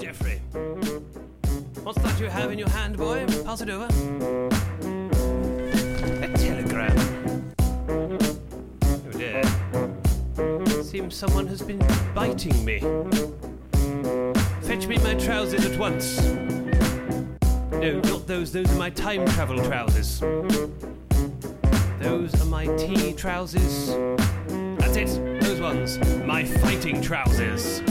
Jeffrey. What's that you have in your hand, boy? Pass it over. A telegram. Oh dear. Seems someone has been biting me. Fetch me my trousers at once. No, not those. Those are my time travel trousers. Those are my tea trousers. That's it. Those ones. My fighting trousers.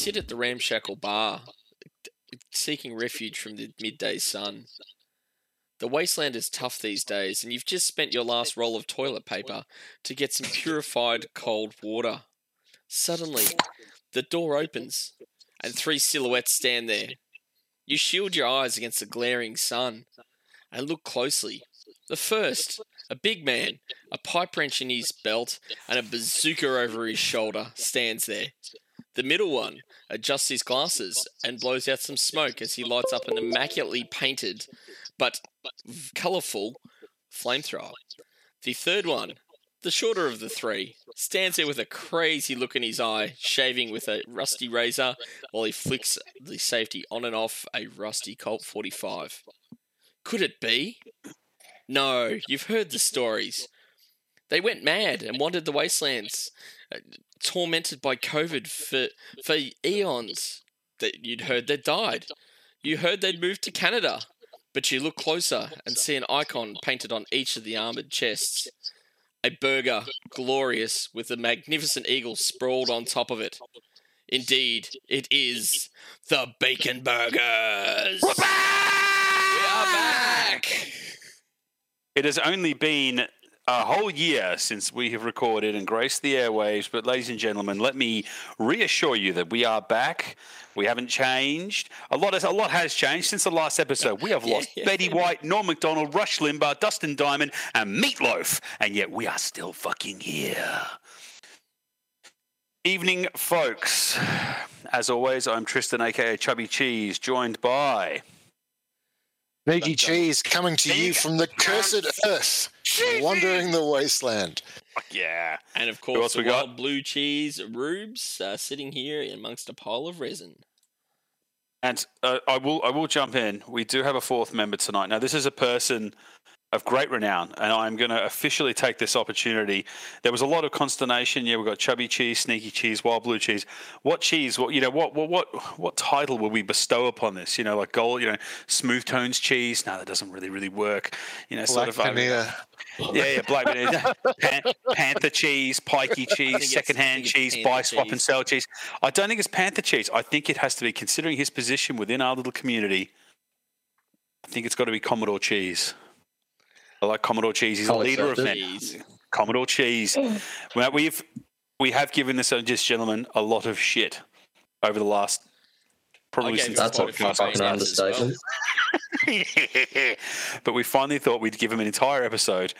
Sit at the ramshackle bar, seeking refuge from the midday sun. The wasteland is tough these days, and you've just spent your last roll of toilet paper to get some purified cold water. Suddenly, the door opens, and three silhouettes stand there. You shield your eyes against the glaring sun and look closely. The first, a big man, a pipe wrench in his belt and a bazooka over his shoulder, stands there. The middle one adjusts his glasses and blows out some smoke as he lights up an immaculately painted but colourful flamethrower. The third one, the shorter of the three, stands there with a crazy look in his eye, shaving with a rusty razor while he flicks the safety on and off a rusty Colt 45. Could it be? No, you've heard the stories. They went mad and wandered the wastelands, uh, tormented by COVID for, for eons. That you'd heard they'd died. You heard they'd moved to Canada, but you look closer and see an icon painted on each of the armored chests. A burger, glorious, with a magnificent eagle sprawled on top of it. Indeed, it is the Bacon Burgers. We're back! We are back! It has only been a whole year since we have recorded and graced the airwaves, but ladies and gentlemen, let me reassure you that we are back. We haven't changed. A lot, has, a lot has changed since the last episode. We have lost yeah. Betty White, Norm Macdonald, Rush Limbaugh, Dustin Diamond, and Meatloaf, and yet we are still fucking here. Evening, folks. As always, I'm Tristan, aka Chubby Cheese, joined by. Veggie cheese coming to you from the cursed earth, wandering the wasteland. Yeah. And of else course, we the got? blue cheese rubes uh, sitting here amongst a pile of resin. And uh, I will I will jump in. We do have a fourth member tonight. Now, this is a person of great renown, and I'm going to officially take this opportunity. There was a lot of consternation. Yeah, we've got chubby cheese, sneaky cheese, wild blue cheese. What cheese? What you know? What what what what title will we bestow upon this? You know, like gold. You know, smooth tones cheese. No, that doesn't really really work. You know, sort of. I mean, yeah, yeah, black veneer. Pan, panther cheese, pikey cheese, secondhand cheese, buy, swap, and sell cheese. I don't think it's panther cheese. I think it has to be, considering his position within our little community. I think it's got to be Commodore cheese. I like Commodore cheese. He's a I'll leader of accept men. Cheese. Commodore cheese. well, we've we have given this this gentleman a lot of shit over the last probably since him the That's a quite a few podcast fucking times as well. understatement. but we finally thought we'd give him an entire episode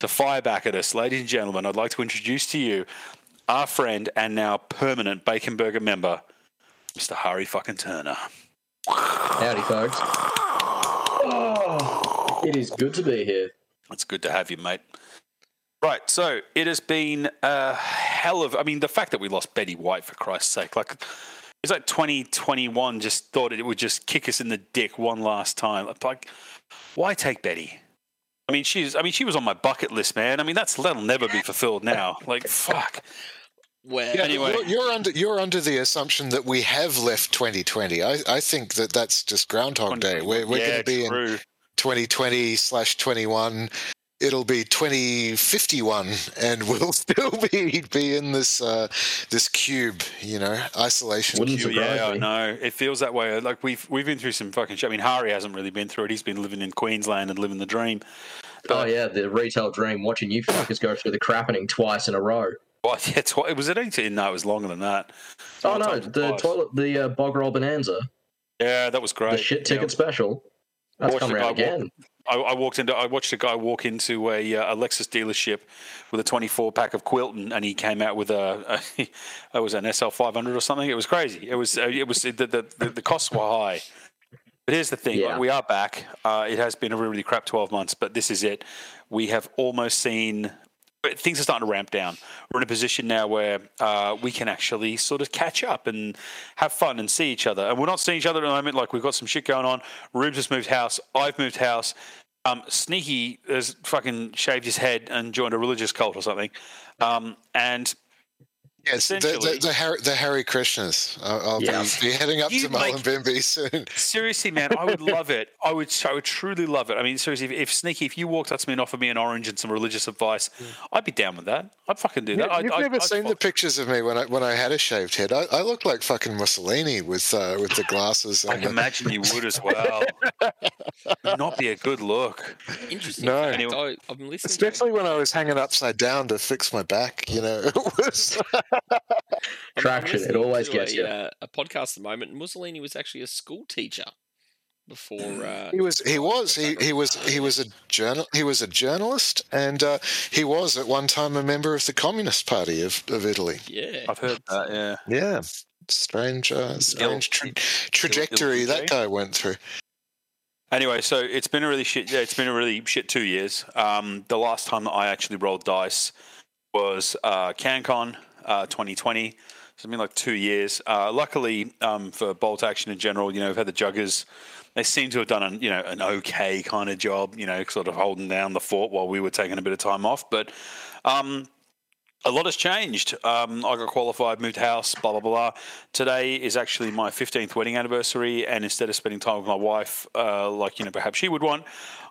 to fire back at us. Ladies and gentlemen, I'd like to introduce to you our friend and now permanent Bacon Burger member, Mr. Harry fucking Turner. Howdy, folks. Oh, it is good to be here. It's good to have you, mate. Right, so it has been a hell of. I mean, the fact that we lost Betty White, for Christ's sake, like it's like 2021 just thought it would just kick us in the dick one last time. Like, why take Betty? I mean, she's. I mean, she was on my bucket list, man. I mean, that's that'll never be fulfilled now. Like, fuck. Well, Yeah, Anyway. you're, you're under you're under the assumption that we have left 2020. I, I think that that's just Groundhog Day. We're, we're yeah, going to be in true. 2020 slash 21. It'll be 2051, and we'll still be be in this uh, this cube, you know, isolation Wouldn't cube. surprise Yeah, I know. It feels that way. Like we've we've been through some fucking shit. I mean, harry hasn't really been through it. He's been living in Queensland and living the dream. Oh yeah, the retail dream. Watching you fuckers go through the crappening twice in a row. Well, yeah, it's, what- it was it only no, it was longer than that. oh no, the twice. toilet, the uh, bog roll bonanza, Yeah, that was great. the shit Yeah. ticket special. That's Watched come the around guy walk- I, I walked into. I watched a guy walk into a, uh, a Lexus dealership with a 24 pack of Quilton, and he came out with a, a it was an SL 500 or something. It was crazy. It was uh, it was the the, the, the costs were high. But here's the thing: Yeah. like, we are back. Uh, it has been a really crap 12 months, but this is it. We have almost seen things are starting to ramp down. We're in a position now where uh, we can actually sort of catch up and have fun and see each other. And we're not seeing each other at the moment. Like we've got some shit going on. Rubes has moved house. I've moved house. Um, Sneaky has fucking shaved his head and joined a religious cult or something. Um, and Yes, the, Essentially- the, the, Harry, the Harry Krishnas. I'll, I'll Yeah. be, be heading up You to make- Mullumbimby soon. Seriously, man, I would love it. I would, I would truly love it. I mean, seriously, if, if Sneaky, if you walked up to me and offered me an orange and some religious advice, I'd be down with that. I'd fucking do You, that. I'd, have I'd- never I'd seen fo- the pictures of me when I when I had a shaved head. I, I looked like fucking Mussolini with uh, with the glasses. I And can the, imagine you would as well. Would Not be a good look. Interesting. No. Anyway. I, I've listening. especially when I was hanging upside down to fix my back. You know, it was. I'm- I'm Traction, it always gets a, you. Uh, a podcast at the moment. Mussolini was actually a school teacher before. Uh, He was. He was. He, he was. He was a journal. He was a journalist, and uh, he was at one time a member of the Communist Party of, of Italy. yeah. I've heard that. Yeah. Yeah, strange, uh, strange tra- ill- trajectory ill- that guy went through. Anyway, so it's been a really shit. Yeah, it's been a really shit two years. Um, the last time that I actually rolled dice was uh, CanCon uh, 2020. So it's been like two years. Uh, luckily um, for bolt action in general, you know, we've had the juggers. They seem to have done an you know an okay kind of job, you know, sort of holding down the fort while we were taking a bit of time off. But um, a lot has changed. Um, I got qualified, moved house, blah blah blah. Today is actually my 15th wedding anniversary, and instead of spending time with my wife, uh, like you know perhaps she would want,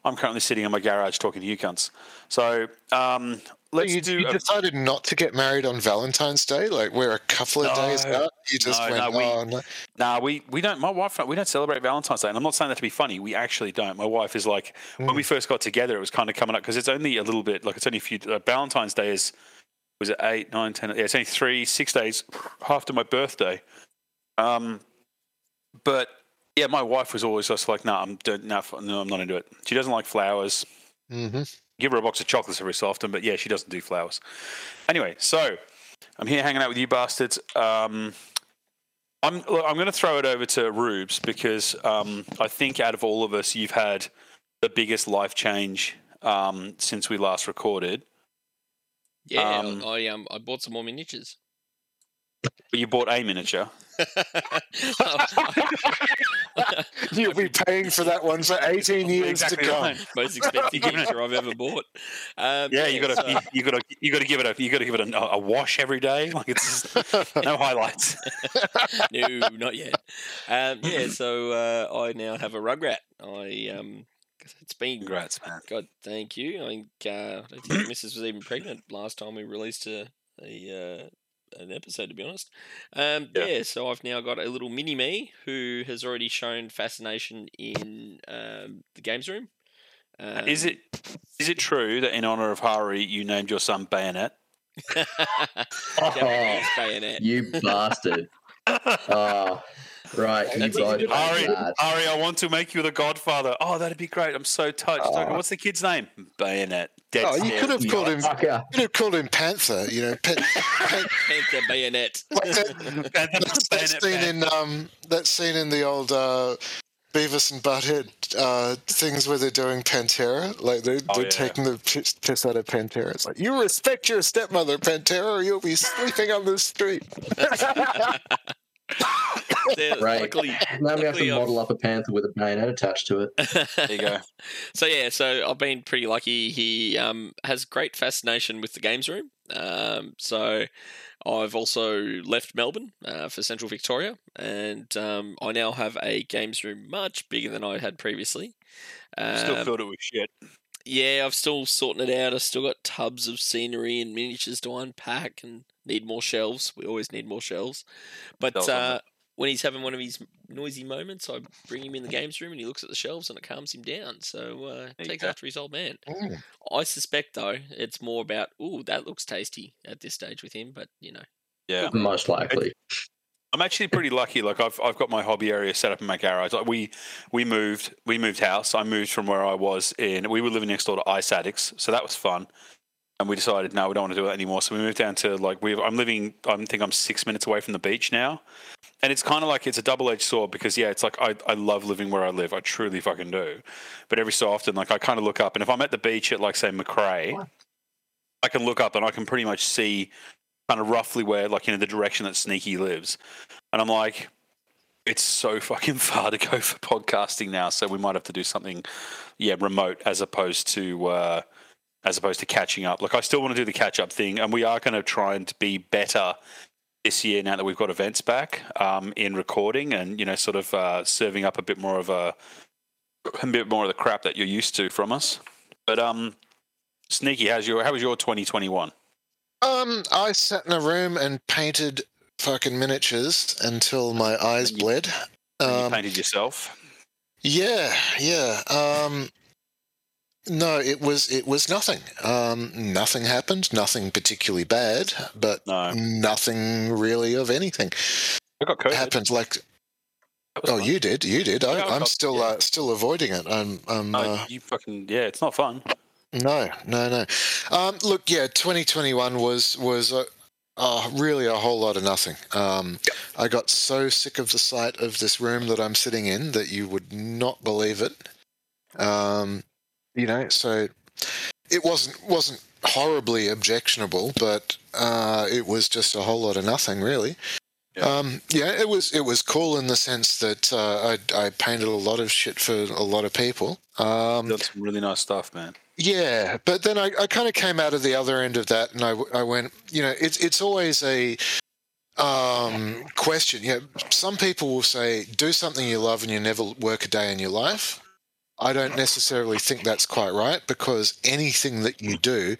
I'm currently sitting in my garage talking to you cunts. So um, let's you, do. you a- decided not to get married on Valentine's Day, like we're a couple of days No, out. You just no, went, no, we- no. Nah, we, we don't. My wife, we don't celebrate Valentine's Day, and I'm not saying that to be funny. We actually don't. My wife is like, when we first got together, it was kind of coming up because it's only a little bit, like it's only a few. Uh, Valentine's Day is was it eight, nine, ten? Yeah, it's only three, six days after my birthday. Um, but yeah, my wife was always just like, no, I'm don't, no, f- no, I'm not into it. She doesn't like flowers. hmm Give her a box of chocolates every so often, but yeah, she doesn't do flowers. Anyway, so I'm here hanging out with you bastards. Um, I'm look, I'm going to throw it over to Rubes because um, I think out of all of us, you've had the biggest life change um, since we last recorded. Yeah, Um, I um I bought some more miniatures. But you bought a miniature. You'll be paying for that one for 18 years Exactly to come. right. Most expensive miniature I've ever bought. Um, Yeah, you got to you, you got to you got to give it a you got to give it a, a wash every day. Like it's just, no highlights. no, not yet. Um, yeah, so uh, I now have a rugrat. I um, 'cause it's been Congrats, man. God, thank you. I think uh, I don't think Mrs. was even pregnant last time we released a, a uh, an episode. To be honest, um, Yeah. yeah. So I've now got a little mini me who has already shown fascination in um, the games room. Um, Is it is it true that in honor of Hari, you named your son Bayonet? Japanese bayonet? You bastard. Oh, right. You That's both easy to Ari. Ari, I want to make you the godfather. Oh, that'd be great. I'm so touched. Okay, Oh. What's the kid's name? Bayonet. Dead Oh, you could have called him. fucker. You could have called him Panther. You know, Pan- Pan- Panther bayonet. like that, that's that scene in um that scene in the old uh, Beavis and Butthead uh, things where they're doing Pantera, like they're, Oh, they're yeah. taking the piss, piss out of Pantera. It's like you respect your stepmother, Pantera, or you'll be sleeping on the street. Yeah, Right. Luckily, Now we have luckily to I've- model up a panther with a bayonet attached to it. There you go. so yeah, so I've been pretty lucky. He um, has great fascination with the games room. Um, so I've also left Melbourne uh, for Central Victoria, and um, I now have a games room much bigger than I had previously. Still Um, filled it with shit. Yeah, I've still sorting it out. I've still got tubs of scenery and miniatures to unpack, and need more shelves. We always need more shelves. But uh, when he's having one of his noisy moments, I bring him in the games room and he looks at the shelves and it calms him down. So uh, you takes go. after his old man. Mm. I suspect though it's more about ooh that looks tasty at this stage with him, but you know Yeah. Most likely. I'm actually pretty lucky. Like I've I've got my hobby area set up in my garage. Like we we moved we moved house. I moved from where I was in. We were living next door to Ice Addicts, so that was fun. and we decided no, we don't want to do it anymore. So we moved down to like we. I'm living. I think I'm six minutes away from the beach now, and it's kind of like it's a double edged sword because yeah, it's like I I love living where I live. I truly fucking do, but every so often, like I kind of look up, and if I'm at the beach at like say McCrae, I can look up and I can pretty much see kind of roughly where like you know the direction that Sneaky lives, and I'm like. It's so fucking far to go for podcasting now, so we might have to do something, yeah, remote as opposed to uh, as opposed to catching up. Like I still want to do the catch up thing, and we are going to try and be better this year now that we've got events back um, in recording and you know sort of uh, serving up a bit more of a a bit more of the crap that you're used to from us. But um, sneaky, how's your how was your 2021? Um, I sat in a room and painted fucking miniatures until my eyes you- bled. And you Um, painted yourself. yeah, yeah. Um, no, it was it was nothing. Um, nothing happened. Nothing particularly bad, but No, nothing really of anything I got COVID. happened. Like, oh, fun. you did, you did. I got- still yeah. uh, still avoiding it. I'm, I'm No, uh, you fucking yeah, it's not fun. No, no, no. Um, look, yeah, 2021 was was uh, really a whole lot of nothing. Um, I got so sick of the sight of this room that I'm sitting in that you would not believe it. Um, you know, so it wasn't wasn't horribly objectionable, but uh, it was just a whole lot of nothing, really. Yeah. Um, yeah, it was it was cool in the sense that uh, I, I painted a lot of shit for a lot of people. Um, That's some really nice stuff, man. yeah, but then I, I kind of came out of the other end of that, and I, I went, you know, it's it's always a um, question. You know, some people will say, do something you love and you never work a day in your life. I don't necessarily think that's quite right because anything that you do,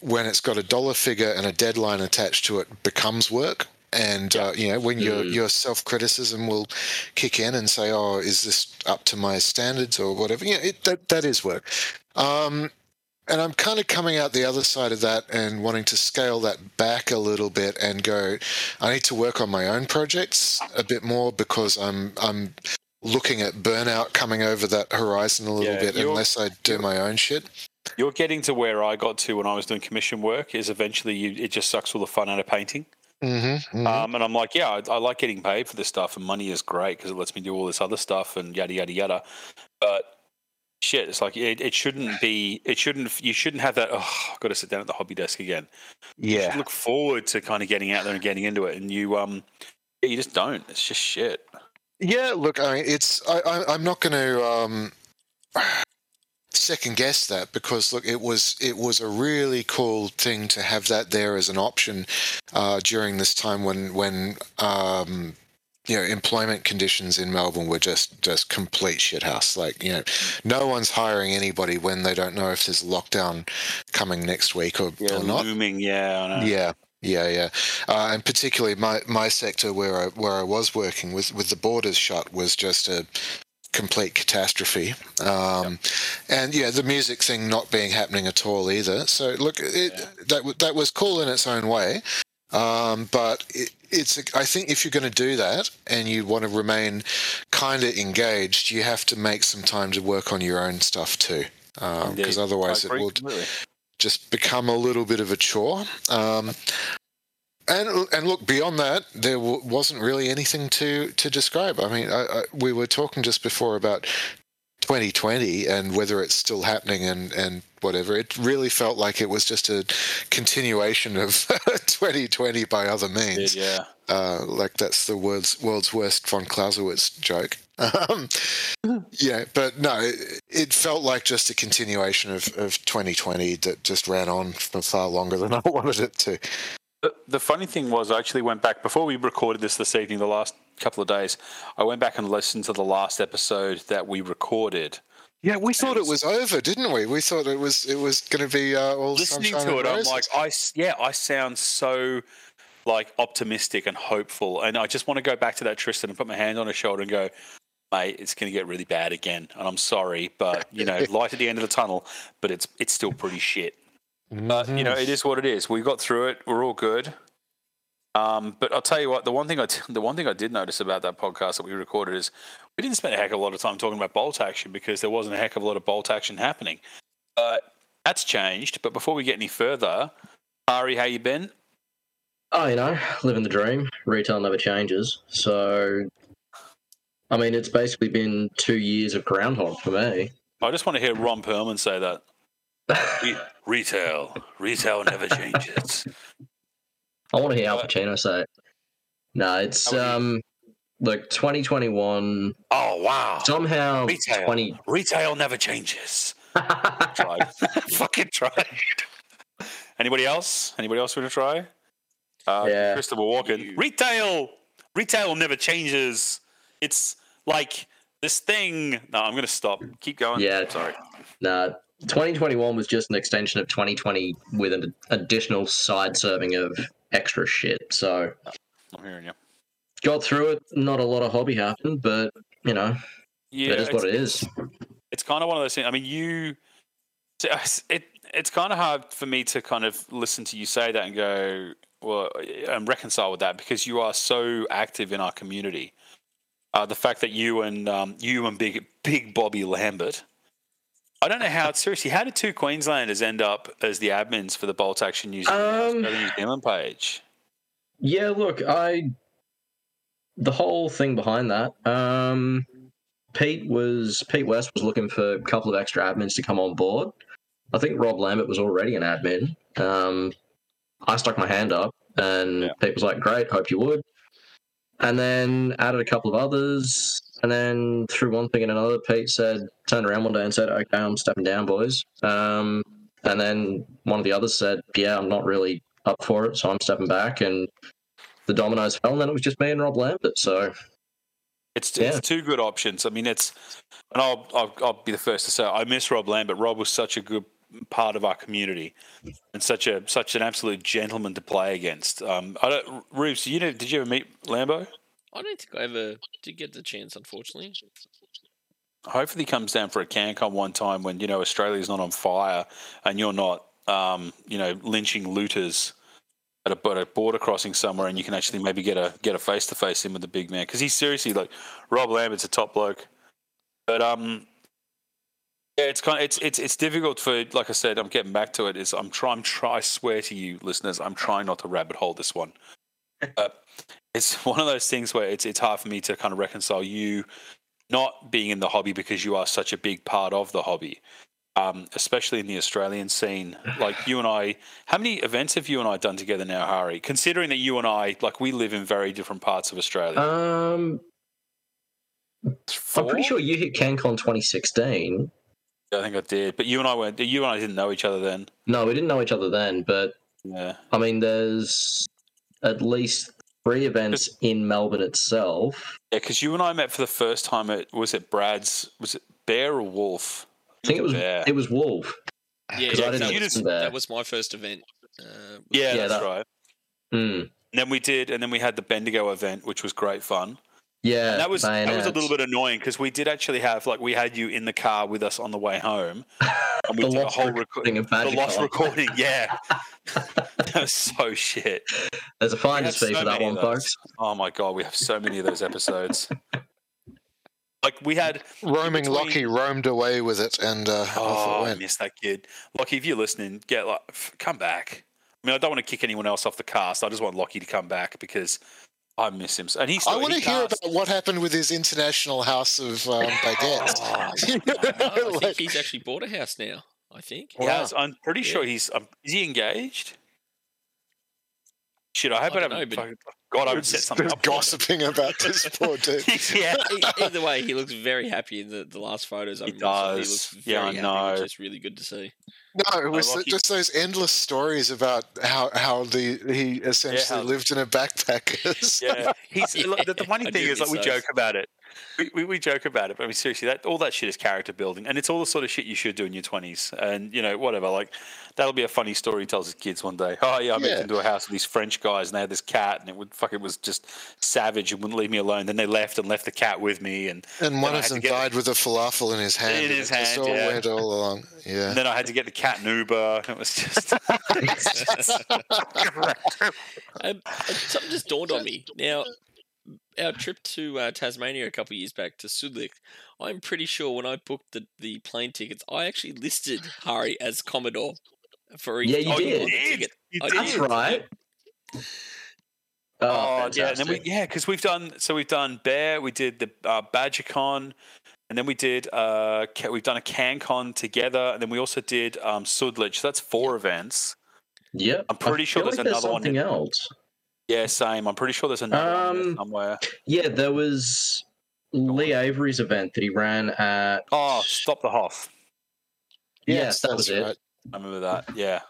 when it's got a dollar figure and a deadline attached to it, becomes work. And uh, you know, when your Mm. your self criticism will kick in and say, "Oh, is this up to my standards or whatever?" Yeah, it, that that is work. Um, and I'm kind of coming out the other side of that and wanting to scale that back a little bit and go, I need to work on my own projects a bit more because I'm I'm looking at burnout coming over that horizon a little Yeah, bit unless I do my own shit. You're getting to where I got to when I was doing commission work. Is eventually you, it just sucks all the fun out of painting. Mm-hmm, Um, and I'm like, yeah, I, I like getting paid for this stuff, and money is great because it lets me do all this other stuff and yada yada yada. But shit, it's like it, it shouldn't be. It shouldn't. You shouldn't have that. Oh, I've got to sit down at the hobby desk again. Yeah. You look forward to kind of getting out there and getting into it, and you um, you just don't. It's just shit. Yeah, look, I mean, it's I, I I'm not going to um, second guess that because look, it was it was a really cool thing to have that there as an option uh, during this time when when um, you know employment conditions in Melbourne were just just complete shithouse. Like you know, no one's hiring anybody when they don't know if there's a lockdown coming next week or, Yeah, or not. looming. Yeah, I know. Yeah, yeah, yeah, uh, and particularly my, my sector where I where I was working with with the borders shut was just a complete catastrophe. Um, And yeah, the music thing not being happening at all either. So look, it, that that was cool in its own way. Um, but it, it's I think if you're going to do that and you want to remain kind of engaged, you have to make some time to work on your own stuff too, because Indeed. otherwise it will completely. just become a little bit of a chore. Um, and and look beyond that, there w- wasn't really anything to to describe. I mean, I, I, we were talking just before about 2020 and whether it's still happening and and whatever. It really felt like it was just a continuation of 2020 by other means. Did, yeah. Uh, like that's the world's world's worst von Clausewitz joke. Um, yeah, but no, it, it felt like just a continuation of, of 2020 that just ran on for far longer than I wanted it to. The, the funny thing was, I actually went back before we recorded this this evening. The last couple of days, I went back and listened to the last episode that we recorded. Yeah, we thought it was- was over, didn't we? We thought it was it was going to be uh, all Listening to it, I'm like, I yeah, I sound so like optimistic and hopeful, and I just want to go back to that Tristan and put my hand on his shoulder and go, mate, it's going to get really bad again, and I'm sorry, but you know, light at the end of the tunnel, but it's it's still pretty shit. But you know, it is what it is. We got through it. We're all good. Um, but I'll tell you what. The one thing I t- the one thing I did notice about that podcast that we recorded is we didn't spend a heck of a lot of time talking about bolt action because there wasn't a heck of a lot of bolt action happening. But That's changed. But before we get any further, Ari, how you been? Oh, you know, living the dream. Retail never changes. So, I mean, it's basically been two years of Groundhog for me. I just want to hear Ron Perlman say that. Re- retail, retail never changes. I want to hear Al Pacino say it. No, it's How would you- um, look, 2021 Oh wow, somehow Retail. 20. retail never changes. Tried, fucking tried. Anybody else? Anybody else want to try? Uh, Yeah. Christopher Walken. You. Retail, retail never changes. It's like this thing. No, I'm going to stop. Keep going. Yeah. sorry. Nah, 2021 was just an extension of 2020 with an additional side serving of extra shit. So I'm hearing you. got through it. Not a lot of hobby happened, but you know, Yeah, it is what it's- it's kind of one of those things. I mean, you, it, it's kind of hard for me to kind of listen to you say that and go, well, and reconcile with that because you are so active in our community. Uh, the fact that you and um, you and big big Bobby Lambert. I don't know how. Seriously, how did two Queenslanders end up as the admins for the Bolt Action New Zealand, Um, New Zealand page? Yeah, look, I the whole thing behind that. Um, Pete was Pete West was looking for a couple of extra admins to come on board. I think Rob Lambert was already an admin. Um, I stuck my hand up, and Yeah. Pete was like, "Great, hope you would." And then added a couple of others, and then through one thing and another, Pete said, turned around one day and said, "Okay, I'm stepping down, boys." Um, and then one of the others said, "Yeah, I'm not really up for it, so I'm stepping back." And the dominoes fell, and then it was just me and Rob Lambert. So It's, Yeah. it's two good options. I mean, it's, and I'll, I'll I'll be the first to say I miss Rob Lambert. Rob was such a good part of our community, and such a such an absolute gentleman to play against. Um, I don't, Rubes, you know, did you ever meet Lambo? I don't think I ever did get the chance, unfortunately. Hopefully, he comes down for a CanCon one time when you know Australia's not on fire and you're not, um, you know, lynching looters at a, at a border crossing somewhere, and you can actually maybe get a get a face to face in with the big man because he's seriously like Rob Lambert's a top bloke, but um. Yeah, it's kind of it's it's it's difficult for like I said. I'm getting back to it. Is I'm trying. Try. I swear to you, listeners, I'm trying not to rabbit hole this one. Uh, it's one of those things where it's it's hard for me to kind of reconcile you not being in the hobby because you are such a big part of the hobby, um, especially in the Australian scene. Like you and I, how many events have you and I done together now, Hari? Considering that you and I, like, we live in very different parts of Australia. um, I'm pretty sure you hit CanCon 2016. I think I did, but you and I went. You and I didn't know each other then. No, we didn't know each other then, but Yeah, I mean, there's at least three events in Melbourne itself. yeah, because you and I met for the first time at was it Brad's? Was it Bear or Wolf? I think it was Bear. it was Wolf. Yeah, I that, didn't was, that was my first event. Uh, Yeah, Yeah, that's that- right. Hmm. And then we did, and then we had the Bendigo event, which was great fun. Yeah, And that was that was a little bit annoying because we did actually have like we had you in the car with us on the way home, and we The did a lost whole recording of reco- the lost recording. Yeah, that was so shit. There's a finder's fee so for that one, folks. Oh my god, we have so many of those episodes. like we had. Roaming between- Lockie roamed away with it, and uh, off it Oh, I went. miss that kid. Lockie, if you're listening, get like come back. I mean, I don't want to kick anyone else off the cast. I just want Lockie to come back because I miss him. And he's. I want to he hear about what happened with his international house of um, baguettes. I Like- think he's actually bought a house now. I think. He has. I'm pretty sure he's. Um, is he engaged? Shit, I hope I, I don't haven't. know, but- fucking- God, I would set something Just up. gossiping about this poor dude. yeah. Either way, he looks very happy in the, the last photos. I've He been does. He looks Yeah, very I happy, know. which is really good to see. No, it was lucky- just those endless stories about how how the he essentially how- lived in a backpackers. Yeah, he's look, the, the funny I thing is like we miss joke about it. We, we, we joke about it, but I mean seriously, that all that shit is character building, and it's all the sort of shit you should do in your twenties, and you know whatever. Like that'll be a funny story he tells his kids one day. Oh yeah, I moved Yeah. into a house with these French guys, and they had this cat, and it would fuck, it was just savage and wouldn't leave me alone. Then they left and left the cat with me, and And one of them get- died with a falafel in his hand. In and his it just hand, all yeah. went all along. Yeah. And then I had to get the cat an Uber. It was just. Um, uh, something just dawned on me. Now, our trip to uh, Tasmania a couple of years back to Sulik, I'm pretty sure when I booked the, the plane tickets, I actually listed Hari as Commodore for Yeah, you did. the ticket. You I did. That's right. Oh, Oh, yeah, and then we yeah, because we've done so we've done Bear, we did the uh, BadgerCon, and then we did uh we've done a CanCon together, and then we also did um Sudlich. So that's four events. Yeah, I'm pretty I sure there's like another one something in- else. Yeah, same. I'm pretty sure there's another one there Um, somewhere. Yeah, there was Lee Avery's event that he ran at. Oh, stop the Hoff. yes, that was it. right. I remember that. Yeah,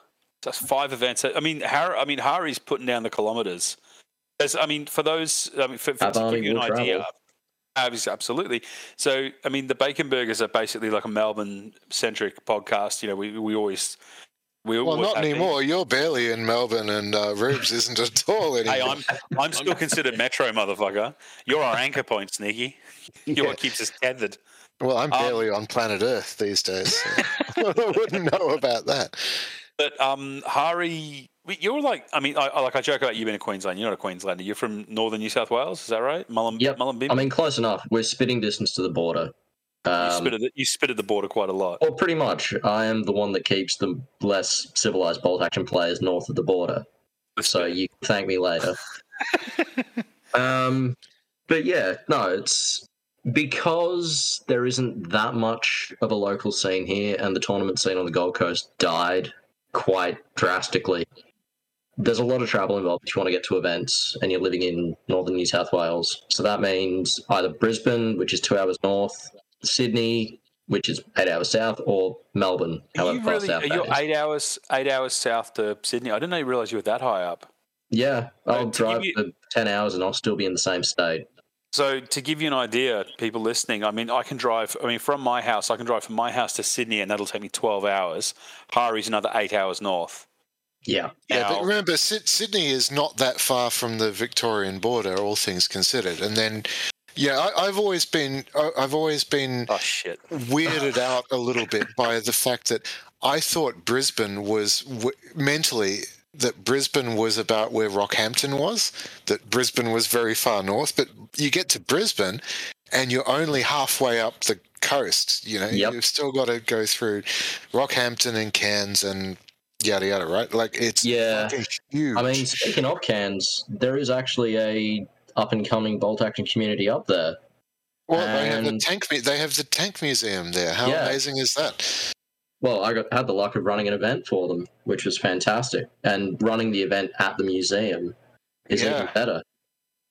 that's five events. I mean, Har- I mean, Hari's putting down the kilometers. As I mean, for those, I mean, for, for, to give you an will idea. travel. Absolutely. So, I mean, the Bacon Burgers are basically like a Melbourne-centric podcast. You know, we we always we Well, not have been. anymore. You're barely in Melbourne, and uh, Rubes isn't at all anymore. Hey, I'm I'm still considered Metro, motherfucker. You're our anchor point, Sneaky. You're Yeah. what keeps us tethered. Well, I'm Um, barely on planet Earth these days. so I wouldn't know about that. But um, Hari, you're like, I mean, I, I like I joke about you being a Queensland. You're not a Queenslander. You're from northern New South Wales. Is that right? Mullen, Yep. Mullumbimby? I mean, close enough. We're spitting distance to the border. You Um, spit at the, you spit at the border quite a lot. well, pretty much. I am the one that keeps the less civilized bolt action players north of the border. So you can thank me later. um, but yeah, no, it's because there isn't that much of a local scene here, and the tournament scene on the Gold Coast died quite drastically. There's a lot of travel involved if you want to get to events, and you're living in northern New South Wales. So that means either Brisbane, which is two hours north, Sydney, which is eight hours south, or Melbourne, however you far really? south Are you eight hours? Eight hours south to Sydney? I didn't know you realize you were that high up. Yeah, I'll to drive you- for 10 hours and I'll still be in the same state. So to give you an idea, people listening, I mean, I can drive. I mean, from my house, I can drive from my house to Sydney, and that'll take me twelve hours. Hari's another eight hours north. Yeah. Yeah, Now- but remember, Sydney is not that far from the Victorian border, all things considered. And then, yeah, I, I've always been, I've always been oh shit! weirded out a little bit by the fact that I thought Brisbane was w- mentally that Brisbane was about where Rockhampton was, that Brisbane was very far north, but you get to Brisbane and you're only halfway up the coast, you know, Yep. you've still got to go through Rockhampton and Cairns and yada yada, right? Like it's Yeah. huge. I mean, speaking of Cairns, there is actually a up and coming bolt action community up there. well, they have the tank. They have the tank museum there. How Yeah. amazing is that? Well, I got, had the luck of running an event for them, which was fantastic. And running the event at the museum is even better.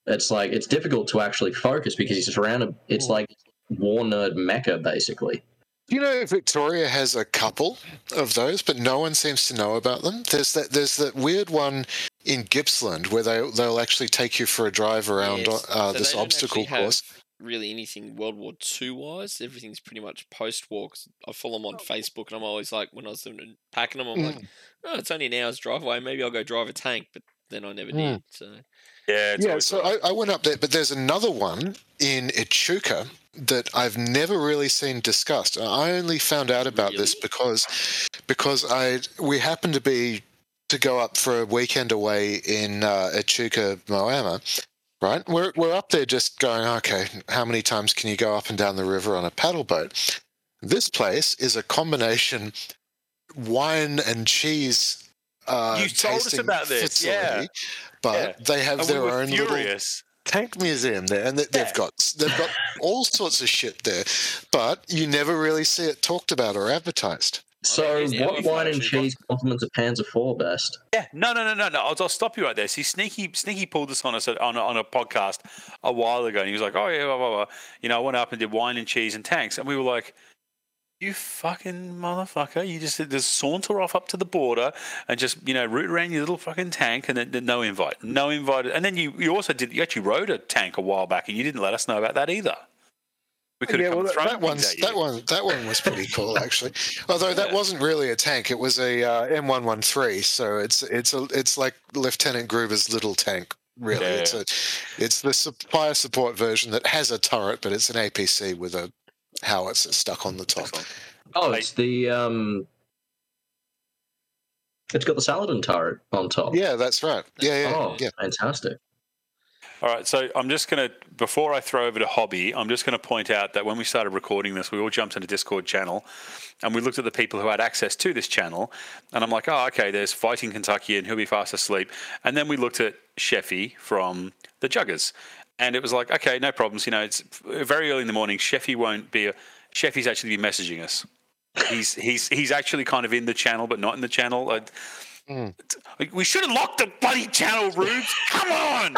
It's like it's difficult to actually focus because it's surrounded. It's like war nerd mecca, basically. You know, Victoria has a couple of those, but no one seems to know about them. There's that. There's that weird one in Gippsland where they they'll actually take you for a drive around Yes. uh, So this they don't obstacle have course. Really, anything World War Two wise, everything's pretty much post war. I follow them on Facebook, and I'm always like, when I was doing, packing them, I'm like, oh, it's only an hour's drive away. Maybe I'll go drive a tank, but then I never Mm. did. So Yeah, it's Yeah, so I, I went up there, but there's another one in Echuca that I've never really seen discussed. I only found out about this because because I we happened to be to go up for a weekend away in uh, Echuca, Moama. Right, we're we're up there just going. Okay, how many times can you go up and down the river on a paddle boat? This place is a combination wine and cheese. Uh, You told us about this, yeah. But Yeah. they have And their were own little tank museum there, and they, Yeah. they've got they've got all sorts of shit there, but you never really see it talked about or advertised. So, yeah, what wine and cheese compliments a Panzer IV best? Yeah, no, no, no, no, no. I'll, I'll stop you right there. See, Sneaky, Sneaky pulled this on us on a, on a podcast a while ago, and he was like, "Oh yeah, blah, blah, blah. you know, I went up and did wine and cheese and tanks," and we were like, "You fucking motherfucker! You just just saunter off up to the border and just you know root around your little fucking tank, and then, then no invite, no invite, and then you you also did you actually rode a tank a while back, and you didn't let us know about that either. We could have Yeah, come well, thrown that things one's at you. that one that one was pretty cool actually. Although that Yeah. wasn't really a tank; it was a uh, M113. So it's it's a it's like Lieutenant Gruber's little tank. Really, Yeah, it's a it's the su- fire support version that has a turret, but it's an APC with a howitzer stuck on the top. Oh, it's the um. It's got the Saladin turret on top. Yeah, that's right. Yeah, yeah, Oh, yeah. fantastic! All right, so I'm just going to, before I throw over to Hobby, I'm just going to point out that when we started recording this, we all jumped into Discord channel and we looked at the people who had access to this channel. And I'm like, oh, okay, there's Fighting Kentucky and he'll be fast asleep. And then we looked at Sheffy from the Juggers. And it was like, okay, no problems. You know, it's very early in the morning. Sheffy won't be, a, Sheffy's actually be messaging us. He's, he's, he's actually kind of in the channel, but not in the channel. I, Mm. we should have locked the bloody channel, Rubes. Come on.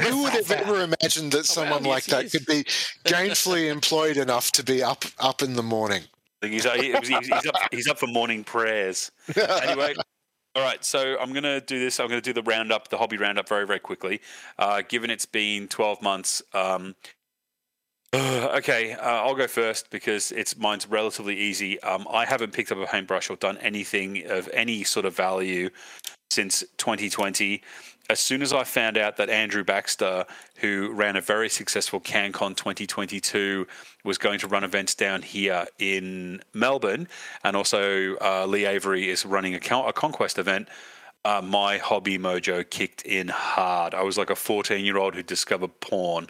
Who would have ever imagined that someone like that could be gainfully employed enough to be up up in the morning? He's, uh, he's, he's, up, he's up for morning prayers. Anyway, all right. So I'm going to do this. I'm going to do the roundup, the hobby roundup, very, very quickly. Uh, given it's been 12 months. Um, okay, uh, I'll go first because it's mine's relatively easy. Um, I haven't picked up a paintbrush or done anything of any sort of value since 2020. As soon as I found out that Andrew Baxter, who ran a very successful CanCon 2022, was going to run events down here in Melbourne, and also uh, Lee Avery is running a, Con- a Conquest event, uh, my hobby mojo kicked in hard. I was like a 14 year old who discovered porn.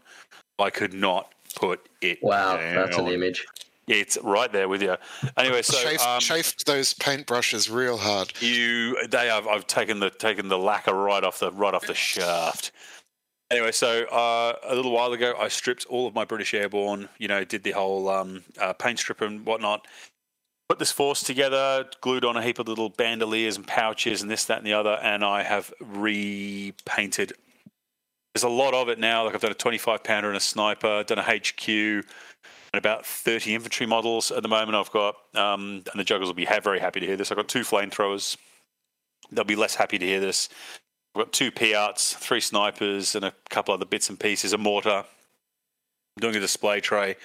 I could not put it Wow, down. that's an image. It's right there with you. Anyway, so chafed, um, chafed those paintbrushes real hard. you they have I've taken the taken the lacquer right off the right off the shaft. Anyway, so uh, a little while ago, I stripped all of my British Airborne. You know, did the whole um, uh, paint strip and whatnot. Put this force together, glued on a heap of little bandoliers and pouches and this, that, and the other, and I have repainted. There's a lot of it now. Like I've done a 25 pounder and a sniper, done a HQ, and about 30 infantry models at the moment. I've got, um, and the Juggers will be very happy to hear this. I've got two flamethrowers. They'll be less happy to hear this. I've got two PIATs, three snipers, and a couple other bits and pieces, a mortar. I'm doing a display tray.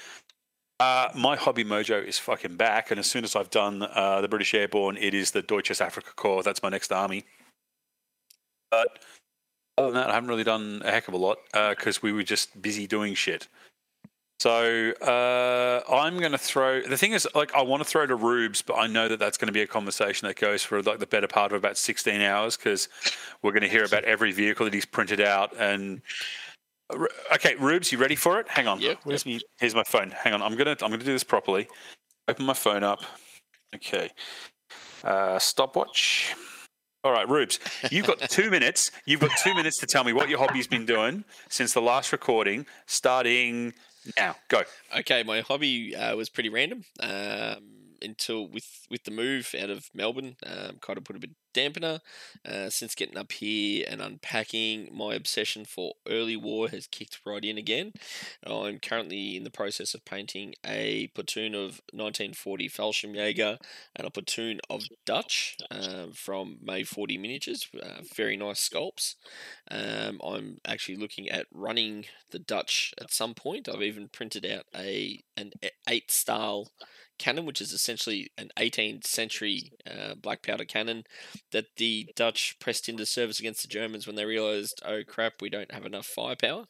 Uh, my hobby mojo is fucking back, and as soon as I've done uh, the British Airborne, it is the Deutsches Afrika Corps. That's my next army. But other than that, I haven't really done a heck of a lot because we were just busy doing shit. So uh, I'm going to throw. The thing is, like, I want to throw to Rubes, but I know that that's going to be a conversation that goes for like the better part of about 16 hours because we're going to hear about every vehicle that he's printed out. And okay, Rubes, you ready for it? Hang on. Yep, Where's me? Here's my phone. Hang on. I'm gonna I'm gonna do this properly. Open my phone up. Okay. Uh, stopwatch. All right, Rubes, you've got two minutes. You've got two minutes to tell me what your hobby's been doing since the last recording, starting now. Go. Okay, my hobby uh, was pretty random um, until with with the move out of Melbourne, um, kind of put a bit dampener. Uh, since getting up here and unpacking, my obsession for early war has kicked right in again. I'm currently in the process of painting a platoon of 1940 Fallschirmjäger and a platoon of Dutch um, from May 40 miniatures. Uh, very nice sculpts. Um, I'm actually looking at running the Dutch at some point. I've even printed out a an eight Staal cannon, which is essentially an 18th century uh, black powder cannon that the Dutch pressed into service against the Germans when they realised, oh crap, we don't have enough firepower.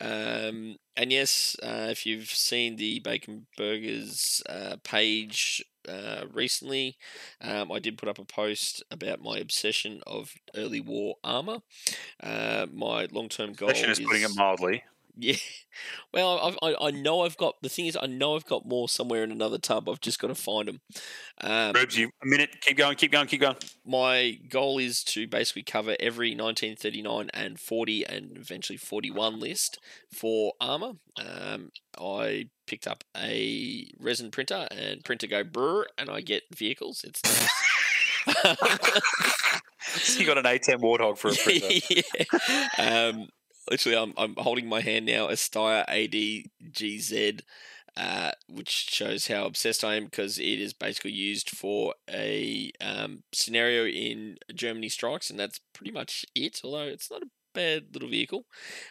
Um, and yes, uh, if you've seen the Bacon Burgers uh, page uh, recently, um, I did put up a post about my obsession of early war armor. Uh, my long-term goal Session is putting it mildly. Yeah. Well, I've, I I know I've got the thing is I know I've got more somewhere in another tub. I've just got to find them. Um, you a minute. Keep going. Keep going. Keep going. my goal is to basically cover every 1939 and 40 and eventually 41 list for armor. Um, I picked up a resin printer and printer go brr and I get vehicles. It's nice. you got an A10 Warthog for a printer. yeah. Um, literally, I'm, I'm holding my hand now, a Steyr ADGZ, uh, which shows how obsessed I am because it is basically used for a um, scenario in Germany Strikes, and that's pretty much it, although it's not a bad little vehicle.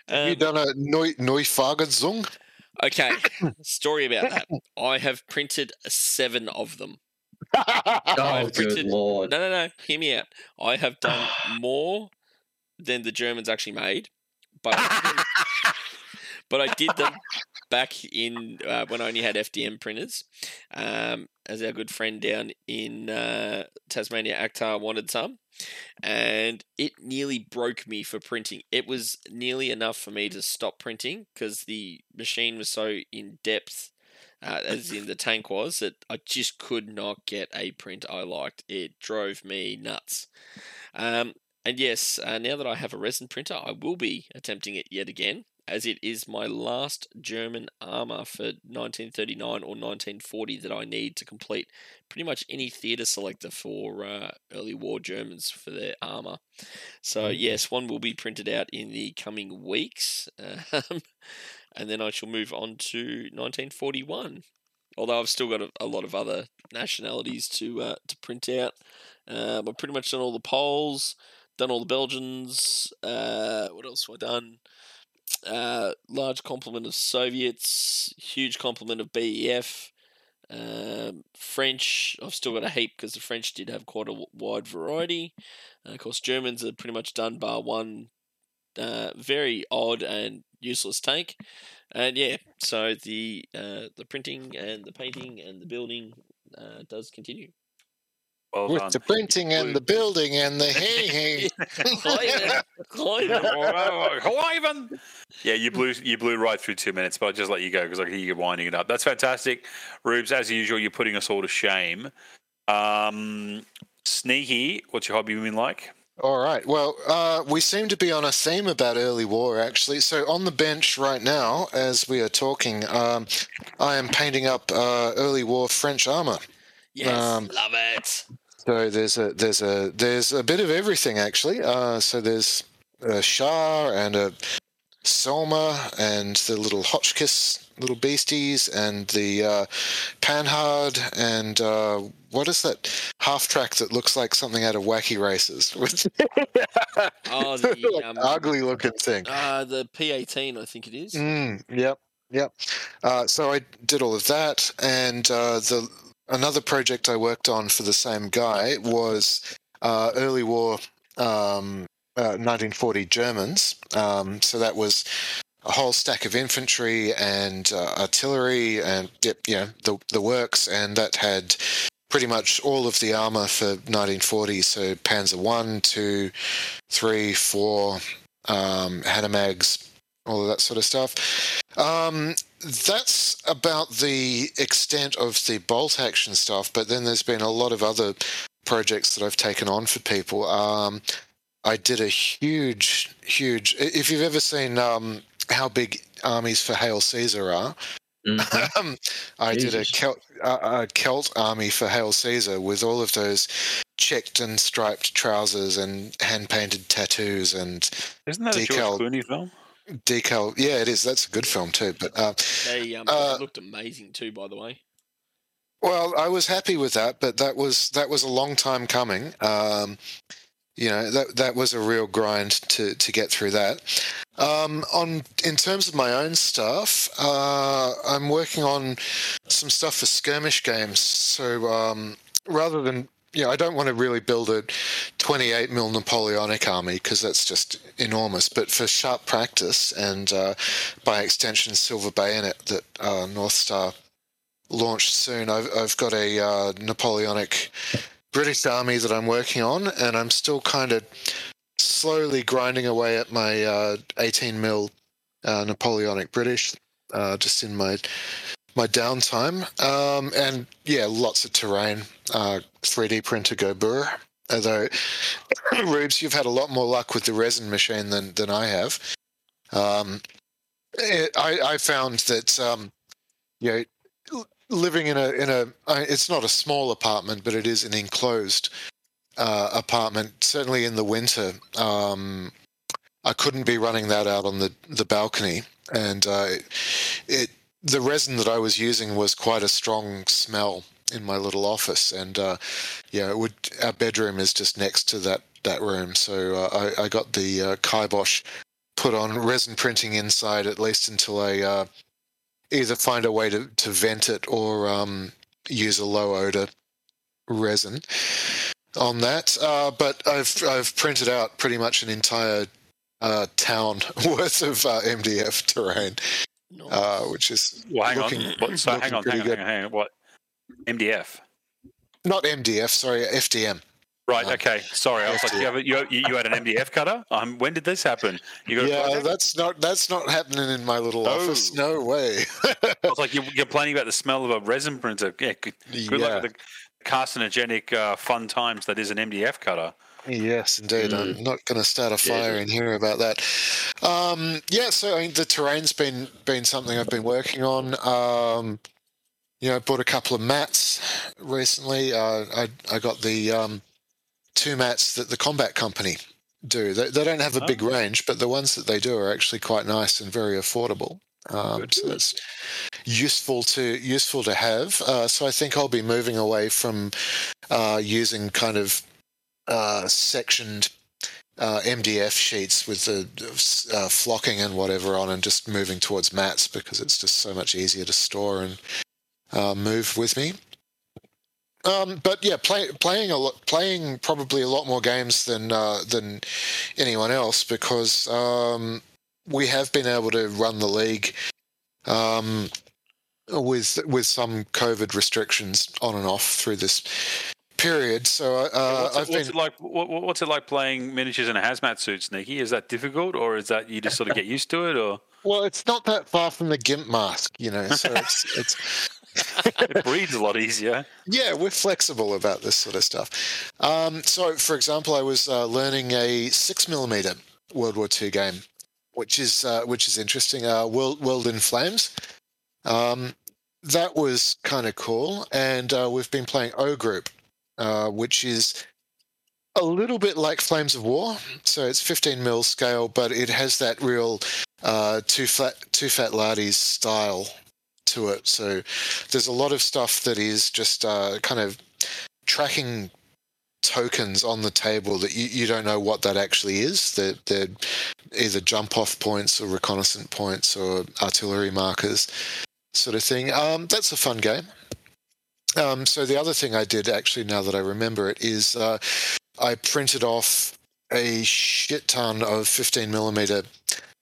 Have you Um, done a Neu Neubaufahrzeug? okay, story about that. I have printed seven of them. Oh, I've good printed- lord. No, no, no. Hear me out. I have done more than the Germans actually made, but I did them, but I did them back in uh, when I only had FDM printers. Um, as our good friend down in uh, Tasmania, Actar, wanted some, and it nearly broke me for printing. It was nearly enough for me to stop printing because the machine was so in depth, uh, as in the tank was, that I just could not get a print I liked. It drove me nuts. Um, and yes, uh, now that I have a resin printer, I will be attempting it yet again as it is my last German armour for 1939 or 1940 that I need to complete pretty much any theatre selector for uh, early war Germans for their armour. So, yes, one will be printed out in the coming weeks. Um, and then I shall move on to 1941. Although I've still got a, a lot of other nationalities to uh, to print out. Um, I've pretty much done all the Poles, done all the Belgians. Uh, what else have I done? Uh, large complement of Soviets, huge complement of BEF, um, French. I've still got a heap because the French did have quite a wide variety. Uh, of course, Germans are pretty much done bar one uh, very odd and useless tank. And yeah, so the uh, the printing and the painting and the building uh, does continue. Well With done. the printing and the building and the hey hey. Cliven, Cliven. Cliven. Yeah, you blew you blew right through two minutes, but I'll just let you go because I can hear you winding it up. That's fantastic, Rubes. As usual, you're putting us all to shame. Um, Sneaky, what's your hobby been like? All right. Well, uh, we seem to be on a theme about early war, actually. So on the bench right now, as we are talking, um, I am painting up uh, early war French armor. Yes, Um, love it. So there's a there's a there's a bit of everything actually. Uh, so there's a Char and a SOMUA and the little Hotchkiss little beasties and the uh, Panhard and uh, what is that half track that looks like something out of Wacky Races? Oh, the um, ugly looking thing. uh, the P18, I think it is. Mm, yep, yep. Uh, so I did all of that, and uh, the another project I worked on for the same guy was uh, early war um, uh, 1940 Germans. Um, so that was a whole stack of infantry and uh, artillery and know the the works, and that had pretty much all of the armor for 1940. So Panzer one, two, three, four, um, Hanomags, all of that sort of stuff. Um, that's about the extent of the bolt action stuff, but then there's been a lot of other projects that I've taken on for people. Um, I did a huge, huge. If you've ever seen um, how big armies for Hail Caesar are, Mhm. um, I did a Celt, uh, a Celt army for Hail Caesar with all of those checked and striped trousers and hand painted tattoos and Isn't that a George Clooney film? Decal. Yeah, it is. That's a good film too. But uh, They, um, Uh, they looked amazing too, by the way. well, I was happy with that, but that was that was a long time coming. Um, you know that that was a real grind to to get through that. Um, on in terms of my own stuff, uh, I'm working on some stuff for skirmish games. So um, rather than you know, I don't want to really build a 28 mil Napoleonic army because that's just enormous. But for sharp practice and uh, by extension Silver Bayonet that uh, North Star launched soon, I've I've got a uh, Napoleonic British army that I'm working on, and I'm still kind of slowly grinding away at my uh, 18 mil uh, Napoleonic British, uh, just in my my downtime. Um, and yeah, lots of terrain. Uh, 3D printer go burr. Although, Rubes, you've had a lot more luck with the resin machine than than I have. Um, it, I I found that um, you know living in a in a it's not a small apartment, but it is an enclosed uh, apartment. Certainly in the winter, um, I couldn't be running that out on the the balcony, and uh, it the resin that I was using was quite a strong smell in my little office, and uh, yeah, it would. Our bedroom is just next to that that room, so uh, I, I got the uh, kibosh put on resin printing inside at least until I uh, either find a way to, to vent it or um, use a low odor resin on that. Uh, but I've I've printed out pretty much an entire uh, town worth of uh, MDF terrain, Nice. uh, which is Well, hang looking, on. What, so hang looking on, pretty hang on, good. hang on, hang on. What? MDF. not MDF. Sorry, FDM. Right. Uh, Okay. Sorry. I was like, you, have a, you, you had an MDF cutter. Um, when did this happen? You got Yeah, that's not that's not happening in my little Oh. office. No way. I was like, you're, complaining about the smell of a resin printer. Yeah. Good, good Yeah. luck with the carcinogenic uh, fun times that is an MDF cutter. Yes, indeed. I'm not going to start a fire in here about that. Um, yeah, so I mean, the terrain's been been something I've been working on. Um, you know, I bought a couple of mats recently. Uh, I I got the um, two mats that the Combat Company do. They, they don't have a big Oh. range, but the ones that they do are actually quite nice and very affordable. Um, so that's useful to useful to have. Uh, so I think I'll be moving away from uh, using kind of uh, sectioned uh, MDF sheets with the uh, flocking and whatever on, and just moving towards mats because it's just so much easier to store and uh, move with me. Um, but yeah, play, playing a lot, playing probably a lot more games than uh, than anyone else because um, we have been able to run the league um, with with some COVID restrictions on and off through this period. So uh, what's, it, I've what's been it like? What, what- what's it like playing miniatures in a hazmat suit, Sneaky? Is that difficult, or is that you just sort of get used to it, or well. It's not that far from the gimp mask, you know. So it's it's it breathes a lot easier? yeah, we're flexible about this sort of stuff. Um, so, for example, I was uh, learning a six millimeter World War II game, which is uh, which is interesting. Uh, World World in Flames. Um, that was kind of cool, and uh, we've been playing O Group, uh, which is a little bit like Flames of War. So it's 15 mil scale, but it has that real uh, two flat Too Fat Lardies style to it. So there's a lot of stuff that is just uh, kind of tracking tokens on the table that you, you don't know what that actually is. They're, they're either jump off points or reconnaissance points or artillery markers, sort of thing. Um, that's a fun game. Um, so the other thing I did actually, now that I remember it, is uh, I printed off a shit ton of 15 millimeter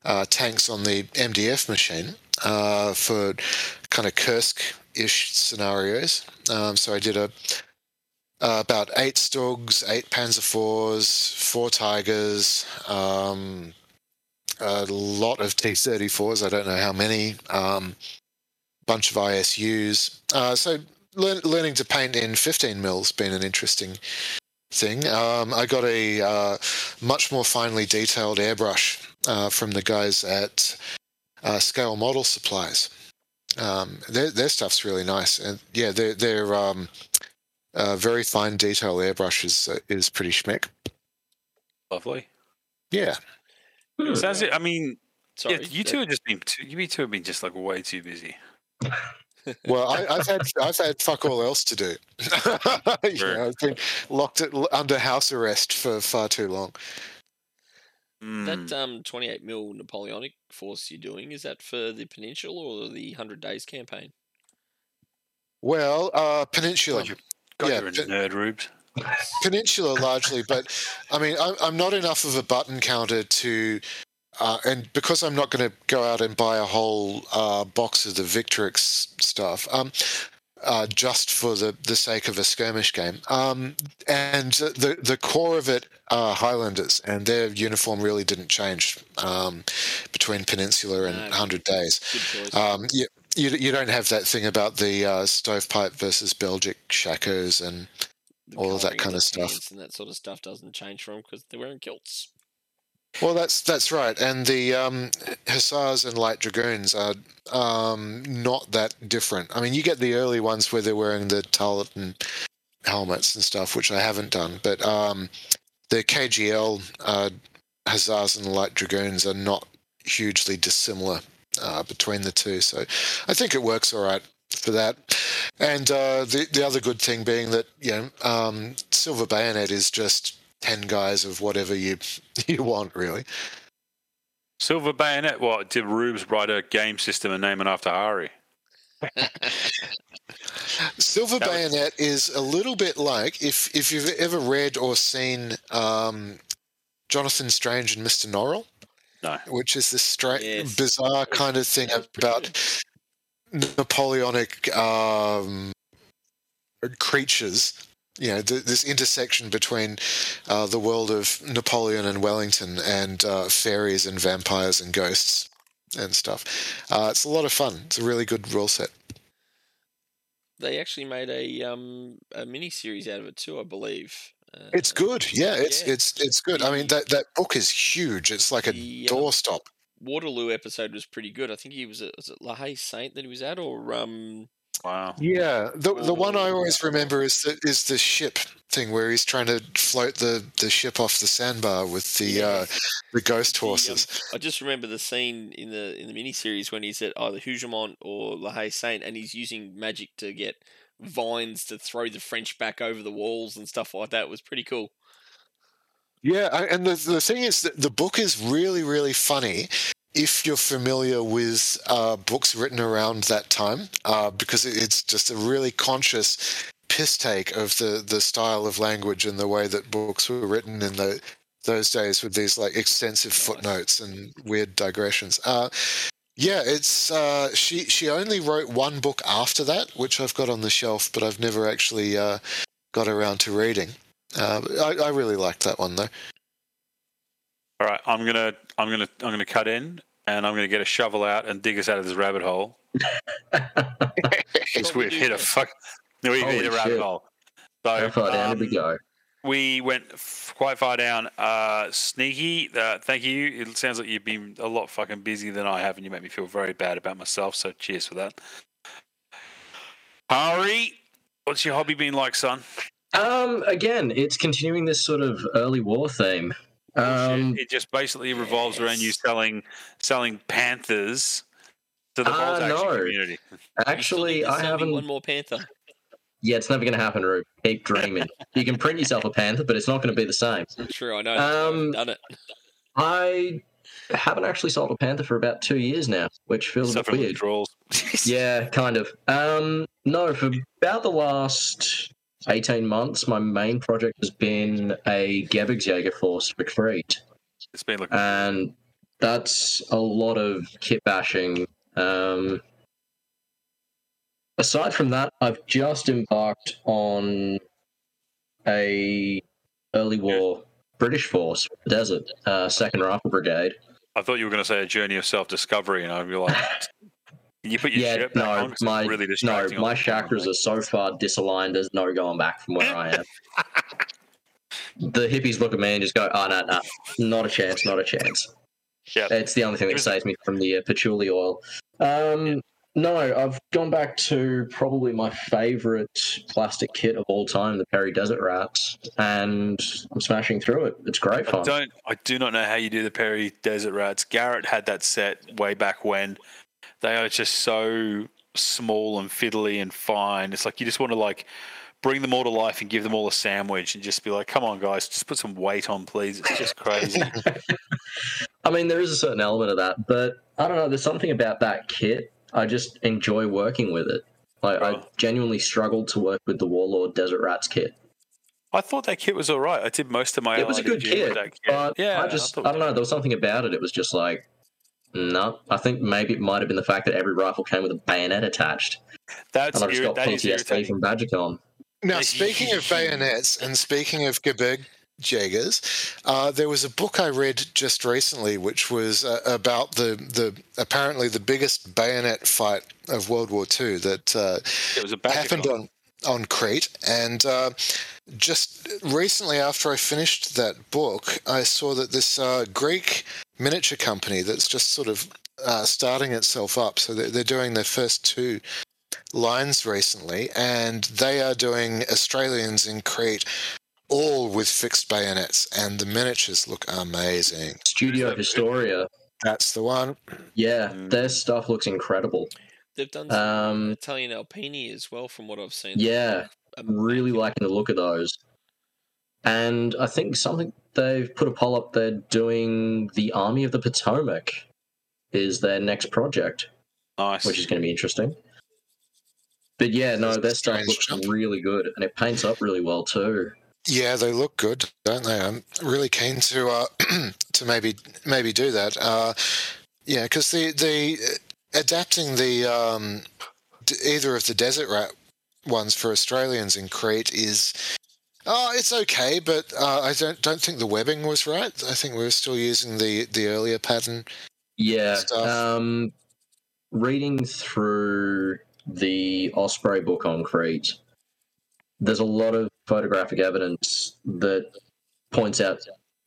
uh, tanks on the MDF machine uh, for kind of Kursk-ish scenarios. Um, so I did a uh, about eight Stugs, eight Panzer fours, four Tigers, um, a lot of T-34s. I don't know how many. Um, bunch of ISUs. Uh, so learn, learning to paint in 15 mils been an interesting thing. Um, I got a uh, much more finely detailed airbrush uh, from the guys at uh, Scale Model Supplies. Um, their, their stuff's really nice, and yeah, their their um, uh, very fine detail airbrush is uh, is pretty schmick. Lovely. Yeah. Sounds it. I mean, Sorry, yeah, you two have just been. Too, you two have been just like way too busy. well, I, I've had I've had fuck all else to do. you know, I've been locked at, under house arrest for far too long. That Mm. um, 28 mil Napoleonic force you're doing is that for the Peninsula or the Hundred Days campaign? Well, uh, Peninsula. God, you're, yeah, you're nerd, Rubes. Peninsula largely, but I mean, I'm, I'm not enough of a button counter to, uh, and because I'm not going to go out and buy a whole uh, box of the Victrix stuff, um, uh, just for the, the sake of a skirmish game. Um, and the the core of it are Highlanders, and their uniform really didn't change um, between Peninsula and No. Hundred Days. Um, you, you you don't have that thing about the uh, stovepipe versus Belgic shakos and all of that kind of stuff. And that sort of stuff doesn't change for them because they're wearing kilts. Well, that's that's right, and the um, hussars and light dragoons are um, not that different. I mean, you get the early ones where they're wearing the tarleton helmets and stuff, which I haven't done, but um, the KGL uh, hussars and light dragoons are not hugely dissimilar uh, between the two. So I think it works all right for that. And uh, the the other good thing being that you know um, Silver Bayonet is just ten guys of whatever you you want really. Silver Bayonet. What did Rubes write a game system and name it after Ari? Silver That was- Bayonet is a little bit like if if you've ever read or seen um, Jonathan Strange and Mister Norrell, No. which is this stra- Yes. bizarre kind of thing That was pretty about Napoleonic um, creatures you know th- this intersection between uh, the world of Napoleon and Wellington and uh, fairies and vampires and ghosts and stuff. Uh, it's a lot of fun. It's a really good rule set. They actually made a um a mini series out of it too, I believe. Uh, It's good. Yeah, it's yeah. it's it's good. I mean that that book is huge. It's like a The, um, doorstop. Waterloo episode was pretty good. I think he was at was it La Haye Sainte that he was at, or um Wow. Yeah, the the one I always remember is the is the ship thing where he's trying to float the, the ship off the sandbar with the Yeah. uh, the ghost the, um, horses. I just remember the scene in the in the miniseries when he's at either Hougoumont or La Haye Sainte, and he's using magic to get vines to throw the French back over the walls and stuff like that. It was pretty cool. Yeah, and the the thing is that the book is really really funny if you're familiar with uh, books written around that time, uh, because it's just a really conscious piss take of the the style of language and the way that books were written in the those days with these like extensive footnotes and weird digressions. Uh, yeah, it's uh, she she only wrote one book after that, which I've got on the shelf, but I've never actually uh, got around to reading. Uh, I, I really liked that one though. All right, I'm gonna I'm gonna I'm gonna cut in and I'm gonna get a shovel out and dig us out of this rabbit hole because we we've hit a fuck. We've Holy hit a rabbit shit. hole. How So far down did we um, go? we went f- quite far down. Uh, sneaky, uh, thank you. It sounds like you've been a lot fucking busy than I have, and you make me feel very bad about myself. So cheers for that. Hari, what's your hobby been like, son? Um, again, it's continuing this sort of early war theme. Um, it just basically revolves around you selling selling panthers to the Uh, action no. community. You still need actually, I haven't. one more panther. Yeah, it's never going to happen, Rube. Keep dreaming. you can print yourself a panther, but it's not going to be the same. True, I know. Um, I've done it. I haven't actually sold a panther for about two years now, which feels a bit weird. Yeah, kind of. Um, no, for about the last 18 months, my main project has been a Gebirgsjäger Force Recruit. It's been looking. And that's a lot of kit bashing. Um, aside from that, I've just embarked on a early war British force, Desert, uh, Second Rifle Brigade. I thought you were going to say a journey of self discovery, and I'd be like, "Can you put your yeah, no, on?" my really no, my chakras are so far disaligned. There's no going back from where I am. the hippies look at me and just go, "Oh no, no, not a chance, not a chance." Yeah. It's the only thing that saves me from the uh, patchouli oil. Um, No, I've gone back to probably my favorite plastic kit of all time, the Perry Desert Rats, and I'm smashing through it. It's great I fun. don't. I do not know how you do the Perry Desert Rats. Garrett had that set way back when. They are just so small and fiddly and fine. It's like you just want to like bring them all to life and give them all a sandwich and just be like, "Come on, guys, just put some weight on, please." It's just crazy. I mean, there is a certain element of that, but I don't know. There's something about that kit. I just enjoy working with it. Like, I genuinely struggled to work with the Warlord Desert Rats kit. I thought that kit was all right. I did most of my. it was a good kit, kit. but yeah, I just, thought I, don't know. There was something about it. It was just like, no. I think maybe it might have been the fact that every rifle came with a bayonet attached, That's and I just got that is PTSD irritating. from Badgercon. Now, speaking of bayonets and speaking of Gebirg Jaegers, uh, there was a book I read just recently, which was uh, about the, the apparently the biggest bayonet fight of World War II that uh, It was a happened on on Crete, and uh, just recently after I finished that book, I saw that this uh, Greek miniature company that's just sort of uh, starting itself up. So they're, they're doing their first two lines recently, and they are doing Australians in Crete. All with fixed bayonets, and the miniatures look amazing. Studio that? Historia, That's the one. yeah, Mm. their stuff looks incredible. They've done some Um, Italian Alpini as well, from what I've seen. Yeah, I'm really liking the look of those. And I think something they've put a poll up. They're doing the Army of the Potomac is their next project, Nice. which is going to be interesting. But yeah, no, That's their stuff looks jump. really good, and it paints up really well too. Yeah, they look good, don't they? I'm really keen to uh, to maybe maybe do that. Uh, yeah, because the the uh, adapting the um, d- either of the desert rat ones for Australians in Crete is Oh, it's okay, but uh, I don't don't think the webbing was right. I think we were still using the the earlier pattern. Yeah. Um, reading through the Osprey book on Crete, there's a lot of photographic evidence that points out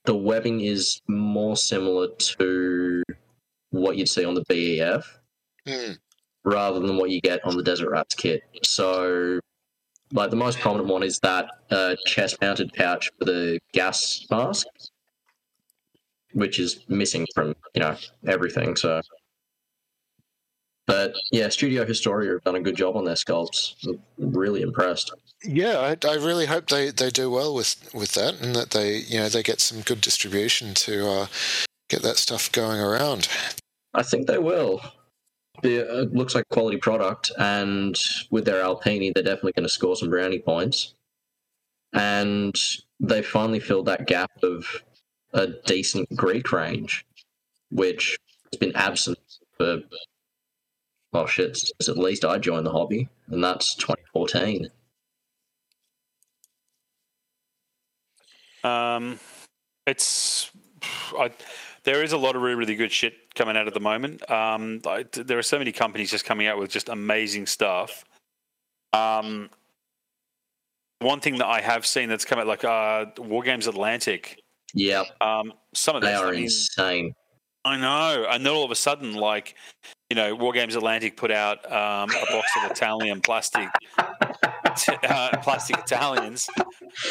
the webbing is more similar to what you'd see on the BEF Hmm. rather than what you get on the Desert Rats kit. So, like the most prominent one is that uh, chest-mounted pouch for the gas mask, which is missing from you know everything. So, but yeah, Studio Historia have done a good job on their sculpts. I'm really impressed. Yeah, I, I really hope they, they do well with, with that, and that they you know they get some good distribution to uh, get that stuff going around. I think they will. It uh, looks like quality product, and with their Alpini, they're definitely going to score some brownie points. And they finally filled that gap of a decent Greek range, which has been absent for, well, shit, since at least I joined the hobby, and that's 2014. Um, it's I, there is a lot of really, really good shit coming out at the moment. Um, I, there are so many companies just coming out with just amazing stuff. Um, one thing that I have seen that's come out like uh, War Games Atlantic. Yeah. Um, some of they are insane. I know, and then all of a sudden, like you know, War Games Atlantic put out um, a box of Italian plastic, uh, plastic Italians,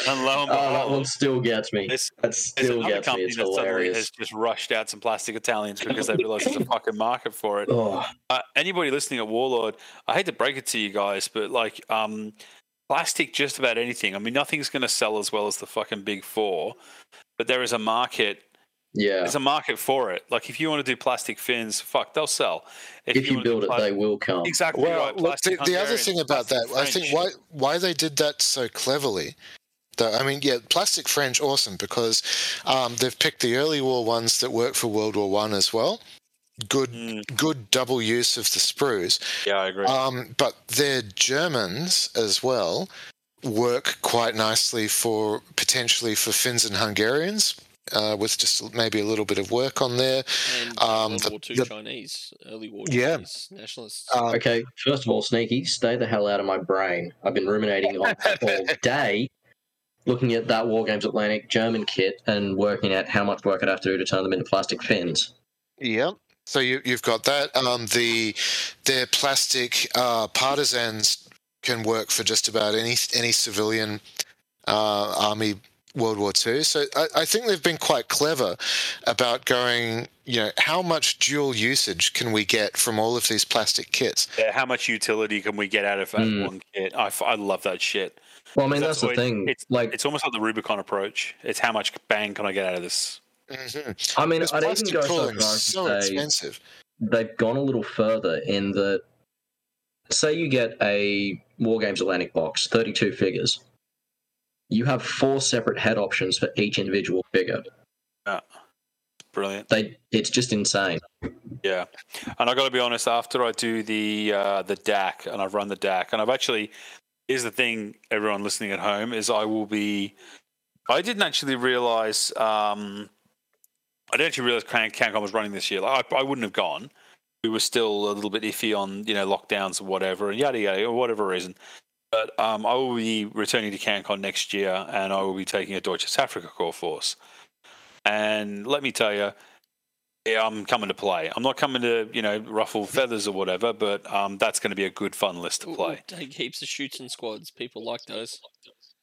and lo and Oh, that one still gets me. this That still gets me. company It's that suddenly has just rushed out some plastic Italians because they realised there's a fucking market for it. Oh, Uh, anybody listening at Warlord, I hate to break it to you guys, but like um, plastic, just about anything. I mean, nothing's going to sell as well as the fucking big four, but there is a market. Yeah. There's a market for it. Like if you want to do plastic fins, fuck, they'll sell. If you wanna build it, plas- they will come. exactly Well, right. look, the, the other thing about that, plastic I think why why they did that so cleverly. Though, I mean, yeah, plastic French, awesome because um, they've picked the early war ones that work for World War One as well. Good, Mm, good double use of the sprues. yeah, I agree. Um, but their Germans as well work quite nicely for potentially for Finns and Hungarians. Uh, with just maybe a little bit of work on there. And Um, World the- War Two the- Chinese, early war Yeah. Chinese nationalists. Um, Okay, first of all, Sneaky, stay the hell out of my brain. I've been ruminating on that all day, looking at that War Games Atlantic German kit and working out how much work I'd have to do to turn them into plastic fins. Yep. So you, you've got that. Um, the their plastic uh, partisans can work for just about any any civilian uh, army World War II. So I, I think they've been quite clever about going. You know, how much dual usage can we get from all of these plastic kits? yeah, how much utility can we get out of Mm. one kit? I, I love that shit. Well, I mean, That's that's, the what- thing. it's- Like, It's almost like the Rubicon approach. It's how much bang can I get out of this? hmm I mean, I'd even go so far as so to say expensive. they've gone a little further in that, say you get a War Games Atlantic box, 32 figures. You have four separate head options for each individual figure. Yeah. Brilliant. They, it's just insane. Yeah, and I got to be honest. After I do the uh, the DAC and I've run the DAC, and I've actually here's the thing, everyone listening at home is I will be. I didn't actually realize. Um, I didn't actually realize Can- CanCon was running this year. Like, I, I wouldn't have gone. We were still a little bit iffy on you know lockdowns or whatever, and yada yada, or whatever reason. But um, I will be returning to CanCon next year, and I will be taking a Deutsches Afrika Korps force. And let me tell you, yeah, I'm coming to play. I'm not coming to, you know, ruffle feathers or whatever, but um, that's going to be a good fun list to Ooh, play. Take heaps of shooting squads. People like those.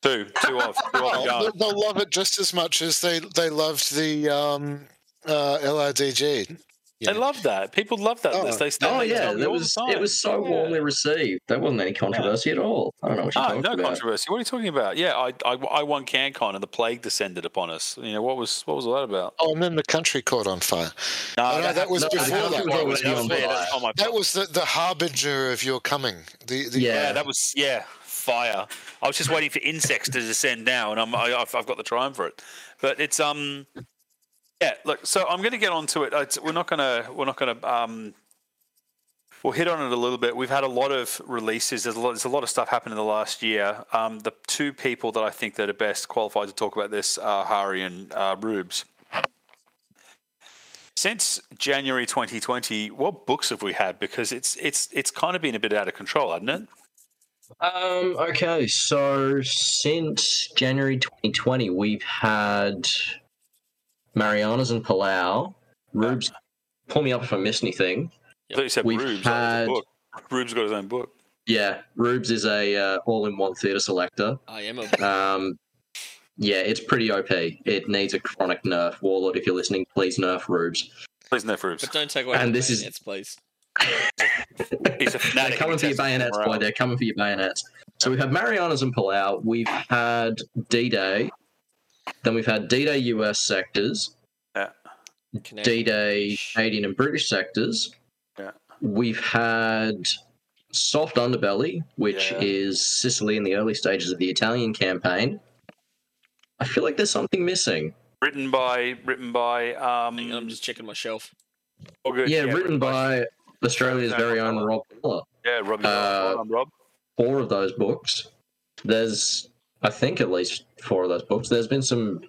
Two, two of, two of they'll, they'll love it just as much as they they loved the um, uh, LRDG. They love that. People love that Oh. list. They Oh yeah, tell me that all the was it was so Yeah. warmly received. There wasn't any controversy at all. I don't know what you're Ah, talking no about. controversy. What are you talking about? Yeah, I, I, I won CanCon and the plague descended upon us. You know what was what was all that about? Oh, and then the country caught on fire. No, no, that was no, before that that. was That was, already on that. That's my That was the, the harbinger of your coming. The, the, Yeah. Yeah, that was yeah, fire. I was just waiting for insects to descend now, and I'm I, I've, I've got the time for it. But it's um, yeah. Look, so I'm going to get onto it. It's, we're not going to we're not going to um, we'll hit on it a little bit. We've had a lot of releases. There's a lot, there's a lot of stuff happened in the last year. Um, the two people that I think that are best qualified to talk about this are Hari and uh, Rubes. Since January 2020, what books have we had? Because it's it's it's kind of been a bit out of control, hasn't it? Um, okay, so since January 2020, we've had Marianas and Palau. Rubes, pull me up if I miss anything. I thought you said We've Rubes. that was a had- book. Rubes got his own book. Yeah, Rubes is a uh, all-in-one theater selector. I am a Um, yeah, it's pretty OP. It needs a chronic nerf. Warlord, if you're listening, please nerf Rubes. Please nerf Rubes. but don't take away And my this is- bayonets, please. He's a fanatic. They're coming for your bayonets, boy. They're coming for your bayonets. So we've had Marianas and Palau. We've had D-Day. Then we've had D-Day US sectors. Canadian. D-Day Canadian and British sectors. Yeah. We've had Soft Underbelly, which Yeah. is Sicily in the early stages of the Italian campaign. I feel like there's something missing. Written by written by um. On, I'm just checking my shelf. all good. Yeah, written by Australia's very own Rob Miller. yeah Robbie. uh, Rob. Four of those books. There's, I think, at least four of those books. There's been some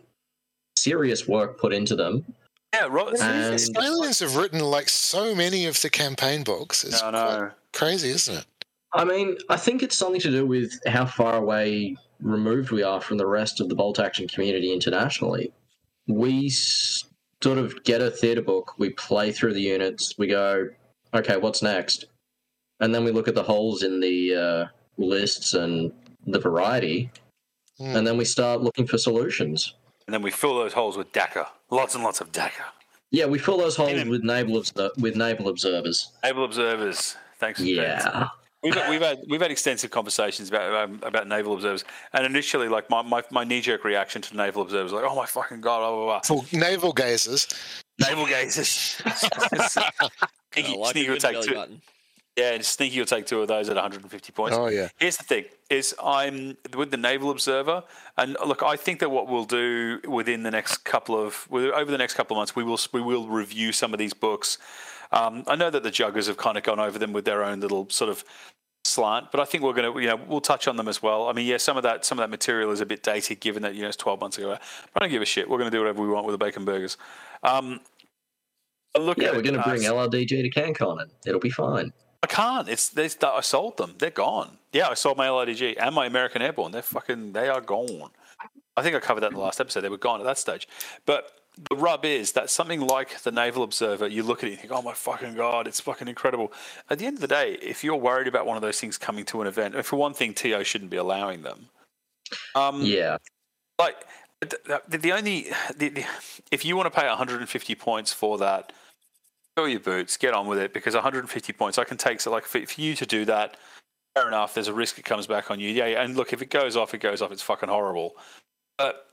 serious work put into them. Yeah, Rob. And- Australians have written like so many of the campaign books. It's no, no. crazy, isn't it? I mean, I think it's something to do with how far away removed we are from the rest of the bolt action community internationally. We sort of get a theatre book, we play through the units, we go, okay, what's next? And then we look at the holes in the uh, lists and the variety, Hmm. and then we start looking for solutions. And then we fill those holes with DACA. Lots and lots of DACA. Yeah, we fill those holes with naval obser- with naval observers. Able observers. Thanks. Thanks. Yeah, We've, we've had we've had extensive conversations about um, about naval observers, and initially, like my, my, my knee jerk reaction to naval observers, was like, oh my fucking god, blah blah blah. For naval gazers, Naval gazers. Sneaky, I like a Sneaky will take two. button. Yeah, and Sneaky will take two of those at 150 points. oh yeah, Here's the thing: is I'm with the Naval Observer, and look, I think that what we'll do within the next couple of over the next couple of months, we will we will review some of these books. Um, I know that the Juggers have kind of gone over them with their own little sort of slant, but I think we're going to you know we'll touch on them as well. I mean, yeah, some of that some of that material is a bit dated given that you know it's 12 months ago. But I don't give a shit. We're going to do whatever we want with the bacon burgers. Um, look yeah, at we're going to uh, bring LRDG to CanCon, and it'll be fine. I can't. It's they, I sold them. They're gone. Yeah, I sold my LRDG and my American Airborne. They're fucking. They are gone. I think I covered that in the last episode. They were gone at that stage. But the rub is that something like the Naval Observer, you look at it and think, "Oh my fucking god, it's fucking incredible." At the end of the day, if you're worried about one of those things coming to an event, for one thing, TO shouldn't be allowing them. Um, Yeah, like the, the, the only the, the, if you want to pay 150 points for that fill your boots get on with it because 150 points i can take so like for, you to do that fair enough there's a risk it comes back on you yeah, yeah and look if it goes off it goes off it's fucking horrible but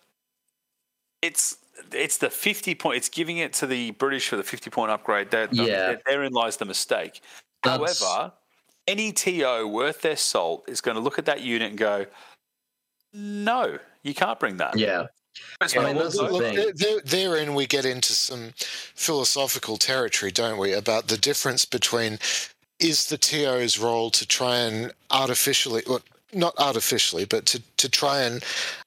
it's it's the 50 point it's giving it to the british for the 50 point upgrade that Yeah. therein lies the mistake That's- however any to worth their salt is going to look at that unit and go no you can't bring that yeah. I mean, that's the Look, there, there, therein we get into some philosophical territory, don't we? About the difference between is the TO's role to try and artificially, well, not artificially, but to, to try and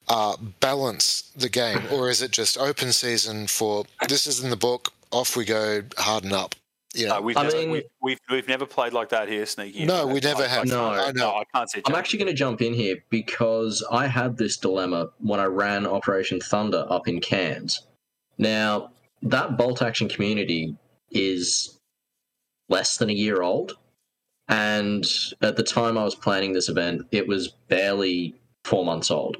uh, balance the game, or is it just open season for this is in the book, off we go, harden up? You No, know, we've, I never, mean- we've, we've we've never played like that here, Sneaky. No, we never I- have. I, No. I, No. I can't see. it I'm actually going to jump in here because I had this dilemma when I ran Operation Thunder up in Cairns. Now, that bolt action community is less than a year old. And at the time I was planning this event, it was barely four months old.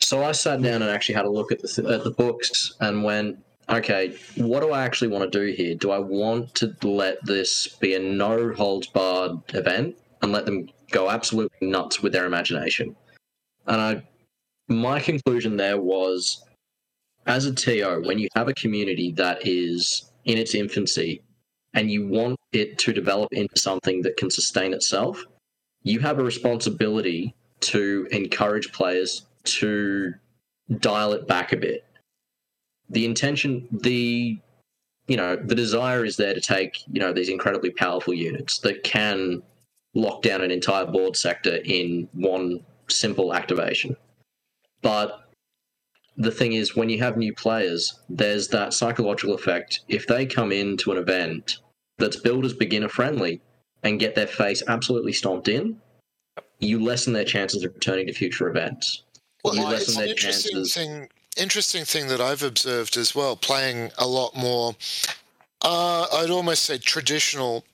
So I sat down and actually had a look at the, th- at the books and went, okay, what do I actually want to do here? Do I want to let this be a no holds barred event and let them go absolutely nuts with their imagination? And I, my conclusion there was, as a TO, when you have a community that is in its infancy and you want it to develop into something that can sustain itself, you have a responsibility to encourage players to dial it back a bit. The intention, the you know, the desire is there to take, you know, these incredibly powerful units that can lock down an entire board sector in one simple activation. But the thing is, when you have new players, there's that psychological effect. If they come into an event that's built as beginner friendly and get their face absolutely stomped in, you lessen their chances of returning to future events. Well, you it's lessen an their interesting chances. thing. Interesting thing that I've observed as well, playing a lot more. Uh, I'd almost say traditional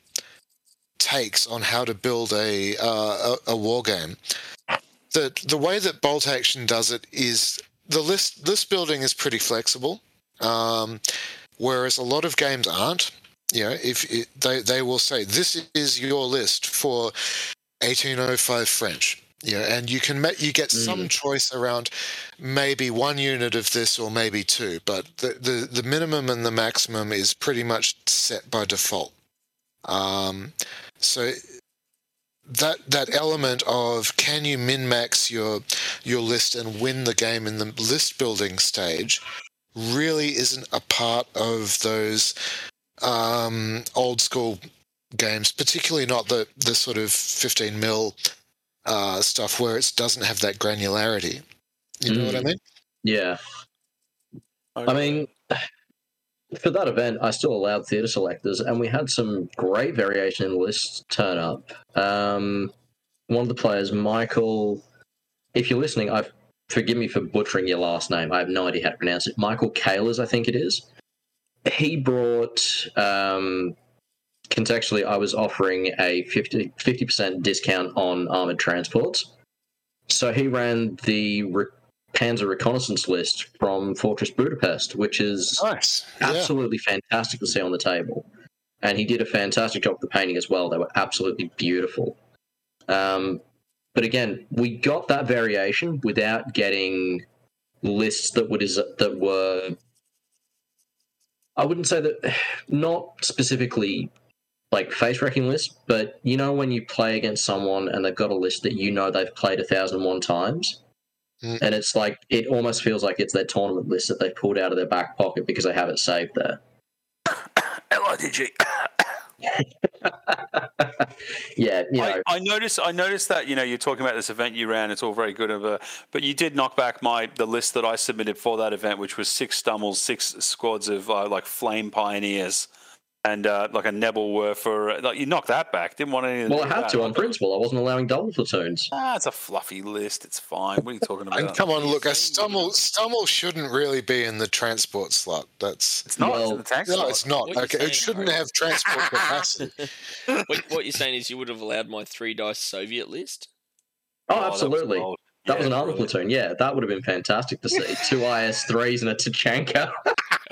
takes on how to build a uh, a, a war game. The the way that Bolt Action does it is the list list building is pretty flexible, um, whereas a lot of games aren't. You know, if it, they they will say this is your list for 1805 French. Know, and you can you get some choice around maybe one unit of this or maybe two, but the, the, the minimum and the maximum is pretty much set by default. Um, so that that element of can you min max your your list and win the game in the list building stage really isn't a part of those um, old school games, particularly not the the sort of 15 mil uh, stuff where it doesn't have that granularity. You know what I Mm. mean? Yeah. I mean, for that event, I still allowed theatre selectors, and we had some great variation in lists turn up. Um, one of the players, Michael, if you're listening, I've forgive me for butchering your last name. I have no idea how to pronounce it. Michael Kalers, I think it is. He brought. Um, contextually, I was offering a 50 percent discount on armored transports. So he ran the re- Panzer reconnaissance list from Fortress Budapest, which is Nice. Yeah. absolutely fantastic to see on the table. And he did a fantastic job of the painting as well. They were absolutely beautiful. Um, but again, we got that variation without getting lists that would is that were. I wouldn't say that, not specifically like face wrecking list, but you know when you play against someone and they've got a list that you know they've played a thousand one times, Mm. and it's like it almost feels like it's their tournament list that they pulled out of their back pocket because they have it saved there. LRDG. yeah, you know, I, I noticed. I noticed that you know you're talking about this event you ran. It's all very good, of a, but you did knock back my the list that I submitted for that event, which was six Stummels, six squads of uh, like flame pioneers, and uh, like a Nebelwerfer. Like you knocked that back. Didn't want any. well, I had that. to on principle. I wasn't allowing double platoons. Ah, it's a fluffy list. It's fine. What are you talking about? And come on, look, a Same Stummel Stummel shouldn't really be in the transport slot. That's It's not. it's Well, in the tank no, slot. it's not. What Okay, saying, it shouldn't have transport capacity. what, what you're saying is you would have allowed my three dice Soviet list? Oh, Oh, that was absolutely. That Yeah, was an armor brilliant. platoon. Yeah, that would have been fantastic to see. Two IS-3s and a Tachanka.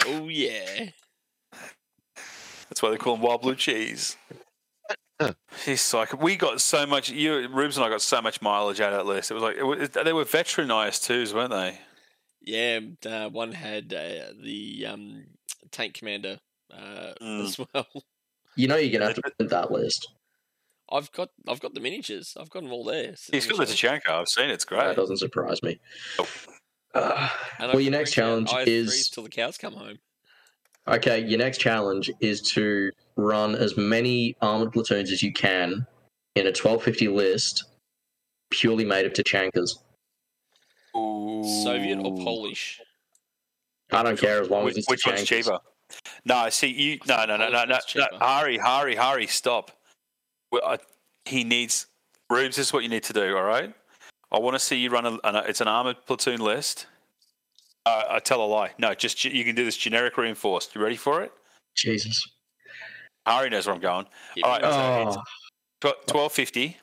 Oh yeah. That's why they call them wild blue cheese. Huh. He's like we got so much. You, Rubes and I got so much mileage out of that list. It was like it was, they were veteran IS2s, weren't they? Yeah, uh, one had uh, the um, tank commander uh, Mm. as well. You know you're gonna have to print that list. I've got I've got the miniatures. I've got them all there. He's sitting got on the. Tachanka. I've seen it. It's great. That doesn't surprise me. Oh. Uh, well, I your next challenge IS3s is till the cows come home. Okay. Your next challenge is to run as many armored platoons as you can in a 1250 list, purely made of Tachankas. Soviet or Polish? I don't care as long Which, as it's which one's cheaper? No, see you. No, no, no, no, no, Polish no. one's cheaper. Hari, Hari, Hari, stop. I, he needs. Rubes, this is what you need to do. All right. I want to see you run a. An, it's an armored platoon list. Uh, I tell a lie. No, just you can do this generic reinforced. You ready for it? Jesus. Hari knows where I'm going. Hit All me so Oh, 1250,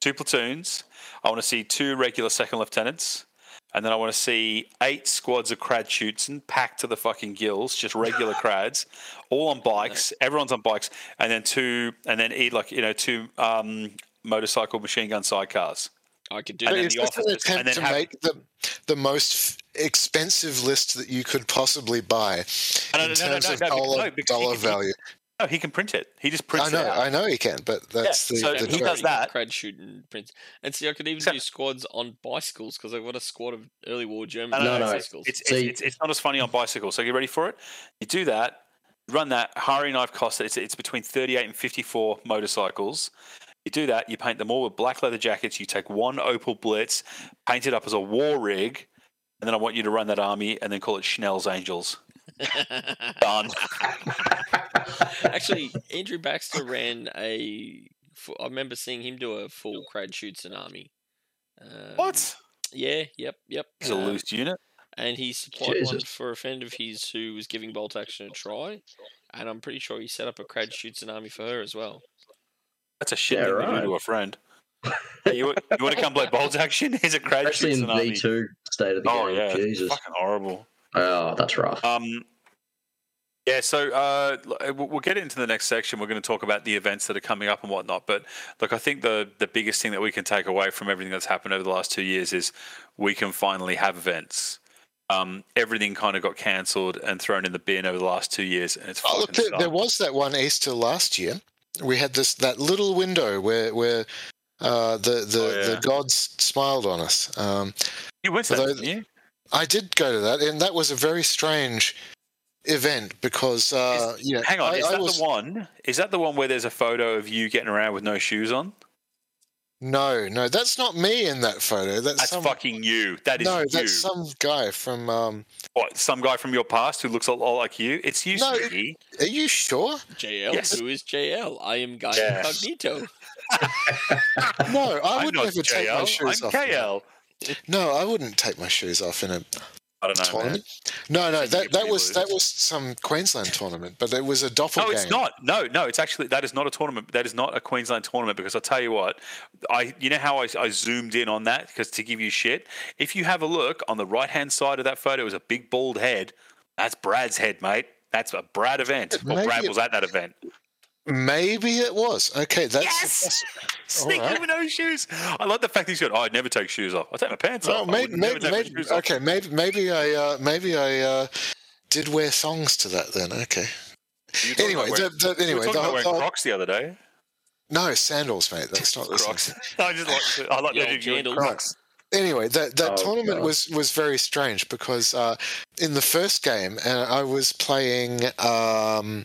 two platoons. I want to see two regular second lieutenants. And then I want to see eight squads of Kradschützen and packed to the fucking gills, just regular Krads, all on bikes. Everyone's on bikes, and then two, and then eat like you know two um, motorcycle machine gun sidecars. I could do And But then that. is the this an officers, and then to have- make the the most expensive list that you could possibly buy No, no, in no, no, terms no, of no, dollar, no, because he dollar can- he- value? No, he can print it. He just prints it. I know, it out. I know he can, but that's Yeah, so the, the he joke. does that. Crad shooting prints. And see, I could even do squads on bicycles because I've got a squad of early war German No, no, no, bicycles. It's, So it's, you- it's, it's not as funny on bicycle. So get ready for it. You do that. run that. Hari knife costs it's it's between thirty eight and fifty four motorcycles. You do that. You paint them all with black leather jackets. You take one Opel Blitz, paint it up as a war rig, and then I want you to run that army and then call it Schnell's Angels. Done. Actually, Andrew Baxter ran a. I remember seeing him do a full Kradschütze tsunami. Um, What? Yeah. Yep. Yep. He's a uh, loose unit. and he supplied one for a friend of his who was giving bolt action a try, and I'm pretty sure he set up a Kradschütze tsunami for her as well. That's a shit Yeah, thing to right. do to a friend. Hey, you, you want to come play bolt action? Here's a crash Especially in tsunami. V two state of the Oh game. yeah, Jesus. fucking horrible. Oh, that's rough. Um, yeah, so uh, we'll we'll get into the next section. We're going to talk about the events that are coming up and whatnot. But look, I think the the biggest thing that we can take away from everything that's happened over the last two years is we can finally have events. Um, everything kind of got cancelled and thrown in the bin over the last two years, and it's Oh, look, there, there was that one Easter last year. We had this that little window where where uh, the the, Oh, yeah. the gods smiled on us. Um, You went to that, didn't you? I did go to that, and that was a very strange event because uh, yeah, Hang on, I, is that was, the one? Is that the one where there's a photo of you getting around with no shoes on? No, no, that's not me in that photo. That's, That's some, fucking you. That is no, you. that's some guy from. Um, what? Some guy from your past who looks a lot like you? It's you, No, it- are you sure? JL, Yes. who is JL? I am Guy Yes. Incognito. No, I I'm would not never take my JL. shoes I'm off. in a- KL. No, I wouldn't take my shoes off in a I don't know, man. tournament. No, no, that, that was that was some Queensland tournament, but it was a doppelganger. No, it's not. No, no, it's actually that is not a tournament. That is not a Queensland tournament because I'll tell you what, I you know how I, I zoomed in on that because to give you shit. If you have a look on the right hand side of that photo, is a big bald head. That's Brad's head, mate. That's a Brad event. Well, Brad was at that event. Maybe it was. Okay, that's Yes! Sneaky right. with no shoes. I like the fact that he's going. Oh, I never take shoes off. I take my pants Oh, off. Maybe, would maybe, maybe shoes off. okay, maybe, maybe I, uh, maybe I uh, did wear thongs to that then. Okay. You were talking Anyway, about wearing- the, the, you were anyway, talking the, about wearing Crocs the other day. no sandals, mate. That's not the same. Crocs. I just like. I like The that old you wearing jandals. Crocs. Anyway, that that Oh, tournament God. was was very strange because uh, in the first game, uh, I was playing um,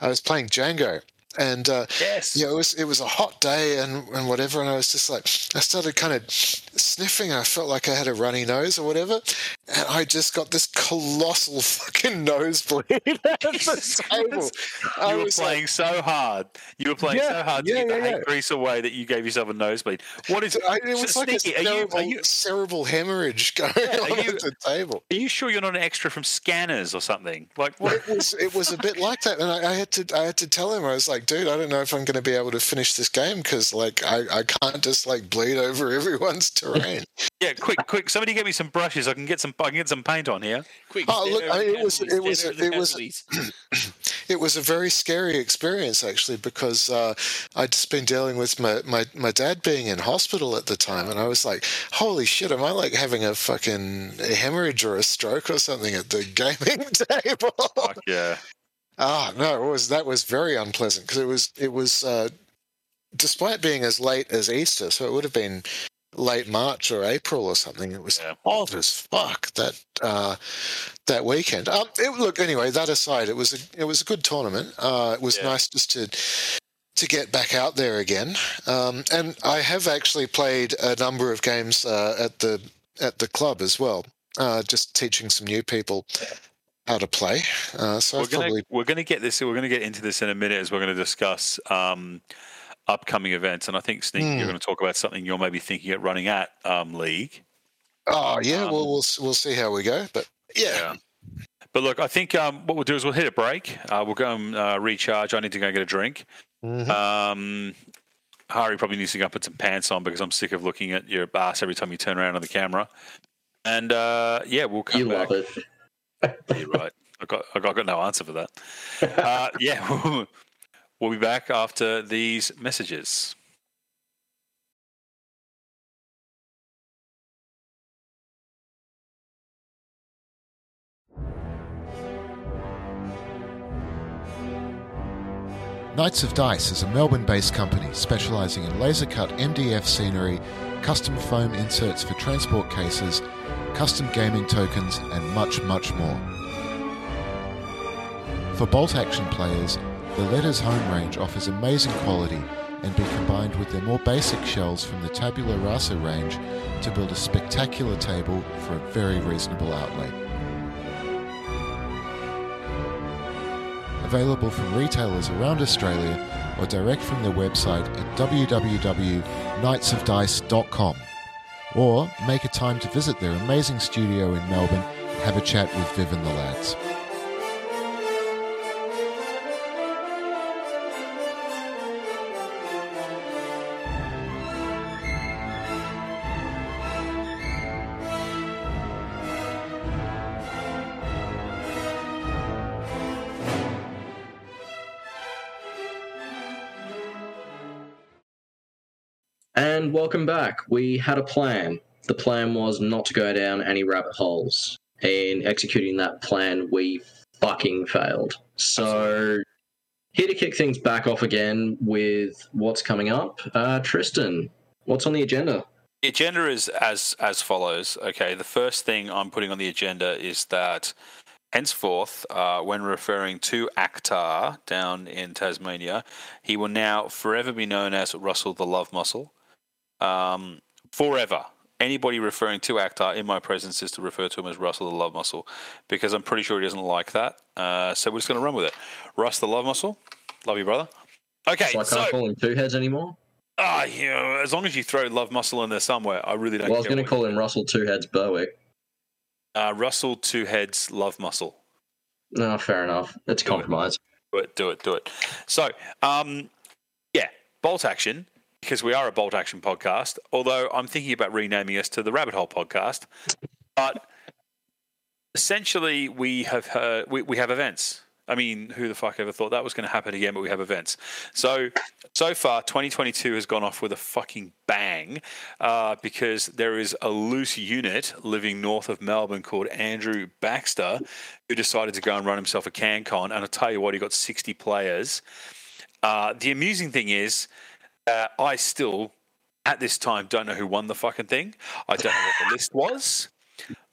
I was playing Django, and uh, Yes. yeah, it was it was a hot day and, and whatever, and I was just like I started kind of sniffing, and I felt like I had a runny nose or whatever, and I just got this colossal fucking nosebleed at the table. I You were was like, playing so hard. You were playing so hard to yeah, get the yeah, hate yeah. grease away that you gave yourself a nosebleed. What is I, it was like a Sneaky, are you, cerebral, are you cerebral hemorrhage going Yeah, on you- at the table. are you sure you're not an extra from Scanners or something? Like what? it was it was a bit like that, and I, I had to I had to tell him I was like, dude, I don't know if I'm going to be able to finish this game because like I, I can't just like bleed over everyone's terrain. Yeah, quick, quick! Somebody get me some brushes. I can get some. I can get some paint on here. Quick, Oh, look, I- the it was- it was- stand over the it was- it was a very scary experience actually because uh, I'd just been dealing with my, my my dad being in hospital at the time, and I was like, holy shit, am I like having a fucking hemorrhage or a stroke or something at the gaming table? Fuck yeah! Ah, no, it was that was very unpleasant because it was it was uh, despite being as late as Easter, so it would have been late March or April or something. It was Yeah. hot as fuck that uh, that weekend. Um, it, look, anyway, that aside, it was a it was a good tournament. Uh, it was Yeah. nice just to to get back out there again. Um, and I have actually played a number of games uh, at the at the club as well, uh, just teaching some new people how to play. Uh, so We're gonna probably gonna get this. We're gonna get into this in a minute as we're gonna discuss um, upcoming events. And I think Sneaky, Hmm. you're going to talk about something you're maybe thinking at running at um, League. Oh yeah, Um, well we'll we'll see how we go, but yeah, But look, I think um, what we'll do is we'll hit a break. Uh, we'll go and uh, recharge. I need to go get a drink. Mhm. Um, Hari probably needs to go put some pants on because I'm sick of looking at your ass every time you turn around on the camera. And uh, yeah, we'll come You back. love it. Yeah, You're right. I got, I got, I got no answer for that. Uh, yeah, we'll be back after these messages. Knights of Dice is a Melbourne based company specialising in laser cut MDF scenery, custom foam inserts for transport cases, custom gaming tokens, and much, much more. For bolt action players, the Letters Home range offers amazing quality and be combined with their more basic shells from the Tabula Rasa range to build a spectacular table for a very reasonable outlay. Available from retailers around Australia or direct from their website at www.knightsofdice.com or make a time to visit their amazing studio in Melbourne and have a chat with Viv and the lads. And welcome back. We had a plan. The plan was not to go down any rabbit holes. In executing that plan, we fucking failed. So, here to kick things back off again with what's coming up. Uh, Tristan, what's on the agenda? The agenda is as as follows. Okay, the first thing I'm putting on the agenda is that henceforth, uh, when referring to Akhtar down in Tasmania, he will now forever be known as Russell the Love Muscle. Um, forever. Anybody referring to Akhtar in my presence is to refer to him as Russell the Love Muscle because I'm pretty sure he doesn't like that. Uh, so we're just going to run with it. Russ the Love Muscle. Love you, brother. Okay, So I can't so call him Two Heads anymore? ah, you know, as long as you throw Love Muscle in there somewhere, I really don't Well, I was going to call him Russell Two Heads Berwick. uh, Russell Two Heads Love Muscle. No, fair enough. It's a Do it. compromise. Do it, do it, do it. So, um, yeah, bolt action because we are a bolt action podcast. Although I'm thinking about renaming us to the Rabbit Hole Podcast, but essentially we have heard, we, we have events. I mean, who the fuck ever thought that was going to happen again? But we have events. So, so far, 2022 has gone off with a fucking bang uh, because there is a loose unit living north of Melbourne called Andrew Baxter who decided to go and run himself a CanCon. And I tell you what, he got 60 players. Uh, the amusing thing is, uh, I still, at this time, don't know who won the fucking thing. I don't know what the list was.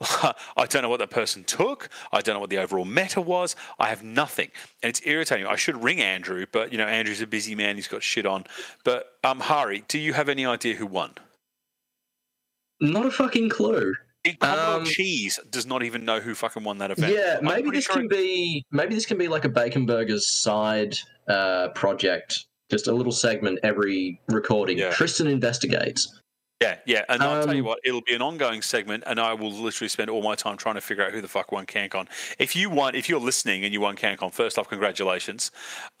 I don't know what that person took. I don't know what the overall meta was. I have nothing, and it's irritating. I should ring Andrew, but you know Andrew's a busy man. He's got shit on. But um, Hari, do you have any idea who won? Not a fucking clue. Um, Cheese does not even know who fucking won that event. Yeah, maybe this sure can be maybe this can be like a Bacon Burgers side uh, project. Just a little segment every recording. Yeah. Tristan investigates. Yeah, yeah, and I'll tell you Um, what, it'll be an ongoing segment, and I will literally spend all my time trying to figure out who the fuck won CanCon. If you won, if you're listening and you won CanCon, first off, congratulations.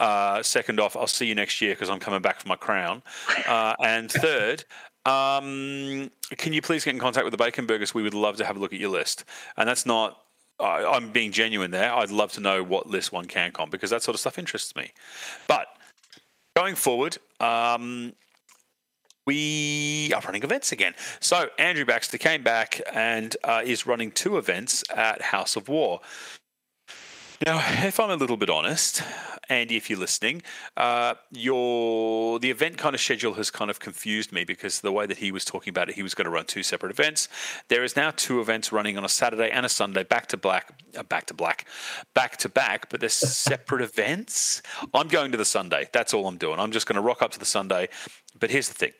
Uh, second off, I'll see you next year because I'm coming back for my crown. Uh, and third, um, can you please get in contact with the Bacon Burgers? We would love to have a look at your list, and that's not. I I'm being genuine there. I'd love to know what list won CanCon because that sort of stuff interests me. But going forward, um, we are running events again. So Andrew Baxter came back and uh, is running two events at House of War. Now, if I'm a little bit honest, Andy, if you're listening, uh, your the event kind of schedule has kind of confused me because the way that he was talking about it, he was going to run two separate events. There is now two events running on a Saturday and a Sunday, back to black, uh, back to black, back to back, but they're separate events. I'm going to the Sunday. That's all I'm doing. I'm just going to rock up to the Sunday. But here's the thing: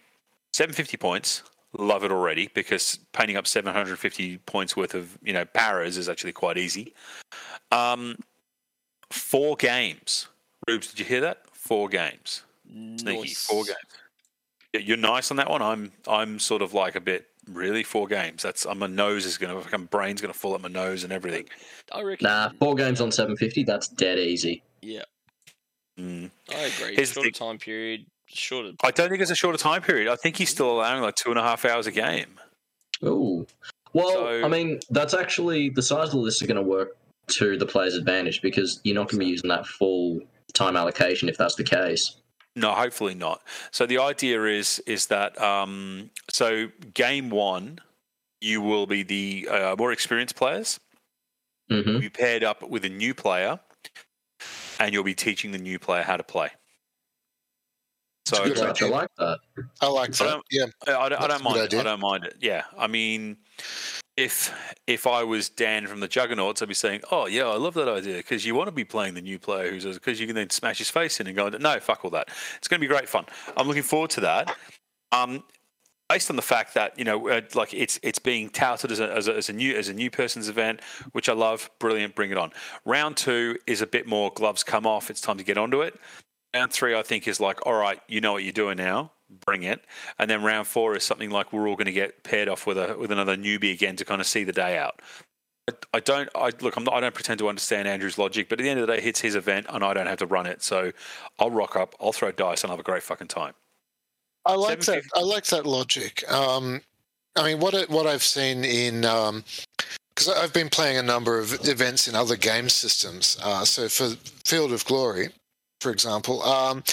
750 points. Love it already because painting up 750 points worth of you know paras is actually quite easy. Um, four games. Rubes, did you hear that? Four games. Sneaky. Nice. Four games. Yeah, You're nice on that one. I'm I'm sort of like a bit really four games. That's uh, my nose is gonna my brain's gonna fall up my nose and everything. I reckon. Nah, four games on 750. That's dead easy. Yeah, Mm. I agree. Here's the Shorter thing. time period, shorter. I don't think it's a shorter time period. I think he's still allowing like two and a half hours a game. Ooh. Well, So- I mean, that's actually the size of the list are going to work to the player's advantage because you're not going to be using that full time allocation if that's the case. No, hopefully not. So the idea is is that um, so game one, you will be the uh, more experienced players. hmm You'll be paired up with a new player, and you'll be teaching the new player how to play. So Good I like that. I like that. don't- Yeah, I, I don't, I don't mind it. I don't mind it. Yeah, I mean, if if I was Dan from the Juggernauts, I'd be saying, "Oh yeah, I love that idea because you want to be playing the new player who's because you can then smash his face in and go, no, fuck all that. It's going to be great fun. I'm looking forward to that. Um, based on the fact that you know, uh, like it's it's being touted as a, as a, as a new as a new person's event, which I love. Brilliant, bring it on. Round two is a bit more gloves come off. It's time to get onto it. Round three, I think, is like, all right, you know what you're doing now bring it. And then round four is something like we're all going to get paired off with a with another newbie again to kind of see the day out. I, I don't. I look. I'm not, I don't pretend to understand Andrew's logic, but at the end of the day, it's his event, and I don't have to run it. So I'll rock up. I'll throw dice, and I'll have a great fucking time. I like that. I like that logic. Um, I mean, what it, what I've seen in because I've been playing a number of events in other game systems. Uh, so for Field of Glory, for example, um,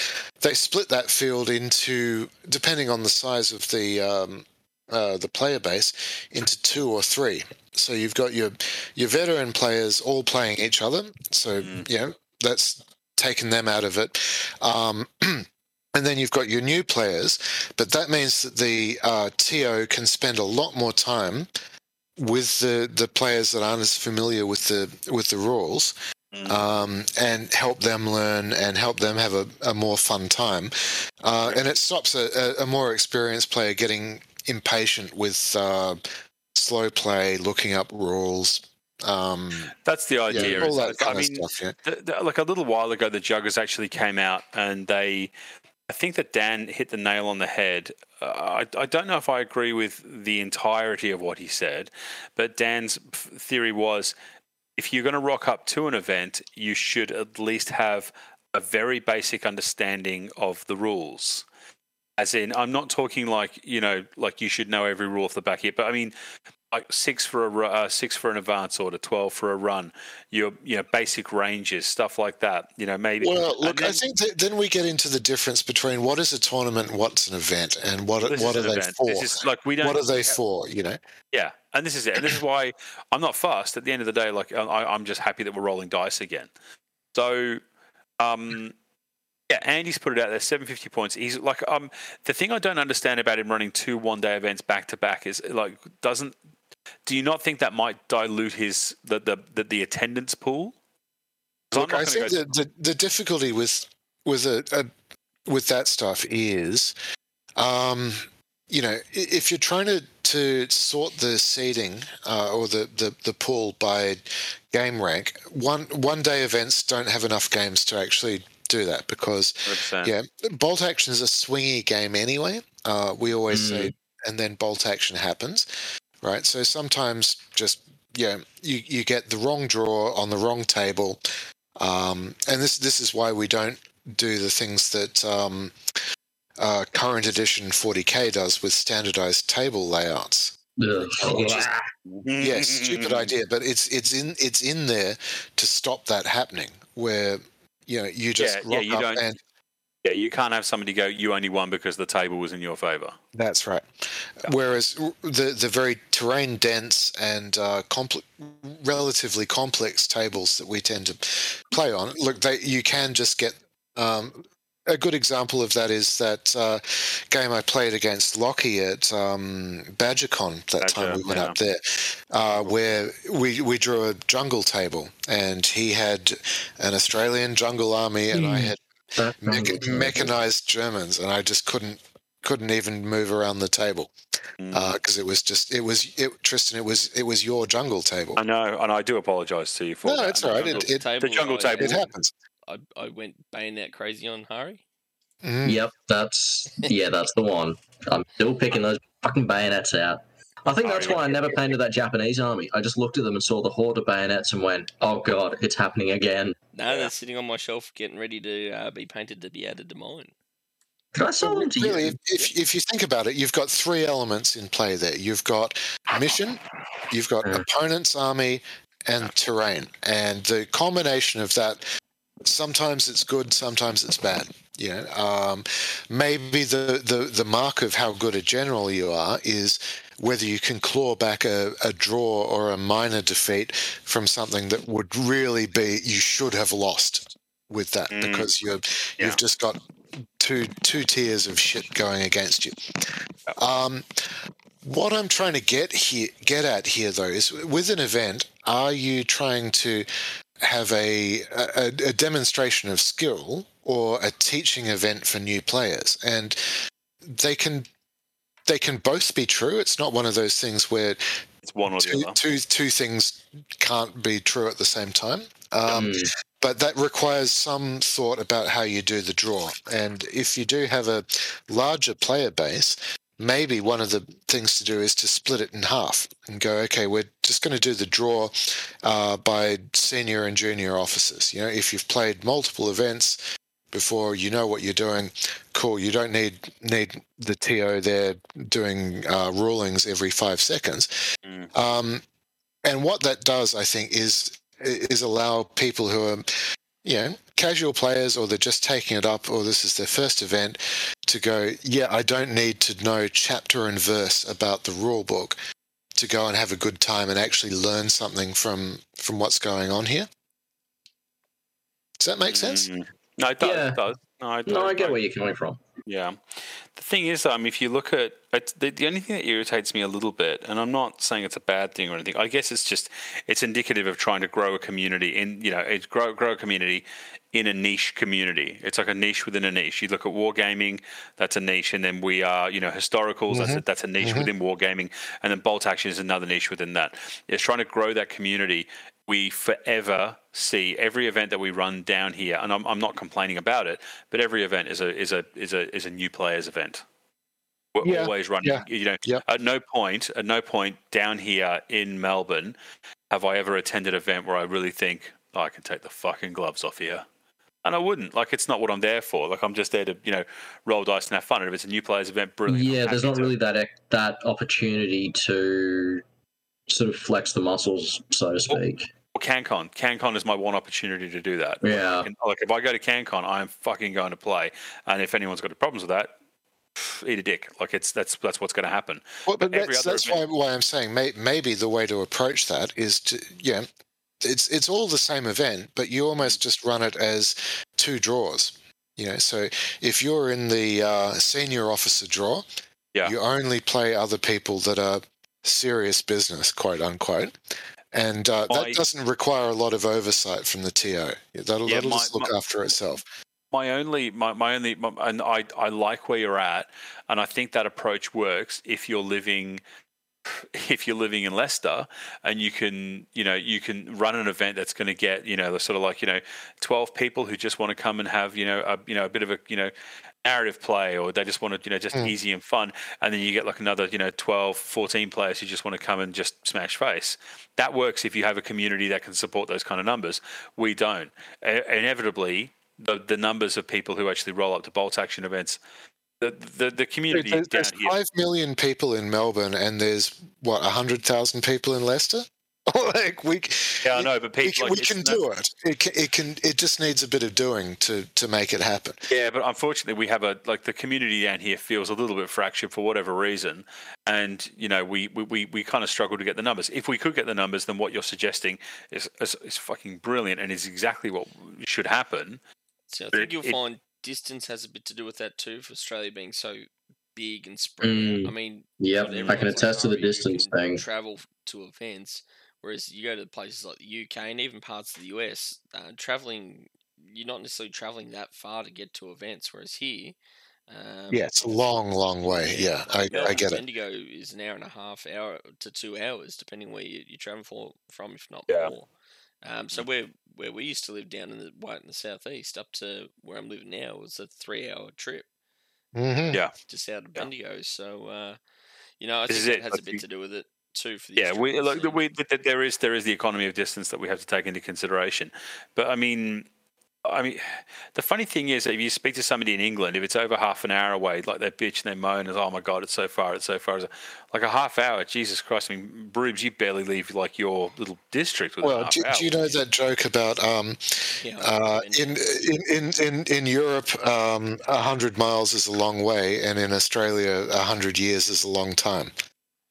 they split that field into, depending on the size of the um, uh, the player base, into two or three. So you've got your your veteran players all playing each other. So mm. you know that's taken them out of it. Um, and then you've got your new players, but that means that the uh, TO can spend a lot more time with the, the players that aren't as familiar with the with the rules Mm. Um, and help them learn and help them have a, a more fun time. Uh, and it stops a, a, more experienced player getting impatient with uh, slow play, looking up rules. Um, That's the idea. Yeah, all that kind I mean, stuff, yeah. the, the, like a little while ago, the Juggers actually came out and they. I think that Dan hit the nail on the head. Uh, I, I, don't know if I agree with the entirety of what he said, but Dan's theory was if you're going to rock up to an event, you should at least have a very basic understanding of the rules. As in, I'm not talking like you know, like you should know every rule off the back here, but I mean, like six for a uh, six for an advance order, twelve for a run, your you know basic ranges, stuff like that. You know maybe. Well, look, then, I think then we get into the difference between what is a tournament, what's an event, and what what are they event. for? Is, like we don't. What are they for? You know. Yeah, and this is it, and this is why I'm not fast. At the end of the day, like I, I'm just happy that we're rolling dice again. So, um, yeah, Andy's put it out there, 750 points. He's like, um, the thing I don't understand about him running two one day events back to back is like, doesn't do you not think that might dilute his the the the, the attendance pool? Look, I think the, the, the difficulty with with a, a with that stuff is, um, you know, if you're trying to to sort the seeding uh, or the, the the pool by game rank, one one day events don't have enough games to actually do that because 100%. yeah, bolt action is a swingy game anyway. Uh, we always mm. say, and then bolt action happens right? So sometimes just yeah, you you get the wrong draw on the wrong table, um, and this this is why we don't do the things that um, uh, current edition 40k does with standardized table layouts. Is, yeah, stupid idea, but it's it's in it's in there to stop that happening. Where you know you just yeah, yeah you don't and, yeah, you can't have somebody go, you only won because the table was in your favour. That's right. Yeah. Whereas the the very terrain dense and uh, compl- relatively complex tables that we tend to play on, look, they, you can just get. Um, a good example of that is that uh, game I played against Lockie at um, BadgerCon that Badger, time we went yeah. up there, uh, where we, we drew a jungle table and he had an Australian jungle army and mm. I hmm. Had mechanized Germans, and I just couldn't couldn't even move around the table because mm. uh, it was just it was it, Tristan. It was it was your jungle table. I know, and I do apologise to you for no, that. it's all right. It, it, the jungle table. It happens. I, I went bayonet crazy on Hari. Mm. Yep, that's yeah, that's the one. I'm still picking those fucking bayonets out. I think that's why I never painted that Japanese army. I just looked at them and saw the horde of bayonets and went, "Oh god, it's happening again." No, they're sitting on my shelf, getting ready to uh, be painted to be added to mine. Can I sell them to really, you? If, if you think about it, you've got three elements in play there. You've got mission, you've got mm. opponent's army, and terrain. And the combination of that, sometimes it's good, sometimes it's bad. You know, um, maybe the, the, the mark of how good a general you are is whether you can claw back a, a draw or a minor defeat from something that would really be you should have lost with that mm. because you're yeah. you've just got two two tiers of shit going against you. Um, what I'm trying to get here, get at here, though, is with an event, are you trying to have a, a, a demonstration of skill or a teaching event for new players? And they can they can both be true. It's not one of those things where It's one or the two, other. two, two things can't be true at the same time. Um, Mm. but that requires some thought about how you do the draw. And if you do have a larger player base, maybe one of the things to do is to split it in half and go, okay, we're just going to do the draw uh, by senior and junior officers. You know, if you've played multiple events before, you know what you're doing. Cool. You don't need need the TO there doing uh, rulings every five seconds. Mm. Um, and what that does, I think, is is allow people who are, you know, casual players or they're just taking it up or this is their first event to go, yeah, I don't need to know chapter and verse about the rule book to go and have a good time and actually learn something from from what's going on here. Does that make sense? Mm. No, it does. Yeah. It does. No, I, No, I get where you're coming from. Yeah. The thing is, um, if you look at the, the only thing that irritates me a little bit, and I'm not saying it's a bad thing or anything. I guess it's just it's indicative of trying to grow a community in you know it's grow grow a community in a niche community. It's like a niche within a niche. You look at wargaming, that's a niche, and then we are you know historicals. That's a, that's a niche within wargaming, and then bolt action is another niche within that. It's trying to grow that community. We forever see every event that we run down here, and I'm, I'm not complaining about it, but every event is a is a is a is a new players event. We're Yeah, always running. yeah, You know, yep. at no point, at no point down here in Melbourne, have I ever attended an event where I really think oh, I can take the fucking gloves off here. And I wouldn't. Like, it's not what I'm there for. Like, I'm just there to, you know, roll dice and have fun. And if it's a new players event, brilliant. Yeah, there's not to. really that that opportunity to sort of flex the muscles, so to speak. Well, CanCon. CanCon is my one opportunity to do that. Yeah. And, like, if I go to CanCon, I'm fucking going to play. And if anyone's got problems with that, eat a dick. Like, it's that's that's what's going to happen. Well, but Every that's, other that's why, why I'm saying may, maybe the way to approach that is to yeah, it's it's all the same event, but you almost just run it as two draws. You know, so if you're in the uh, senior officer draw, Yeah. you only play other people that are serious business, quote unquote. And uh, that doesn't require a lot of oversight from the TO. That'll, Yeah, that'll my- just look my- after itself. my only my, my only my, and I, I like where you're at and i think that approach works if you're living if you're living in leicester and you can you know you can run an event that's going to get you know the sort of like you know 12 people who just want to come and have you know a you know a bit of a you know narrative play or they just want to you know just Mm. easy and fun and then you get like another you know 12 14 players who just want to come and just smash face that works if you have a community that can support those kind of numbers we don't inevitably the, the numbers of people who actually roll up to bolt action events the the, the community There's, down here. there's here five million people in Melbourne, and there's what hundred thousand people in Leicester. like we, yeah i know but we people can, like, we can no- do it. It can, it can. It just needs a bit of doing to to make it happen. Yeah, but unfortunately, we have a like the community down here feels a little bit fractured for whatever reason, and you know we we, we, we kind of struggle to get the numbers. If we could get the numbers, then what you're suggesting is is, is fucking brilliant and is exactly what should happen. So I But think it- you'll it- find distance has a bit to do with that too, for Australia being so big and spread. Mm. I mean, Yep, God, I everyone's can like, attest to the "Oh, distance thing. Travel to events, whereas you go to places like the UK and even parts of the US, uh, traveling, you're not necessarily traveling that far to get to events. Whereas here, um, Yeah, it's a long, long way. Yeah, I, like I Melbourne get to it. Bendigo is an hour and a half, hour to two hours, depending where you, you travel for, from, if not Yeah. more. Um, so where where we used to live down in the right in the southeast, up to where I'm living now, was a three hour trip hmm Yeah, just out of Yeah. Bendigo. So uh, you know, I This think is that it, has like a bit you- to do with it too. For the yeah. We Australian look, we th- there is there is the economy of distance that we have to take into consideration, but I mean. I mean, the funny thing is, if you speak to somebody in England, if it's over half an hour away, like they bitch and they moan, and oh my god, it's so far, it's so far. It's like a half hour, Jesus Christ! I mean, Brubes, you barely leave like your little district with Well, half do, hour. do you know that joke about um, Yeah, uh, in, in in in in Europe, um, a hundred miles is a long way, and in Australia, a hundred years is a long time.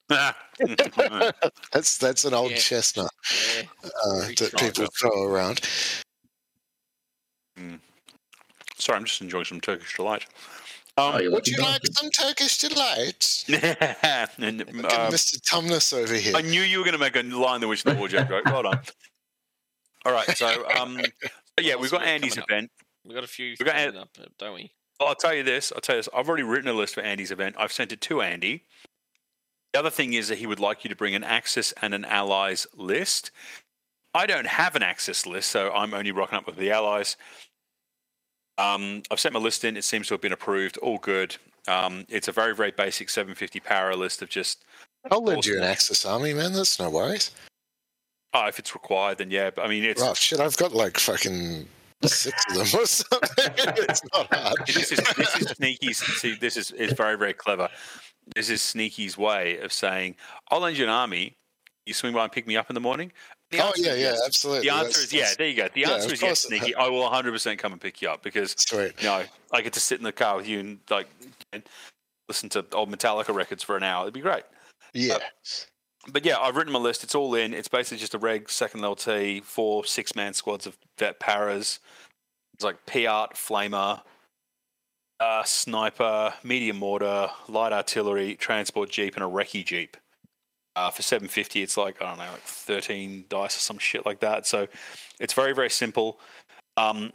That's that's an old Yeah. chestnut yeah, uh, that true. people throw around. Sorry, I'm just enjoying some Turkish delight. Um, Oh, Would you like some Turkish delight? and, uh, Mr. Tumnus over here. I knew you were going to make a line that which the war joke. Right? Well done. All right, so um, yeah, we've got Andy's event. We've got a few we've got coming up, don't we? Well, I'll tell you this. I'll tell you this. I've already written a list for Andy's event. I've sent it to Andy. The other thing is that he would like you to bring an Axis and an Allies list. I don't have an Axis list, so I'm only rocking up with the Allies. Um, I've sent my list in. It seems to have been approved. All good. Um, it's a very, very basic 750 power list of just, I'll lend you an. Axis army, man. That's no worries. oh, if it's required, then yeah. But I mean, it's Oh shit, I've got like fucking six of them or something. it's not hard. this is this is Sneaky's. See, this is is very very clever. This is Sneaky's way of saying, "I'll lend you an army. You swing by and pick me up in the morning." The Oh yeah, yeah, yes. absolutely. The answer That's- is yeah. There you go. The yeah, answer is yes. Sneaky. I will 100 percent come and pick you up because Sweet. you know I get to sit in the car with you and like and listen to old Metallica records for an hour. It'd be great. Yeah. But yeah, I've written my list. It's all in. It's basically just a reg second LT, four six man squads of vet paras. It's like PIAT, flamer, uh, sniper, medium mortar, light artillery, transport jeep, and a recce jeep. Uh, for 750, it's like I don't know, like 13 dice or some shit like that. So it's very very simple. Um,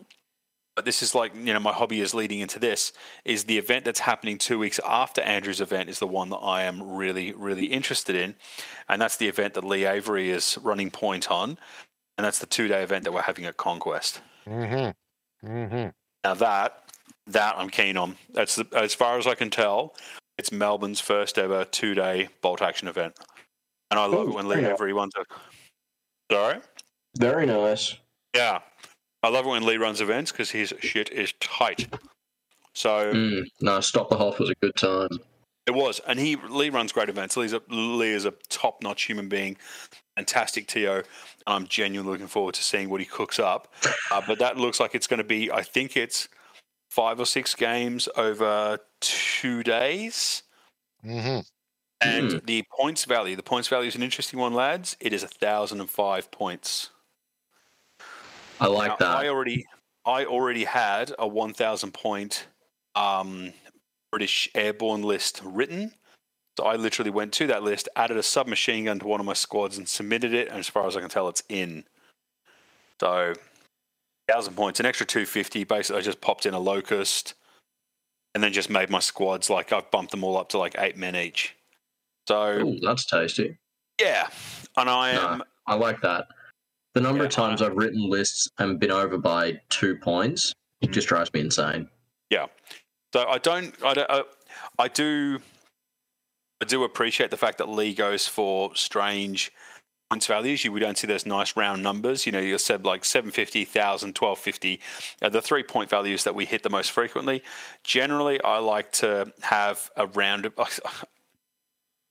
but this is like you know my hobby is leading into this is the event that's happening two weeks after Andrew's event is the one that I am really really interested in, and that's the event that Lee Avery is running point on, and that's the two day event that we're having at Conquest. Mm-hmm. Mm-hmm. Now that that I'm keen on. That's the, as far as I can tell, it's Melbourne's first ever two day bolt action event, and I love Ooh, it when Lee runs it. Sorry. Very nice. Yeah, I love it when Lee runs events because his shit is tight. So Mm, no, Stop the Hoff was a good time. it was, and he Lee runs great events. Lee's a, Lee is a top notch human being, fantastic to. I'm genuinely looking forward to seeing what he cooks up. Uh, but that looks like it's going to be. I think it's five or six games over two days. Mm-hmm. And the points value, the points value is an interesting one, lads. It is a thousand and five points. I like Now, I already, I already had a one thousand point um, British airborne list written. So I literally went to that list, added a submachine gun to one of my squads, and submitted it. And as far as I can tell, it's in. So, thousand points, an extra two fifty. Basically, I just popped in a locust, and then just made my squads like I've bumped them all up to like eight men each. So Ooh, that's tasty. yeah, and I No. am I like that. The number of times I've written lists and been over by two points, it just drives me insane. Yeah. So I don't, I don't, uh, I do, I do appreciate the fact that Lee goes for strange points values. You we don't see those nice round numbers. You know, you said like 750, 1000, 1250, uh, the three point values that we hit the most frequently. Generally, I like to have a round.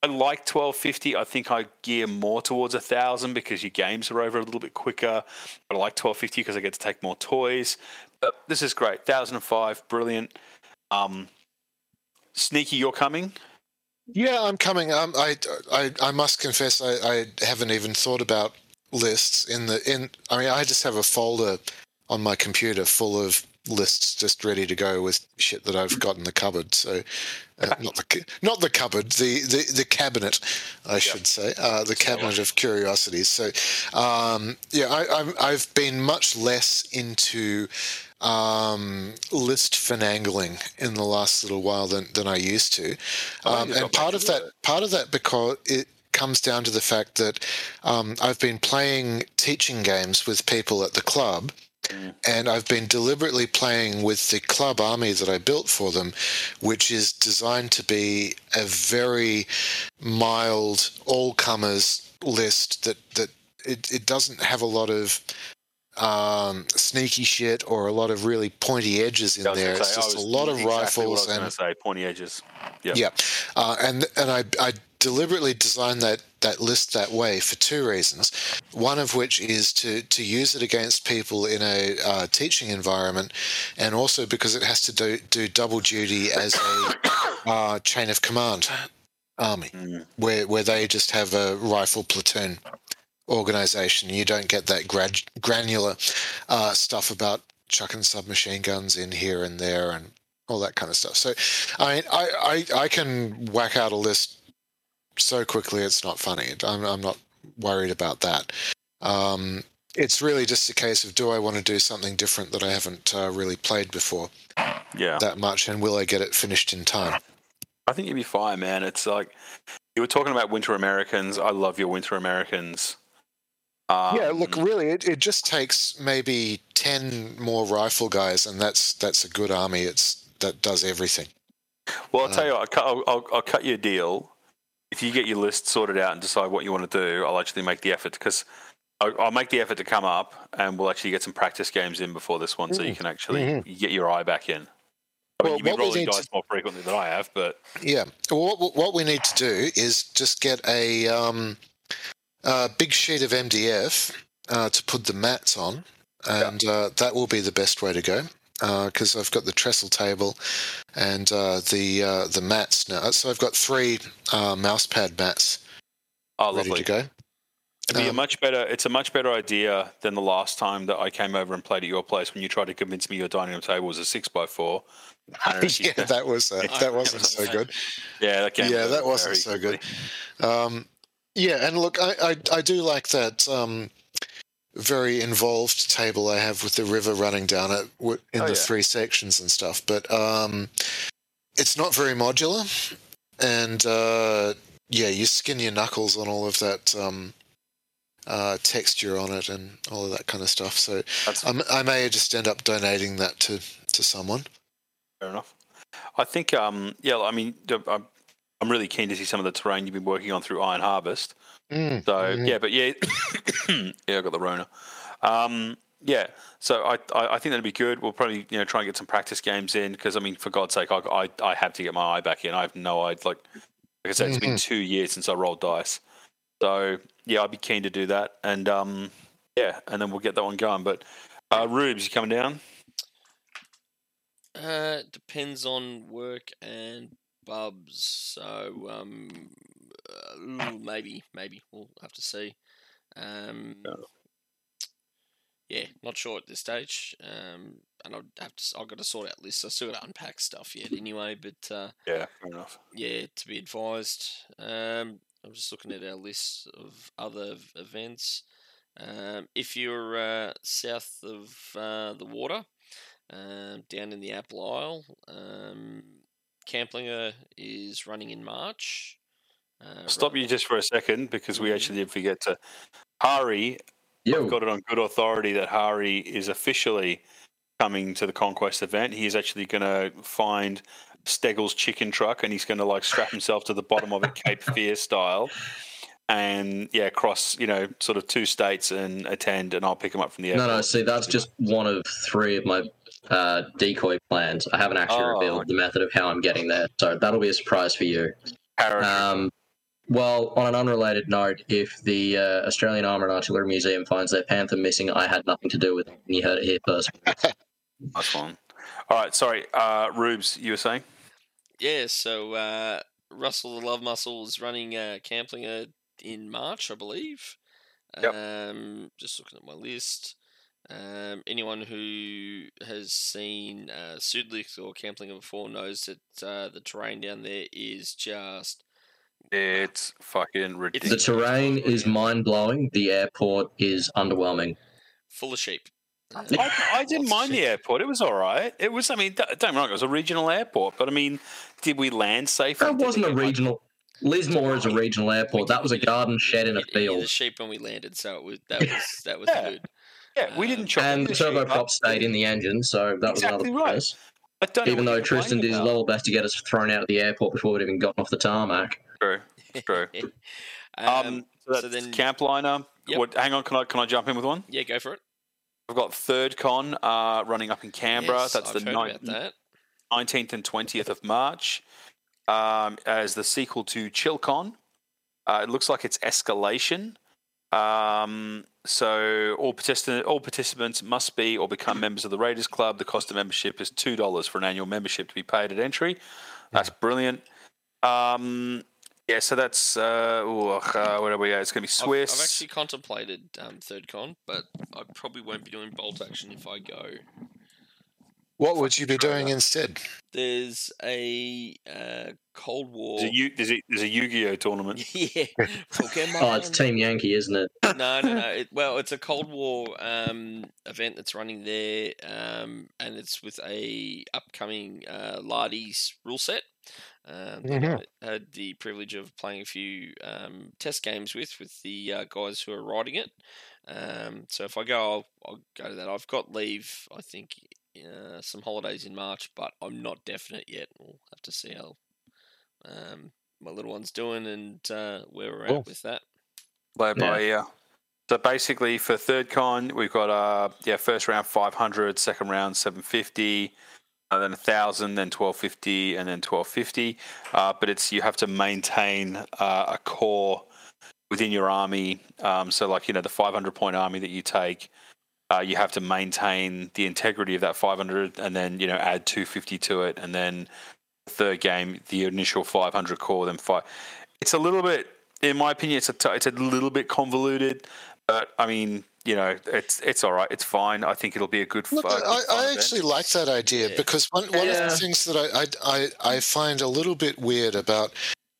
I like 1250. I think I gear more towards a thousand because your games are over a little bit quicker. But I like 1250 because I get to take more toys. But this is great. 1005, brilliant. Um, Sneaky, you're coming. Yeah, I'm coming. Um, I, I, I must confess, I, I haven't even thought about lists in the in. I mean, I just have a folder on my computer full of lists just ready to go with shit that I've got in the cupboard. So, uh, not the not the cupboard, the the, the cabinet, I should say, uh, the cabinet of curiosities. So, um, yeah, I, I've been much less into um, list finangling in the last little while than, than I used to, um, and part of that part of that because it comes down to the fact that um, I've been playing teaching games with people at the club. Mm. And I've been deliberately playing with the club army that I built for them, which is designed to be a very mild, all comers list that, that it, it doesn't have a lot of um, sneaky shit or a lot of really pointy edges in there. gonna It's just a lot of exactly what I rifles was and say pointy edges. Yeah. yeah, uh, and and I I deliberately designed that that list that way for two reasons. One of which is to to use it against people in a uh, teaching environment, and also because it has to do do double duty as a uh, chain of command army, Mm. where where they just have a rifle platoon organization. You don't get that grad, granular uh, stuff about chucking submachine guns in here and there and all that kind of stuff. So, I mean, I, I, I can whack out a list so quickly it's not funny. I'm, I'm not worried about that. Um, it's really just a case of do I want to do something different that I haven't uh, really played before Yeah. that much, and will I get it finished in time? I think you'd be fine, man. It's like you were talking about Winter Americans. I love your Winter Americans. Um, yeah, look, really, it, it just takes maybe ten more rifle guys, and that's that's a good army. It's that does everything. Well, I'll tell you what. I'll, cut- I'll, I'll, cut you a deal. If you get your list sorted out and decide what you want to do, I'll actually make the effort because I'll, I'll make the effort to come up and we'll actually get some practice games in before this one, so you can actually get your eye back in. I mean, Well, you've been rolling need to- dice more frequently than I have, but Yeah. Well, what, what we need to do is just get a, um, a big sheet of MDF uh, to put the mats on, and uh, that will be the best way to go. Because I've got the trestle table and uh, the uh, the mats now, so I've got three uh, mouse pad mats oh, ready lovely. to go. It'd be a Um, much better. It's a much better idea than the last time that I came over and played at your place when you tried to convince me your dining room table was a six by four. yeah, that was uh, that wasn't so good. Yeah, that yeah, that wasn't so good. Um, yeah, and look, I, I, I do like that um, very involved table I have with the river running down it in Oh, the yeah. three sections and stuff, but um, it's not very modular, and uh, yeah, you skin your knuckles on all of that um, uh, texture on it and all of that kind of stuff. So I'm, I may just end up donating that to to someone. fair enough. I think, um, yeah, I mean, the- I'm, I'm really keen to see some of the terrain you've been working on through Iron Harvest. Mm, So mhm. yeah, but yeah, yeah, I got the Rona. Um, yeah, so I, I I think that'd be good. We'll probably you know try and get some practice games in because I mean, for God's sake, I, I I have to get my eye back in. I have no idea. Like like I said, it's been two years since I rolled dice. So yeah, I'd be keen to do that, and um, yeah, and then we'll get that one going. But uh, Rubes, you coming down? Uh, depends on work and bubs. So um, uh, maybe, maybe we'll have to see. Um, yeah, not sure at this stage. Um, and I'd have to. I've got to sort out lists. I still got to unpack stuff yet, anyway. But uh, Yeah, fair enough. yeah, to be advised. Um, I'm just looking at our list of other events. Um, if you're uh, south of uh, the water, um, down in the Apple Isle, um, Camplinger is running in March. Uh, Stop ru- you just for a second because we actually did forget to. Hari, Yo, I've got it on good authority that Hari is officially coming to the Conquest event. He is actually going to find Steggles chicken truck and he's going to like strap himself to the bottom of it, Cape Fear style, and yeah, cross you know sort of two states and attend, and I'll pick him up from the airport. no, no. See, that's just one of three of my uh, decoy plans. I haven't actually Oh, revealed the method of how I'm getting there, so that'll be a surprise for you. Um, well, on an unrelated note, if the uh, Australian Armour and Artillery Museum finds their Panther missing, I had nothing to do with it. And you heard it here first. Nice one. All right, sorry, uh, Rubes, you were saying? Yeah, so uh, Russell the Love Muscle is running uh, Camplinger in March, I believe. Yep. Um, just looking at my list. Um, anyone who has seen uh, Sudlicht or Camplinger before knows that uh, the terrain down there is just It's fucking ridiculous. The terrain is mind blowing. The airport is underwhelming. full of sheep. Uh, I, I didn't mind the airport. It was all right. It was, I mean, don't get me wrong, it was a regional airport, but I mean, did we land safely? That wasn't a get, like- regional. Lismore is a regional airport. That was a garden shed in a we did hear The field. sheep when we landed, so it was that was that was Yeah. good. Yeah, we didn't chop And the the sheep turboprop stayed in the engine, so that was Exactly another right. plus. I don't Even what though Tristan did his level best to get us thrown out of the airport before we'd even gotten off the tarmac. True, true. um, Um, so that's so then- Camp Liner. Yep. What, hang on, can I can I jump in with one? yeah, go for it. I've got Third Con uh, running up in Canberra. Yes, that's I've the heard nine- about that. 19th and 20th of March um, as the sequel to ChillCon. Uh, it looks like it's Escalation. Um, so all, participant, all participants must be or become members of the Raiders Club. The cost of membership is two dollars for an annual membership to be paid at entry. That's brilliant. Um, yeah, so that's uh, ooh, uh, where are we at? It's going to be I've- Swiss. I've, actually contemplated um, third con, but I probably won't be doing bolt action if I go. What would you be Try doing instead? There's a uh, Cold War. There's a, Yu- there's a, there's a Yu-Gi-Oh tournament. yeah, Pokemon. Oh, it's Team Yankee, isn't it? no, no, no. It, well, it's a Cold War um, event that's running there, um, and it's with a upcoming uh, Lardy's rule set. Um, that Mhm. I had the privilege of playing a few um, test games with with the uh, guys who are writing it. Um, so if I go, I'll, I'll go to that. I've got leave. I think uh, some holidays in March, but I'm not definite yet. We'll have to see how um, my little one's doing and uh, where we're Cool. at with that. Play by ear. So basically, for third con, we've got uh yeah first round 500, second round 750, uh, then 1000, then 1250, and then 1250. Uh, but it's you have to maintain uh, a core within your army. Um, so like you know the 500 point army that you take. Uh, you have to maintain the integrity of that 500 and then you know add 250 to it and then third game the initial 500 core then five it's a little bit in my opinion it's a t- it's a little bit convoluted but i mean you know it's it's all right it's fine i think it'll be a good Look, good I, event. actually like that idea Yeah. because one, one of the things that I, I, I, I find a little bit weird about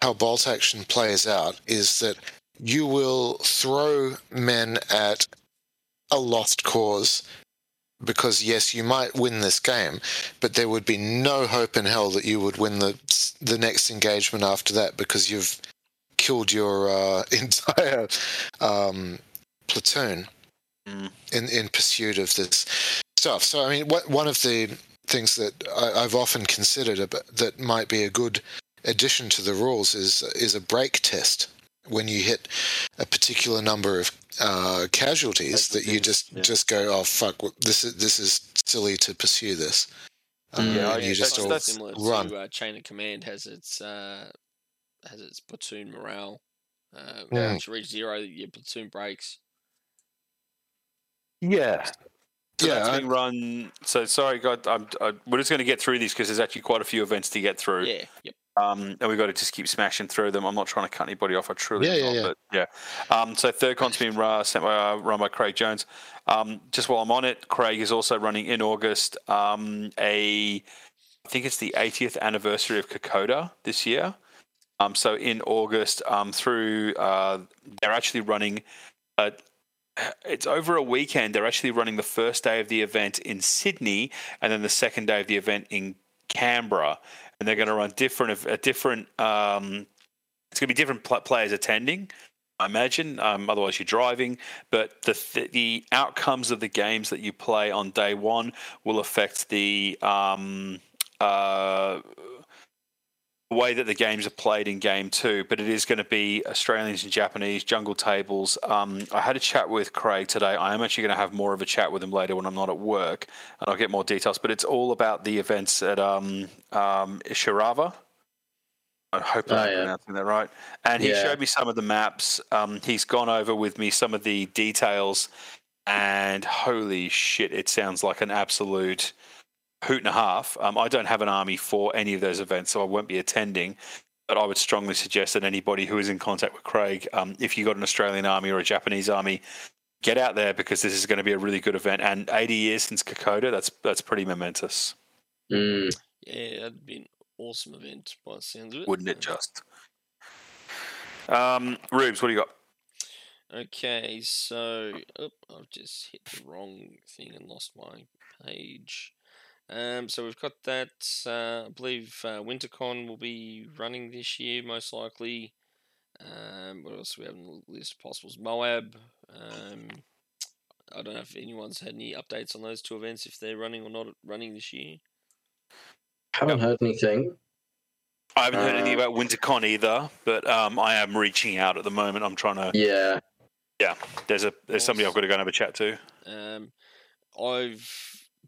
how bolt action plays out is that you will throw men at a lost cause because yes, you might win this game, but there would be no hope in hell that you would win the the next engagement after that because you've killed your uh, entire um, platoon Mm. in in pursuit of this stuff. So I mean, what, one of the things that I, I've often considered ab- that might be a good addition to the rules is is a break test when you hit a particular number of uh, casualties that you just yeah. just go oh fuck this is this is silly to pursue this Um. Yeah, and you yeah, just that's- all that's similar run to uh, Chain of Command has its uh, has its platoon morale. Uh, Yeah. Once you reach zero, your platoon breaks. yeah So Yeah, that's I- being run. So sorry, God, I'm, I, we're just going to get through these because there's actually quite a few events to get through. Yeah, yep. Um, and we've got to just keep smashing through them. I'm not trying to cut anybody off. I truly Yeah, am yeah, not, yeah. But yeah. Um, so third con's been uh, sent by, uh, run by Craig Jones. Um, just while I'm on it, Craig is also running in August um, a, I think it's the 80th anniversary of Kokoda this year. Um, so in August, um, through uh, they're actually running. A, it's over a weekend. They're actually running the first day of the event in Sydney, and then the second day of the event in Canberra. And they're going to run different, a different. Um, it's going to be different pl- players attending. I imagine. Um, otherwise, you're driving. But the th- the outcomes of the games that you play on day one will affect the um, uh, way that the games are played in game two, but it is going to be Australians and Japanese jungle tables. Um, I had a chat with Craig today. I am actually going to have more of a chat with him later when I'm not at work, and I'll get more details. But it's all about the events at um, um, Ishirava. I hope Oh, I'm yeah. pronouncing that right. And he Yeah. showed me some of the maps. Um, he's gone over with me some of the details, and holy shit, it sounds like an absolute hoot and a half. Um, I don't have an army for any of those events, so I won't be attending. But I would strongly suggest that anybody who is in contact with Craig, um, if you've got an Australian army or a Japanese army, get out there because this is going to be a really good event. And 80 years since Kokoda, that's that's pretty momentous, Mm. Yeah, that'd be an awesome event by the sounds of it. wouldn't it? Just. Um, Rubes, what do you got? Okay, so oop, I've just hit the wrong thing and lost my page. Um, so we've got that. Uh, I believe uh, WinterCon will be running this year, most likely. Um, what else do we have on the list of possibles? Moab. Um, I don't know if anyone's had any updates on those two events, if they're running or not running this year. Haven't heard anything. I haven't heard anything Uh, about WinterCon either, but um, I am reaching out at the moment. I'm trying to. Yeah. Yeah. There's a there's somebody I've got to go and have a chat to. Um, I've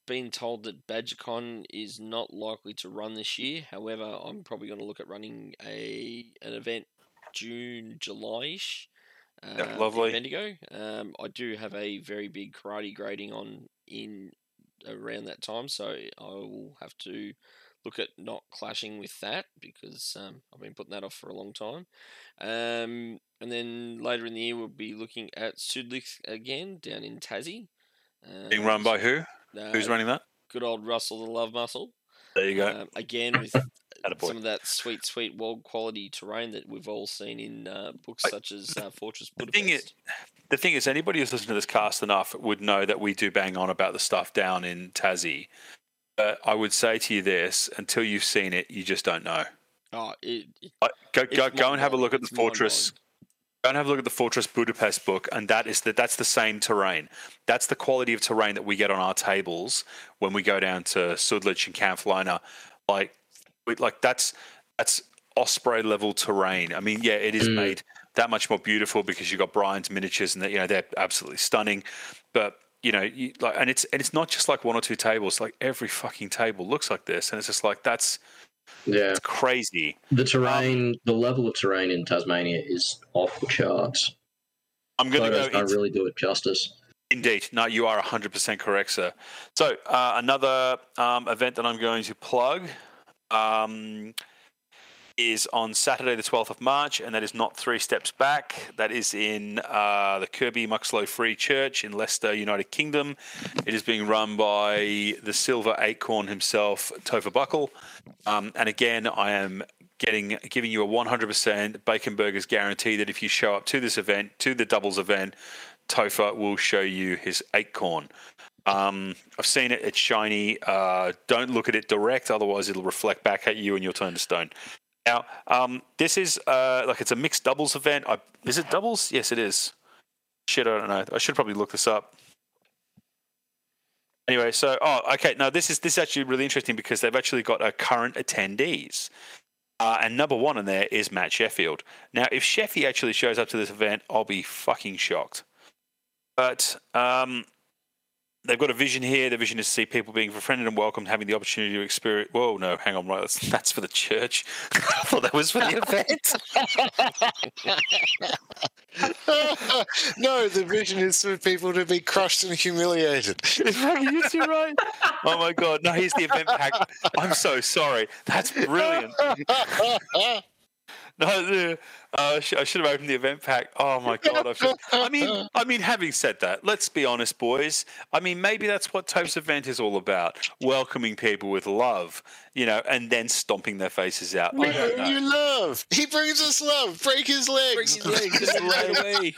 been told that BadgerCon is not likely to run this year. However, I'm probably going to look at running a an event June, July-ish. Uh, Yeah, lovely. Bendigo. Um, I do have a very big karate grading on in around that time, so I will have to look at not clashing with that because um, I've been putting that off for a long time. Um, and then later in the year, we'll be looking at Sudlik again down in Tassie. Being run by who? Uh, Who's running that? good old Russell the Love Muscle. There you go. Um, again, with some of that sweet, sweet world quality terrain that we've all seen in uh, books such as uh, Fortress The Budapest. thing is, the thing is, anybody who's listened to this cast enough would know that we do bang on about the stuff down in Tassie. But I would say to you this: until you've seen it, you just don't know. oh, it, it- I- Go, go, go and have a look at the fortress. Go and have a look at the Fortress Budapest book, and that is the, that's the same terrain. That's the quality of terrain that we get on our tables when we go down to Sudlich and Camphlona. Like, we, like that's that's Osprey level terrain. I mean, yeah, it is Mm. made that much more beautiful because you've got Brian's miniatures, and that you know they're absolutely stunning. But you know, you, like, and it's and it's not just like one or two tables. Like every fucking table looks like this, and it's just like that's Yeah. it's crazy. The terrain, the level of terrain in Tasmania is off the charts. I'm going to Photos go. don't really do it justice. Indeed. No, you are 100% correct, sir. So, uh, another um, event that I'm going to plug um, is on Saturday, the 12th of March, and that is not three steps back. That is in uh, the Kirby Muxloe Free Church in Leicester, United Kingdom. It is being run by the Silver Acorn himself, Topher Buckle. Um, and again, I am getting giving you a 100% Bacon Burgers guarantee that if you show up to this event, to the doubles event, Topher will show you his acorn. Um, I've seen it; it's shiny. Uh, don't look at it direct, otherwise it'll reflect back at you and you'll turn to stone. Now, um, this is uh, like it's a mixed doubles event. I, is it doubles? Yes, it is. Shit, I don't know. I should probably look this up. Anyway, so oh, okay. Now this is this is actually really interesting because they've actually got a current attendees. Uh, and number one in there is Matt Sheffield. Now, if Sheffy actually shows up to this event, I'll be fucking shocked. But um, they've got a vision here. The vision is to see people being befriended and welcomed, having the opportunity to experience. Whoa, no, hang on, right? That's, that's for the church. I thought that was for the event. no, the vision is for people to be crushed and humiliated. Is you right? Oh my god! No, here's the event pack. I'm so sorry. That's brilliant. No, the- uh, I sh- I should have opened the event pack. Oh my god! I, should, I mean, I mean, having said that, let's be honest, boys. I mean, maybe that's what Tope's event is all about: welcoming people with love, you know, and then stomping their faces out. I don't you love. He brings us love. Break his legs. Break his legs. right away.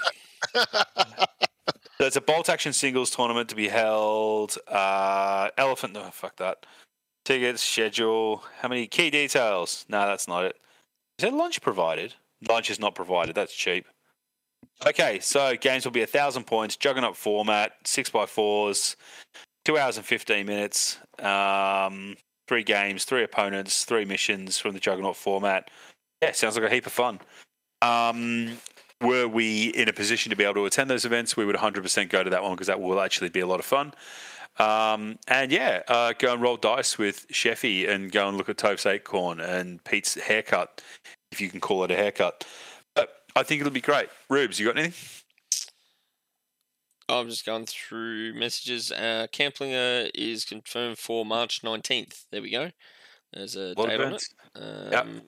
There's a bolt action singles tournament to be held. Uh, elephant, no, fuck that. Tickets, schedule, how many key details? No, that's not it. Is there lunch provided? Lunch is not provided. That's cheap. Okay, so games will be a thousand points, juggernaut format, six by fours, two hours and fifteen minutes. Um, three games, three opponents, three missions from the juggernaut format. Yeah, sounds like a heap of fun. Um, were we in a position to be able to attend those events, we would 100% go to that one because that will actually be a lot of fun. Um, and yeah, uh, go and roll dice with Sheffy and go and look at Tove's Acorn and Pete's haircut, if you can call it a haircut. But I think it'll be great. Rubes, you got anything? I'm just going through messages. Uh, Camplinger is confirmed for March 19th. There we go. There's a Lot of date on it. events. Um,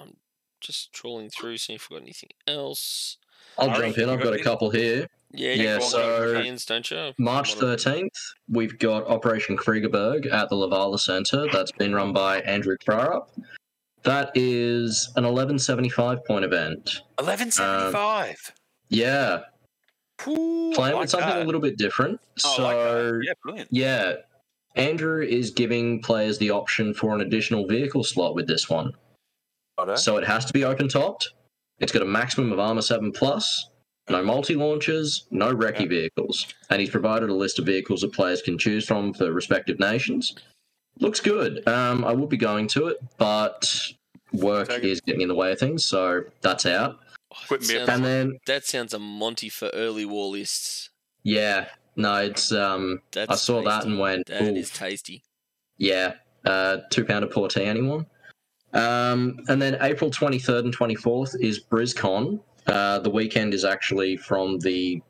I'm just trawling through, seeing if we've got anything else. I'll Ari, jump in. I've got got a couple here. Yeah, Yeah, so- Europeans, don't you? March One of them. 13th, we've got Operation Kriegerberg at the Lavala Centre. That's been run by Andrew Krarup. That is an 1175 point event. 1175. Um, yeah, Ooh, playing like with something that. a little bit different. Oh, I so, like. Yeah, brilliant. yeah, Andrew is giving players the option for an additional vehicle slot with this one. So it has to be open topped. It's got a maximum of armor 7 plus, no multi launchers, no recce vehicles. And he's provided a list of vehicles that players can choose from for respective nations. Looks good. Um, I would be going to it, but work Take it. is getting in the way of things, so that's out. Oh, that me up. sounds- And then, that sounds a Monty for early war lists. yeah, no, it's um, That's I saw that and went, That is "Oof." tasty. Yeah, uh, two pounder portee, anyone? Um, and then April 23rd and 24th is BrizCon. Uh, the weekend is actually from the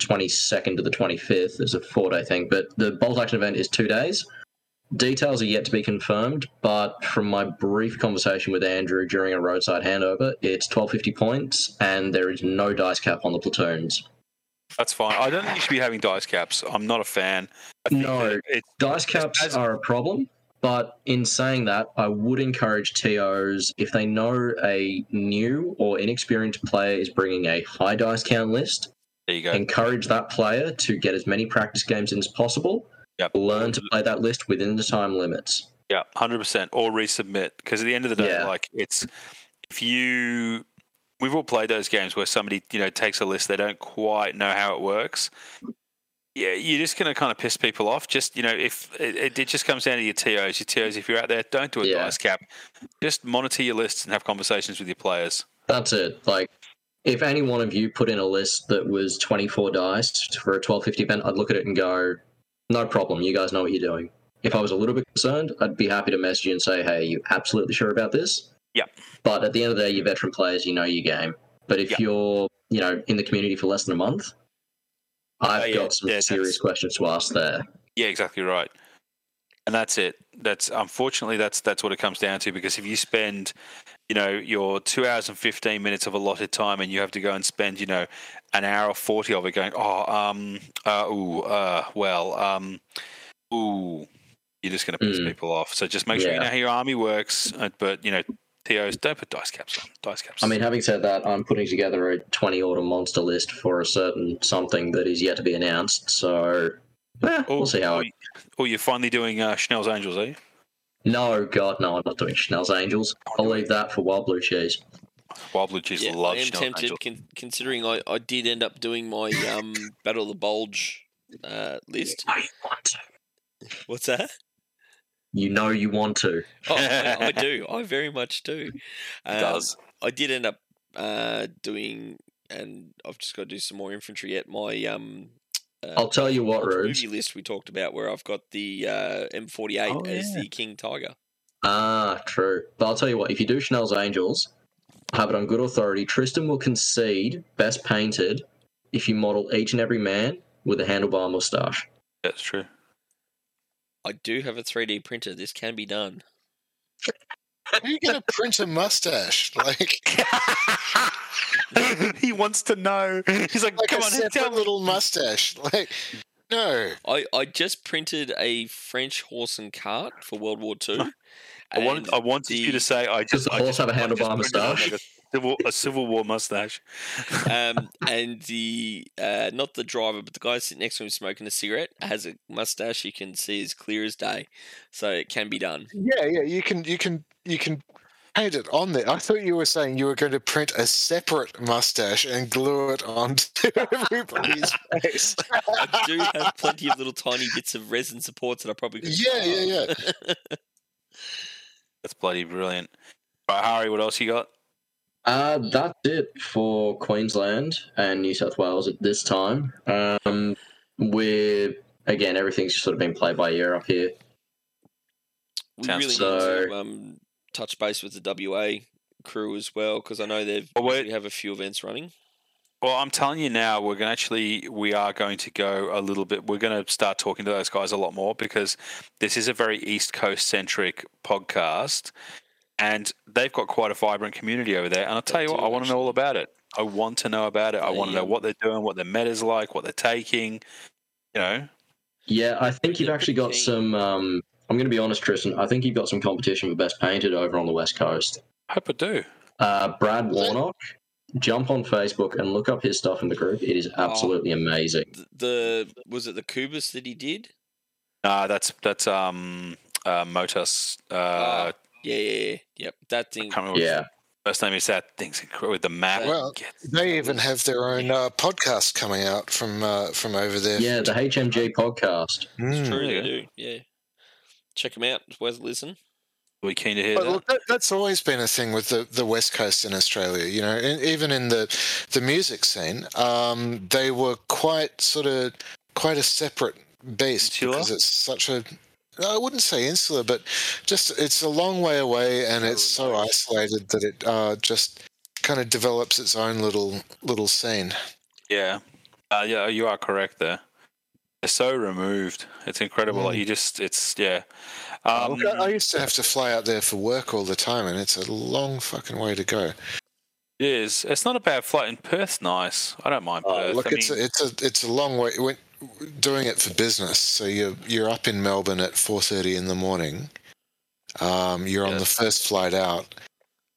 22nd to the 25th. It's a four day thing, but the bolt action event is two days. Details are yet to be confirmed, but from my brief conversation with Andrew during a roadside handover, it's 1250 points and there is no dice cap on the platoons. That's fine. I don't think you should be having dice caps. I'm not a fan. No. it, Dice caps as- are a problem, but in saying that, I would encourage TOs if they know a new or inexperienced player is bringing a high dice count list, there you go. encourage that player to get as many practice games in as possible. Yep. Learn to play that list within the time limits. Yeah, hundred percent. Or resubmit because at the end of the day, Yeah. like it's if you we've all played those games where somebody you know takes a list they don't quite know how it works. Yeah, you're just going to kind of piss people off. Just you know, if it, it just comes down to your TOs, your TOs. If you're out there, don't do a Yeah. dice cap. Just monitor your lists and have conversations with your players. That's it. Like, if any one of you put in a list that was 24 dice for a 1250 event, I'd look at it and go, no problem. You guys know what you're doing. If I was a little bit concerned, I'd be happy to message you and say, hey, you absolutely sure about this? Yep. But at the end of the day, you're veteran players, you know your game. But if Yep. you're, you know, in the community for less than a month, I've Oh, yeah. got some Yeah, serious questions to ask there. Yeah, exactly right. And that's it. That's unfortunately that's that's what it comes down to because if you spend, you know, your two hours and fifteen minutes of allotted time and you have to go and spend, you know, an hour or forty of it going, oh, um, uh, ooh, uh, well, um, ooh, you're just going to piss Mm. people off. So just make sure you know how your army works. uh, But you know, TOs don't put dice caps on. Dice caps. I mean, having said that, I'm putting together a 20 order monster list for a certain something that is yet to be announced. So, eh, we'll see how Oh, it oh, you're finally doing uh, Schnell's Angels, are you? No, God, no, I'm not doing Schnell's Angels. I'll leave that for Wild Blue Cheese. Wild Blue Cheese Yeah, loves I am Schnell's tempted, Angels. con- considering I, I did end up doing my um, Battle of the Bulge uh, list. No, you want to. What's that? You know you want to. Oh, I, I do. I very much do. Um, does. I did end up uh, doing, and I've just got to do some more infantry yet. My um, uh, I'll tell you what, old movie list we talked about, where I've got the uh, M48 Oh, as yeah. the King Tiger. Ah, true. But I'll tell you what, if you do Schnell's Angels, have it on good authority. Tristan will concede best painted if you model each and every man with a handlebar mustache. That's true. I do have a 3D printer. This can be done. How are you going to print a mustache? Like, he wants to know. He's like, like come a on, separate tell me. little mustache. Like, no. I, I just printed a French horse and cart for World War Two. I wanted, I wanted you to say, I Does just, the I horse just, have a I just handlebar printed moustache? Like a, civil, a Civil War mustache. um, and the uh, not the driver, but the guy sitting next to him smoking a cigarette has a mustache you can see as clear as day, so it can be done. Yeah, yeah. You can, you can, you can paint it on there. I thought you were saying you were going to print a separate mustache and glue it onto everybody's face. I do have plenty of little tiny bits of resin supports that I probably could. Yeah, yeah, yeah. That's bloody brilliant. Right, Harry, what else you got? Uh, that's it for Queensland and New South Wales at this time. Um, we're again everything's sort of been played by ear up here. We really so- need to um, touch base with the WA crew as well because I know they've Well, wait. usually have a few events running. Well, I'm telling you now, we're going to actually, we are going to go a little bit. We're going to start talking to those guys a lot more because this is a very East Coast centric podcast, and they've got quite a vibrant community over there. And I'll tell They you what, I want to know all about it. I want to know about it. I want to know what they're doing, what their meta's like, what they're taking. You know, Yeah, I think you've actually got some. Um, I'm going to be honest, Tristan. I think you've got some competition for best painted over on the west coast. I hope I do. Uh, Brad Warnock, jump on Facebook and look up his stuff in the group. It is absolutely amazing. The, the was it the Kubus that he did? Nah, that's that's um uh, Motus. Uh, Ah, Yeah, yeah, yeah. Yep, that thing. can't Yeah, what the first name is. That thing's incredible with the map. Well, They even have their own uh, podcast coming out from uh, from over there. yeah, the HMG podcast. Mm. True, yeah. they do. Yeah, check them out. It's worth a listen. we keen to hear But that. look, that, that's always been a thing with the, the West Coast in Australia. You know, and even in the the music scene, um, they were quite sort of quite a separate beast Insular? because it's such a. I wouldn't say insular, but just it's a long way away, and it's so isolated that it uh, just kind of develops its own little little scene. Yeah, uh, yeah, you are correct there. They're so removed. It's incredible. Like Mm. you just, it's yeah. Um, I used to have to fly out there for work all the time, and it's a long fucking way to go. It is. It's not a bad flight, and Perth's nice. I don't mind Oh, Perth. look, I it's mean, a, it's a it's a long way. When, doing it for business, so you're you're up in Melbourne at four thirty in the morning. Um, you're on the first flight out,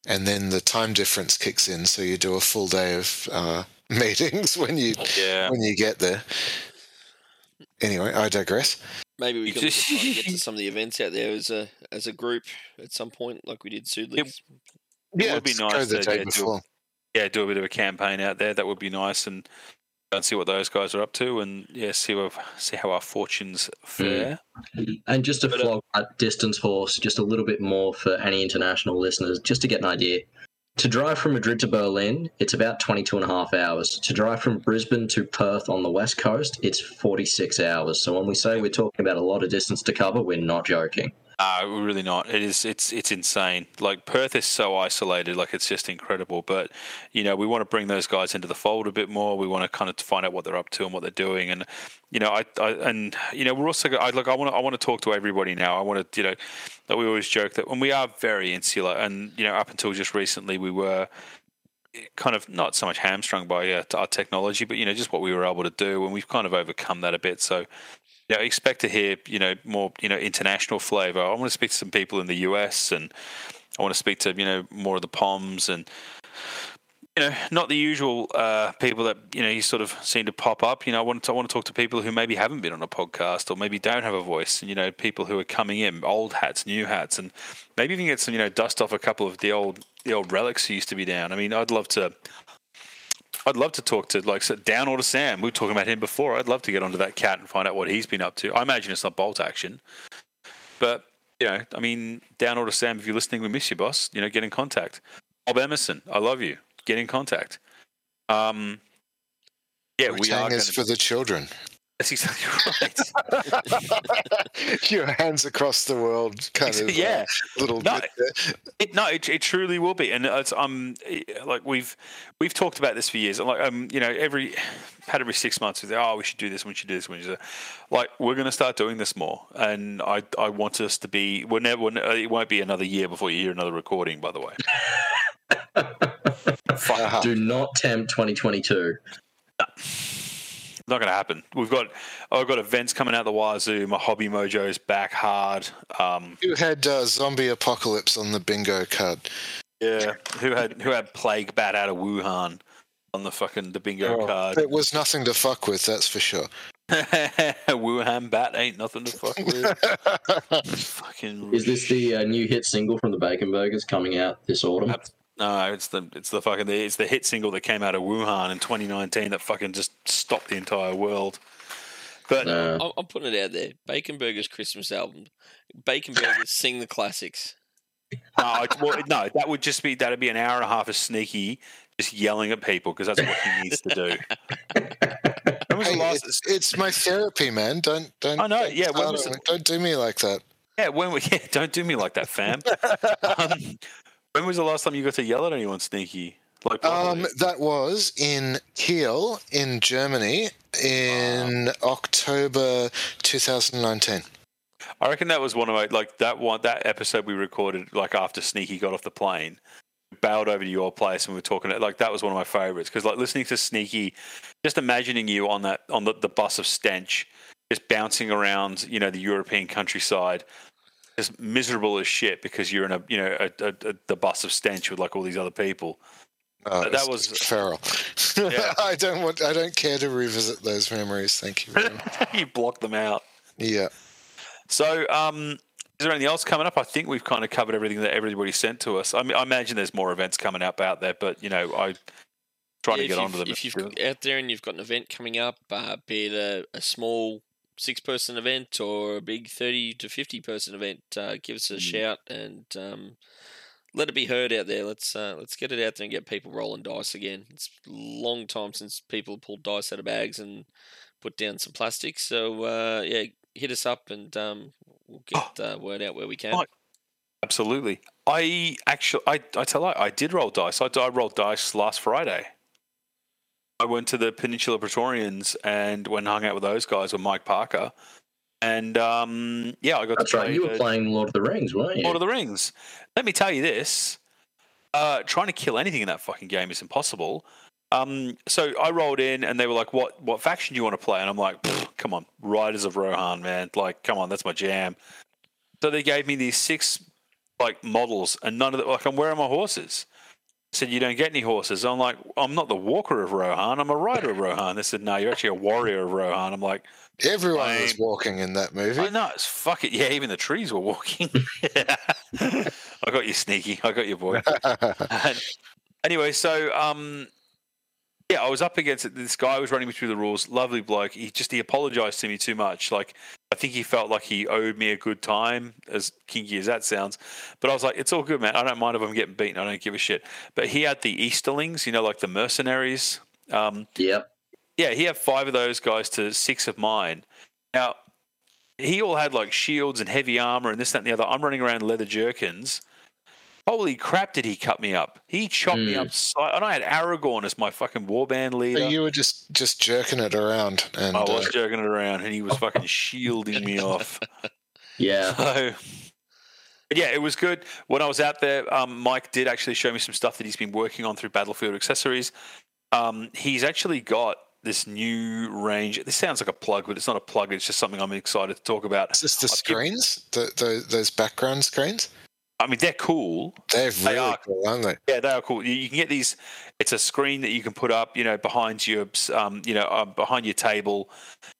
and then the time difference kicks in, so you do a full day of uh, meetings when you yeah. when you get there. Anyway, I digress. Maybe we You can look at just- get to some of the events out there as a as a group at some point, like we did Sudley's. It would be it's nice Go the to, day yeah, do- before. yeah, do a bit of a campaign out there. That would be nice, and go and see what those guys are up to, and yeah, see what, see how our fortunes fare. And just to But, uh, flog that distance horse just a little bit more for any international listeners, just to get an idea. To drive from Madrid to Berlin, it's about 22 and a half hours. To drive from Brisbane to Perth on the west coast, it's 46 hours. So when we say we're talking about a lot of distance to cover, we're not joking. Uh, really not. It is. It's. It's insane. Like Perth is so isolated. Like it's just incredible. But you know, we want to bring those guys into the fold a bit more. We want to kind of find out what they're up to and what they're doing. And you know, I, I and you know, we're also. I like. I want to. I want to talk to everybody now. I want to. You know, that we always joke that when we are very insular, and you know, up until just recently, we were kind of not so much hamstrung by uh, our technology, but you know, just what we were able to do, and we've kind of overcome that a bit. So you know, expect to hear, you know, more, you know, international flavour. I want to speak to some people in the US and I want to speak to, you know, more of the POMs and, you know, not the usual uh, people that, you know, you sort of seem to pop up. You know, I want to, I want to talk to people who maybe haven't been on a podcast or maybe don't have a voice and, you know, people who are coming in, old hats, new hats, and maybe even get some, you know, dust off a couple of the old, the old relics who used to be down. I mean, I'd love to, I'd love to talk to like so down or to Sam. We were talking about him before. I'd love to get onto that cat and find out what he's been up to. I imagine it's not bolt action, but you know, I mean, down or to Sam. If you're listening, we miss you, boss. You know, get in contact. Bob Emerson, I love you. Get in contact. Um, yeah, we are. Is for the children. That's exactly right. Your hands across the world, kind of. uh, yeah, little. No. It, no, it, it truly will be, and it's um like we've we've talked about this for years. Like um, you know, every had every six months we say, oh, we should do this, we should do this, we should. Do that." Like we're going to start doing this more, and I I want us to be. We're never. We're, ne- it won't be another year before you hear another recording. By the way, Uh-huh. Do not tempt 2022. Not going to happen. We've got I've got events coming out the wazoo. My hobby mojo's back hard. Um, You had uh, zombie apocalypse on the bingo card. yeah, who had who had plague bat out of Wuhan on the fucking the bingo Oh, card. It was nothing to fuck with, that's for sure. Wuhan bat ain't nothing to fuck with. Fucking Is this the uh, new hit single from the Bacon Burgers coming out this autumn? Ab- no, it's the it's the fucking it's the hit single that came out of Wuhan in 2019 that fucking just stopped the entire world. But No. I'm, I'm putting it out there. Bacon Burgers Christmas album. Bacon Burgers sing the classics. no, I- well, no, that would just be that'd be an hour and a half of sneaky just yelling at people because that's what he needs to do. When was the Hey, last? it's, it's my therapy, man. Don't don't. I know, don't yeah, when start was on it- it. Don't do me like that. Yeah, when we, yeah, don't do me like that, fam. um, when was the last time you got to yell at anyone, sneaky? Like, Um, that was in Kiel, in Germany, in October 2019. I reckon that was one of my like that one that episode we recorded like after Sneaky got off the plane. Bailed over to your place and we were talking like that was one of my favorites because like listening to Sneaky, just imagining you on that on the, the bus of stench, just bouncing around you know the European countryside, just miserable as shit because you're in a you know a, a, a, the bus of stench with like all these other people. Uh, That was- feral. Yeah. I don't want. I don't care to revisit those memories. Thank you. You block them out. yeah. So, um, is there anything else coming up? I think we've kind of covered everything that everybody sent to us. I mean, I imagine there's more events coming up out there, but you know, I trying Yeah, to get if onto them. If you've out there and you've got an event coming up, uh, be it a, a small six person event or a big 30 to 50 person event, uh, give us a Mm. shout and um, let it be heard out there. Let's uh, let's get it out there and get people rolling dice again. It's a long time since people pulled dice out of bags and put down some plastic. So, uh, yeah, hit us up and um, we'll get uh, word out where we can. Oh, Absolutely. I actually, I, I tell you, I did roll dice. I, I rolled dice last Friday. I went to the Peninsula Praetorians and went and hung out with those guys with Mike Parker. And um, yeah, I got That's to right. You were the- playing Lord of the Rings, weren't you? Lord of the Rings. Let me tell you this. uh, trying to kill anything in that fucking game is impossible. Um, so I rolled in and they were like, "What what faction do you want to play?" And I'm like, "Come on, Riders of Rohan, man! Like, come on, that's my jam." So they gave me these six like models, and none of the like, I'm where are my horses? Said, "You don't get any horses." I'm like, "I'm not the Walker of Rohan. I'm a Rider of Rohan." They said, "No, you're actually a warrior of Rohan." I'm like, Everyone I- was walking in that movie. I know, it's fuck it. Yeah, even the trees were walking. I got you, sneaky. I got you, boy. And anyway, so um, yeah, I was up against it. This guy was running me through the rules. Lovely bloke. He just he apologized to me too much. Like I think he felt like he owed me a good time, as kinky as that sounds. But I was like, it's all good, man. I don't mind if I'm getting beaten. I don't give a shit. But he had the Easterlings, you know, like the mercenaries. Um, Yep. yeah, he had five of those guys to six of mine. Now, he all had like shields and heavy armor and this, that, and the other. I'm running around leather jerkins. Holy crap, did he cut me up? He chopped me Mm. up. So, and I had Aragorn as my fucking warband leader. So you were just just jerking it around, and I uh, was jerking it around and he was fucking shielding me off. Yeah. So, but yeah, it was good. When I was out there, um, Mike did actually show me some stuff that he's been working on through Battlefield Accessories. Um, he's actually got this new range. This sounds like a plug, but it's not a plug. It's just something I'm excited to talk about. is this the I'll give- screens, the, the those background screens? I mean, they're cool. They're They are. cool, aren't they? Yeah, they are cool. You, you can get these. It's a screen that you can put up, you know, behind your, um, you know, uh, behind your table,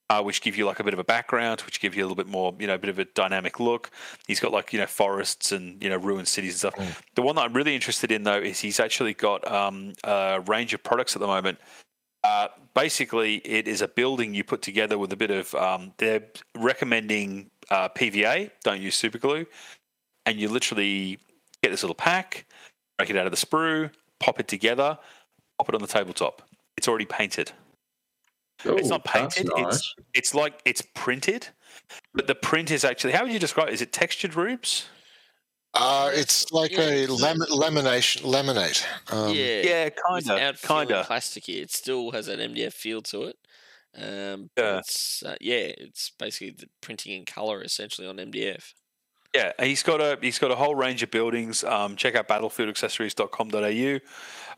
uh, which give you like a bit of a background, which give you a little bit more, you know, a bit of a dynamic look. He's got like you know forests and you know ruined cities and stuff. Mm. The one that I'm really interested in though is he's actually got um, a range of products at the moment. Uh, basically, it is a building you put together with a bit of. Um, they're recommending uh, PVA. Don't use super glue, and you literally get this little pack, break it out of the sprue, pop it together, pop it on the tabletop. It's already painted. it's not painted. nice. It's it's like it's printed, but the print is actually. How would you describe? it? Is it textured rubes? Uh, it's like Yeah, a it's- lam- lamination laminate. Um, yeah, Yeah, kind of, feeling kind of. plasticky. It still has an MDF feel to it. Um, Yeah. it's uh, yeah, it's basically the printing in color essentially on MDF. Yeah, he's got a he's got a whole range of buildings. Um, check out battlefieldaccessories.com.au.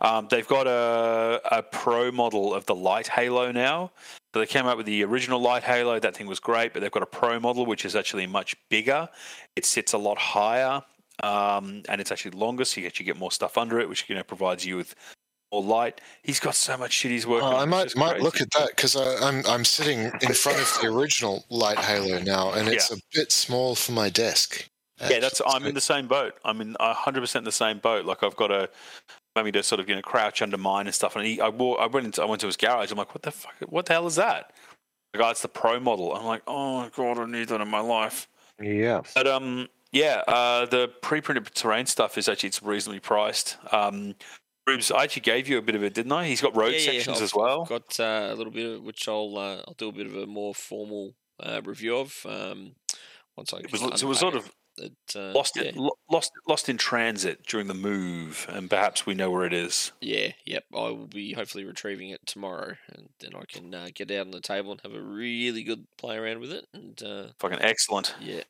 Um, they've got a, a pro model of the light halo now. So they came out with the original light halo. That thing was great, but they've got a pro model which is actually much bigger. It sits a lot higher, um, and it's actually longer, so you actually get more stuff under it, which you know provides you with more light. He's got so much shit he's working Oh, on. I might might crazy. look at that because I'm I'm sitting in front of the original light halo now, and it's a bit small for my desk. Yeah, that's. I'm in the same boat. I'm in 100 percent the same boat. Like I've got a maybe to sort of you know crouch under mine and stuff. And he, I, walk, I went into I went to his garage. I'm like, what the fuck? What the hell is that? The guy, it's the pro model. I'm like, oh god, I need that in my life. yeah. But um, yeah, uh, the pre-printed terrain stuff is actually it's reasonably priced. Um, I actually gave you a bit of it, didn't I? He's got road Yeah, yeah, sections I've as well. Got uh, a little bit of which I'll uh, I'll do a bit of a more formal uh, review of um, once I It was, it was sort of it. Uh, lost yeah. it, lost lost in transit during the move, and perhaps we know where it is. Yeah, yep. I will be hopefully retrieving it tomorrow, and then I can uh, get out on the table and have a really good play around with it. And uh, Fucking excellent. yeah,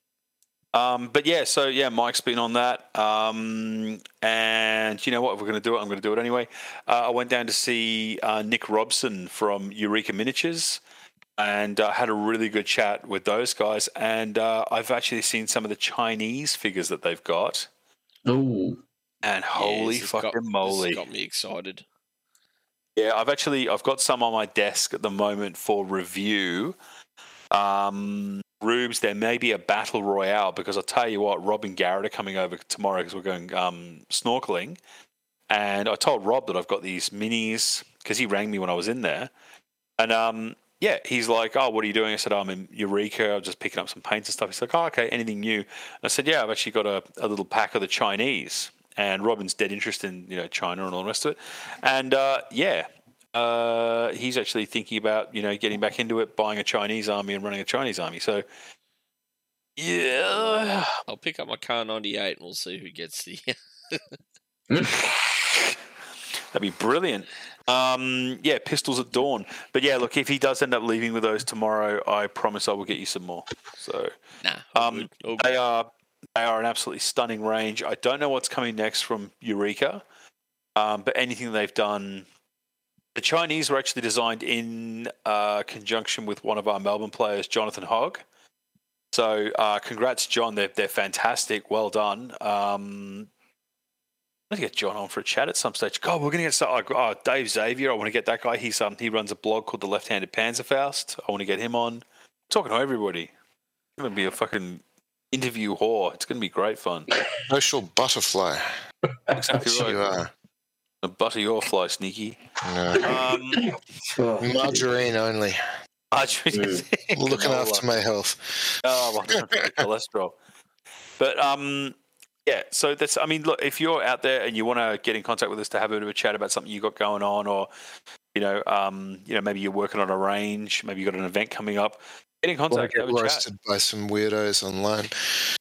Um, but yeah, so yeah, Mike's been on that. Um, and you know what? If we're going to do it, I'm going to do it anyway. Uh, I went down to see uh, Nick Robson from Eureka Miniatures and uh, had a really good chat with those guys. And uh, I've actually seen some of the Chinese figures that they've got. Ooh. And holy this has got- fucking moly. got me excited. Yeah, I've actually I've got some on my desk at the moment for review. Um, Rubes, there may be a battle royale because I'll tell you what, Rob and Garrett are coming over tomorrow because we're going um, snorkeling. And I told Rob that I've got these minis because he rang me when I was in there. And um, yeah, he's like, "Oh, what are you doing?" I said, "I'm in Eureka. I'm just picking up some paints and stuff." He's like, "Oh, okay. Anything new?" And I said, "Yeah, I've actually got a, a little pack of the Chinese." And Robin's dead interested in you know China and all the rest of it. And uh, yeah, uh, he's actually thinking about you know getting back into it, buying a Chinese army and running a Chinese army. So yeah, I'll pick up my Kar 98 and we'll see who gets the. that'd be brilliant. Um, yeah, pistols at dawn. But yeah, look, if he does end up leaving with those tomorrow, I promise I will get you some more. So nah, Um, they are they are an absolutely stunning range. I don't know what's coming next from Eureka. Um, but anything they've done, the Chinese were actually designed in uh, conjunction with one of our Melbourne players, Jonathan Hogg. So, uh, congrats, John. They're they're fantastic. Well done. Um, I'm gonna get John on for a chat at some stage. God, we're gonna get so, oh, Dave Xavier. I want to get that guy. He's um he runs a blog called the Left-Handed Panzerfaust. I want to get him on. talking to everybody. It's gonna be a fucking interview whore. It's gonna be great fun. Social butterfly. Exactly Yes, you are. The butter your fly, sneaky. No. Um, Margarine only. Looking after my health. Oh, well, cholesterol. But um, yeah. So that's. I mean, look, if you're out there and you want to get in contact with us to have a bit of a chat about something you got going on, or you know, um, you know, maybe you're working on a range, maybe you got an event coming up. Get in Or contact. get Have a chat. roasted by some weirdos online.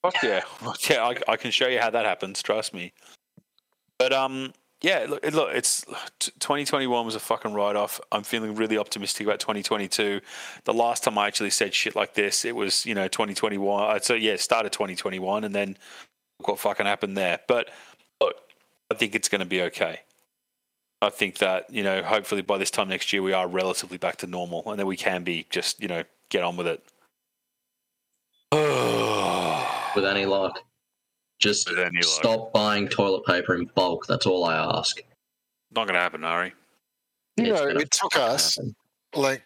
Fuck yeah, Fuck yeah. I, I can show you how that happens. Trust me. But um, yeah. Look, look. It's 2021 was a fucking write off. I'm feeling really optimistic about 2022. The last time I actually said shit like this, it was you know 2021. uh, So yeah, started 2021, and then what fucking happened there. But look, I think it's going to be okay. I think that you know, hopefully by this time next year, we are relatively back to normal, and then we can be just you know get on with it. with any luck. Just With any stop buying toilet paper in bulk. That's all I ask. Not going to happen, Ari. You It's know, it took us happen. like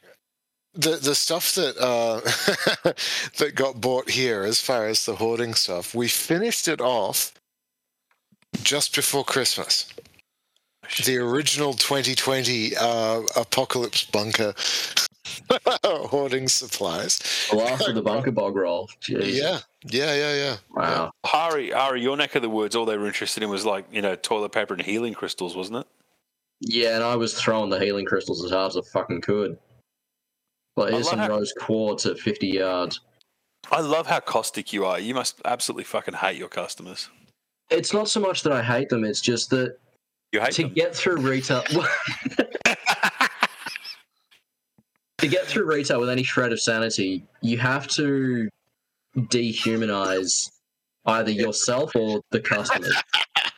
the the stuff that uh, that got bought here, as far as the hoarding stuff, we finished it off just before Christmas. The original 2020 uh, apocalypse bunker hoarding supplies. The last of the bunker bog roll. Jeez. Yeah, yeah, yeah, yeah. Wow. Ari, Ari, your neck of the woods, all they were interested in was like, you know, toilet paper and healing crystals, wasn't it? Yeah, and I was throwing the healing crystals as hard as I fucking could. But here's some how- rose quartz at 50 yards. I love how caustic you are. You must absolutely fucking hate your customers. It's not so much that I hate them, it's just that You hate to them. get through retail. to get through retail with any shred of sanity, you have to dehumanize either yourself or the customers.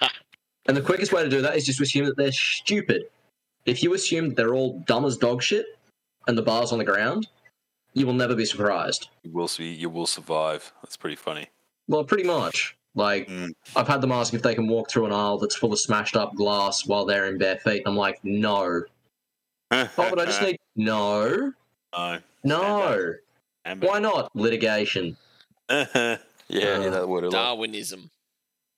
and the quickest way to do that is just to assume that they're stupid. If you assume that they're all dumb as dog shit and the bar's on the ground, you will never be surprised. You will see. You will survive. That's pretty funny. Well, pretty much. Like, Mm. I've had them ask if they can walk through an aisle that's full of smashed up glass while they're in bare feet. I'm like, no. Oh, but I just need. No. no. No. And- Why not? Litigation. yeah, yeah, that word a lot. Darwinism.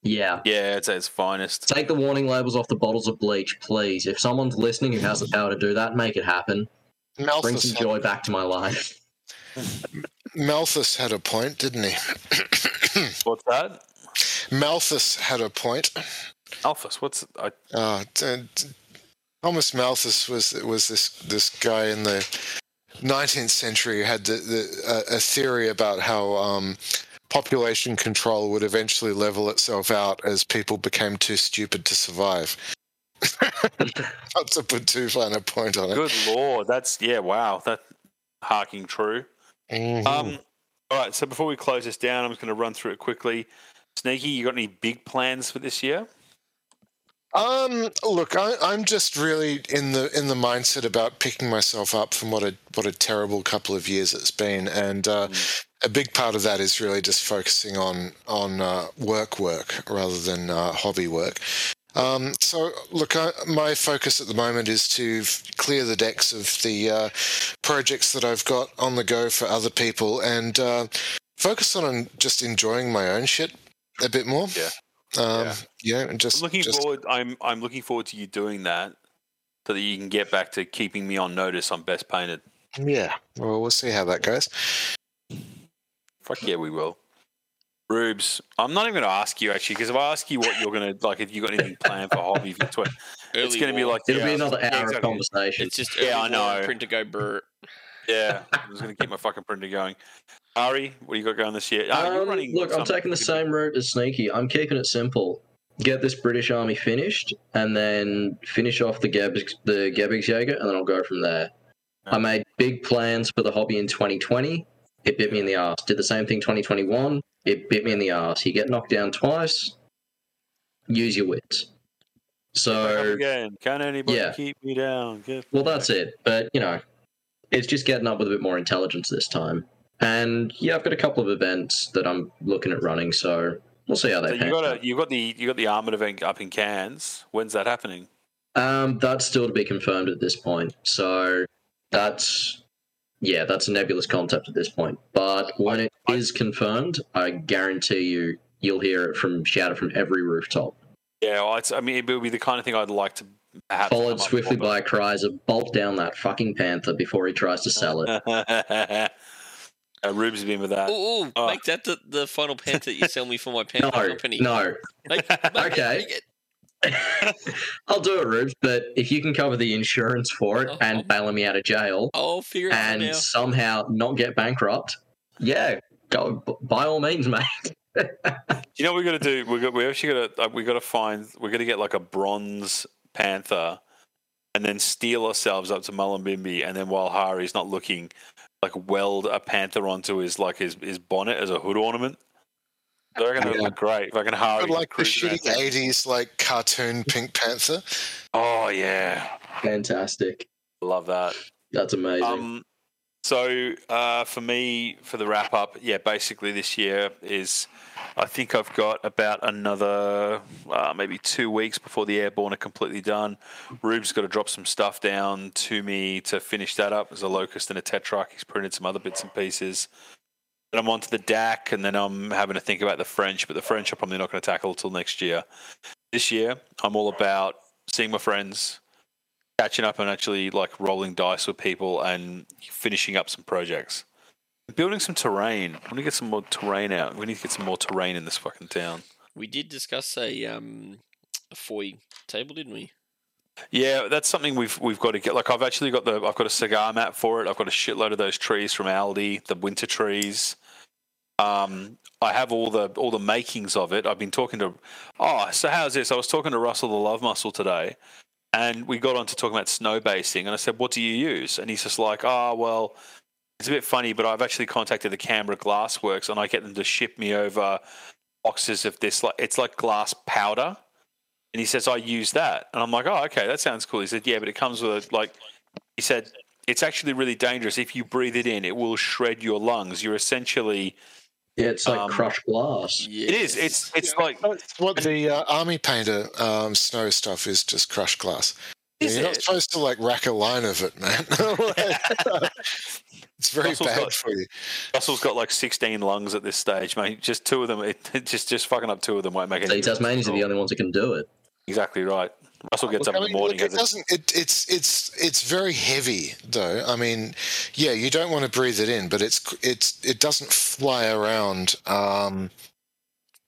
Yeah. Yeah, it's at its finest. Take the warning labels off the bottles of bleach, please. If someone's listening who has the power to do that, make it happen. Bring Malthus some joy back to my life. Malthus had a point, didn't he? What's that? Malthus had a point. Alphas. What's I, Uh, t- t- Thomas Malthus was was this this guy in the 19th century who had the, the, a, a theory about how um, population control would eventually level itself out as people became too stupid to survive. Not to put too fine a point on it. good lord. That's yeah. Wow. That harking true. Mhm. Um, all right. So before we close this down, I'm just going to run through it quickly. Sneaky, you got any big plans for this year? Um, look, I, I'm just really in the in the mindset about picking myself up from what a what a terrible couple of years it's been, and uh, a big part of that is really just focusing on on uh, work work rather than uh, hobby work. Um, so, look, I, my focus at the moment is to f- clear the decks of the uh, projects that I've got on the go for other people, and uh, focus on just enjoying my own shit a bit more. Yeah. Um, Yeah. yeah, and just I'm looking just, forward. I'm I'm looking forward to you doing that, so that you can get back to keeping me on notice on Best Painted. Yeah. Well, we'll see how that goes. Fuck yeah, we will. Rubes, I'm not even going to ask you actually, because if I ask you what you're going to like, if you got anything planned for hobby for 20, it's going to be like It'll yeah, be another yeah, hour of conversation. It's just Yeah, I war know. and print to go brr. Yeah, I'm just going to keep my fucking printer going. Ari, what do you got going this year? Ah, you're Um, running look, I'm taking the same route as Sneaky. I'm keeping it simple. Get this British Army finished, and then finish off the Gebs, the Gebirgsjäger, and then I'll go from there. I made big plans for the hobby in 2020. It bit me in the ass. Did the same thing 2021. It bit me in the ass. You get knocked down twice. Use your wits. So again. Can anybody Yeah. keep me down? Get Well, that's it. But, you know, it's just getting up with a bit more intelligence this time. And yeah, I've got a couple of events that I'm looking at running, so we'll see how So they you got a, you got the you got the armored event up in Cairns. When's that happening? Um, that's still to be confirmed at this point. So that's yeah, that's a nebulous concept at this point. But when it is confirmed, I guarantee you you'll hear it from shouted from every rooftop. Yeah, well, it's, I mean, it would be the kind of thing I'd like to Followed swiftly by cries of bolt down that fucking panther before he tries to sell it. but- uh, Rube's been with that. Ooh, ooh, Oh. make that the, the final panther you sell me for my panther No, company. no. Make- make Okay. it. I'll do it, Rubes, but if you can cover the insurance for it and bail me out of jail I'll figure it out and now. somehow not get bankrupt, yeah, go by all means, mate. You know what we got to do? We got we actually got to uh, we got to find we got to get like a bronze panther, and then steal ourselves up to Mullumbimby, and then while Hari's not looking, like weld a panther onto his like his, his bonnet as a hood ornament. I reckon that would Yeah. look great. If I can Hari like the cruising shitty '80s like cartoon Pink Panther. Oh yeah, Fantastic. love that. That's amazing. Um, so uh, for me, for the wrap up, yeah, basically this year is, I think I've got about another uh, maybe two weeks before the airborne are completely done. Rube's got to drop some stuff down to me to finish that up. There's a locust and a tetrarch. He's printed some other bits and pieces. Then I'm on to the DAK, and then I'm having to think about the French, but the French I'm probably not going to tackle until next year. This year, I'm all about seeing my friends, catching up and actually like rolling dice with people and finishing up some projects. Building some terrain. I want to get some more terrain out. We need to get some more terrain in this fucking town. We did discuss a um a foy table, didn't we? Yeah, that's something we've we've got to get. Like I've actually got the I've got a cigar mat for it. I've got a shitload of those trees from Aldi, the winter trees. Um, I have all the all the makings of it. I've been talking to. Oh, so how's this? I was talking to Russell the Love Muscle today, and we got on to talking about snow basing. And I said, "What do you use?" And he's just like, "Oh, well, it's a bit funny, but I've actually contacted the Canberra Glassworks, and I get them to ship me over boxes of this. Like it's like glass powder." And he says, I use that. And I'm like, oh, okay, that sounds cool. He said, yeah, but it comes with, a, like, he said, it's actually really dangerous. If you breathe it in, it will shred your lungs. You're essentially, yeah, it's like um, crushed glass. Yeah. it is, it's, it's like, That's what the uh, army painter um, snow stuff is just crushed glass. Is You're not supposed to like rack a line of it, man. it's very Russell's bad got- for you. Russell's got like 16 lungs at this stage, mate. Just two of them, it, it just, just fucking up two of them won't make any See, Tasmanians are the only ones that can do it. Exactly right. Russell gets Look, up I in the morning. look, it doesn't. It, it's it's it's very heavy, though. I mean, yeah, you don't want to breathe it in, but it's it's it doesn't fly around um,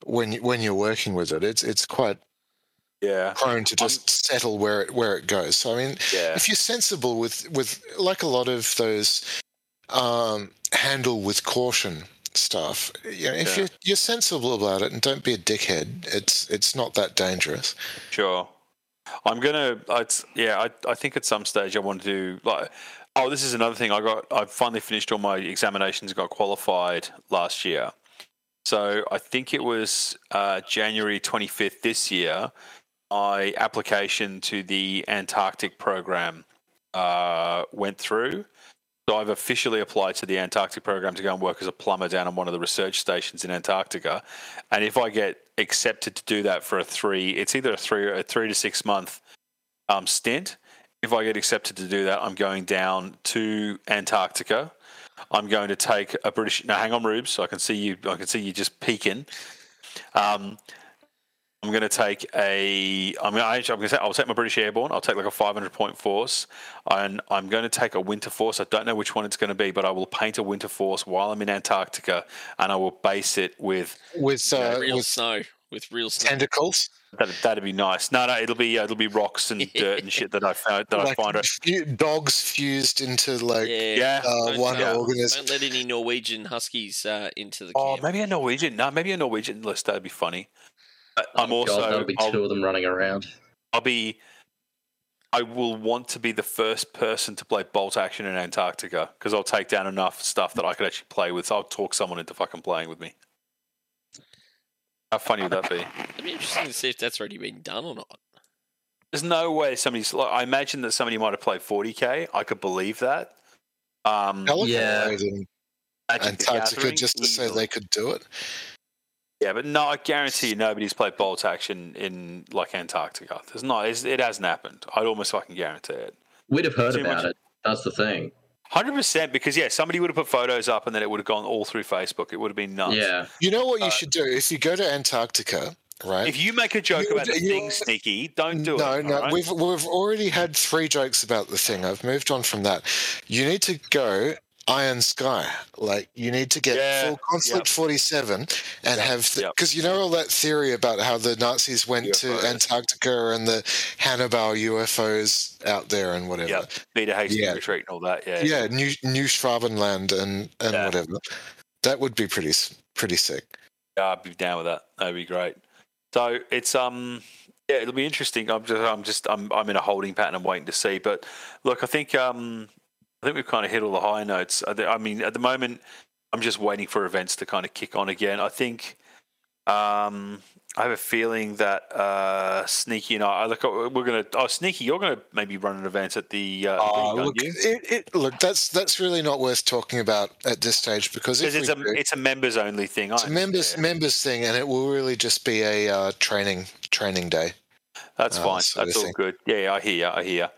when you- when you're working with it. It's it's quite yeah, prone to just settle where it where it goes. So I mean, yeah. if you're sensible with with like a lot of those um, handle with caution stuff, you know, if Yeah. you're you're sensible about it and don't be a dickhead, it's it's not that dangerous. Sure. I'm gonna. It's, yeah, I, I think at some stage I want to do like. Oh, this is another thing. I got. I finally finished all my examinations. Got qualified last year. So I think it was uh, January 25th this year. My application to the Antarctic program uh, went through. So I've officially applied to the Antarctic program to go and work as a plumber down on one of the research stations in Antarctica. And if I get accepted to do that for a three, it's either a three a three to six month um, stint. If I get accepted to do that, I'm going down to Antarctica. I'm going to take a British. Now, hang on, Rubes. I can see you. I can see you just peeking. Um, I'm going to take a. I'm going. to. I'm going to. Say, I'll take my British Airborne. I'll take like a 500 point force, and I'm going to take a winter force. I don't know which one it's going to be, but I will paint a winter force while I'm in Antarctica, and I will base it with With uh, real with snow with real snow. tentacles, that. That'd be nice. No, no, it'll be uh, it'll be rocks and dirt and shit that I found that like I find. fu- dogs fused into like yeah. Yeah. uh, Don't, one uh, organism. Don't let any Norwegian huskies uh, into the Oh, camp. maybe a Norwegian. No, maybe a Norwegian list. That'd be funny. But I'm Oh, also. God, that'll be I'll, two of them running around. I'll be. I will want to be the first person to play bolt action in Antarctica because I'll take down enough stuff that I could actually play with. So I'll talk someone into fucking playing with me. How funny would that be? It'd be interesting to see if that's already been done or not. There's no way somebody's. Like, I imagine that somebody might have played 40k. I could believe that. Um, Pelican Yeah. played in Antarctica just to say they could do it. Yeah, but no, I guarantee you, nobody's played bolt action in like Antarctica. There's not. It's, it hasn't happened. I'd almost fucking guarantee it. We'd have heard Too about much- it. That's the thing. Hundred percent, because yeah, somebody would have put photos up, and then it would have gone all through Facebook. It would have been nuts. Yeah. You know what you Uh, should do if you go to Antarctica, right? If you make a joke You- about the thing, sneaky, don't do no, it. no, alright? we've we've already had three jokes about the thing. I've moved on from that. You need to go Iron Sky. Like you need to get Yeah, full Konflikt forty seven and have yep. because you know all that theory about how the Nazis went to. Antarctica and the Haunebu UFOs out there and whatever. Yep. Beta Hastings Yeah. retreat and all that. Yeah. Yeah, New New Schwabenland and and Yeah. whatever. That would be pretty pretty sick. Yeah, I'd be down with that. That'd be great. So it's um yeah, it'll be interesting. I'm just I'm just I'm I'm in a holding pattern. I'm waiting to see. But look, I think um I think we've kind of hit all the high notes. I, mean, at the moment, I'm just waiting for events to kind of kick on again. I think um I have a feeling that uh Sneaky and I, I look we're gonna oh Sneaky, you're gonna maybe run an event at the uh, Uh, league, look, it, it, look, that's that's really not worth talking about at this stage because it's a do- it's a members only thing. it's a members members thing, and it will really just be a uh, training training day. That's uh, fine. That's all thing. good. Yeah, I hear. you, I hear.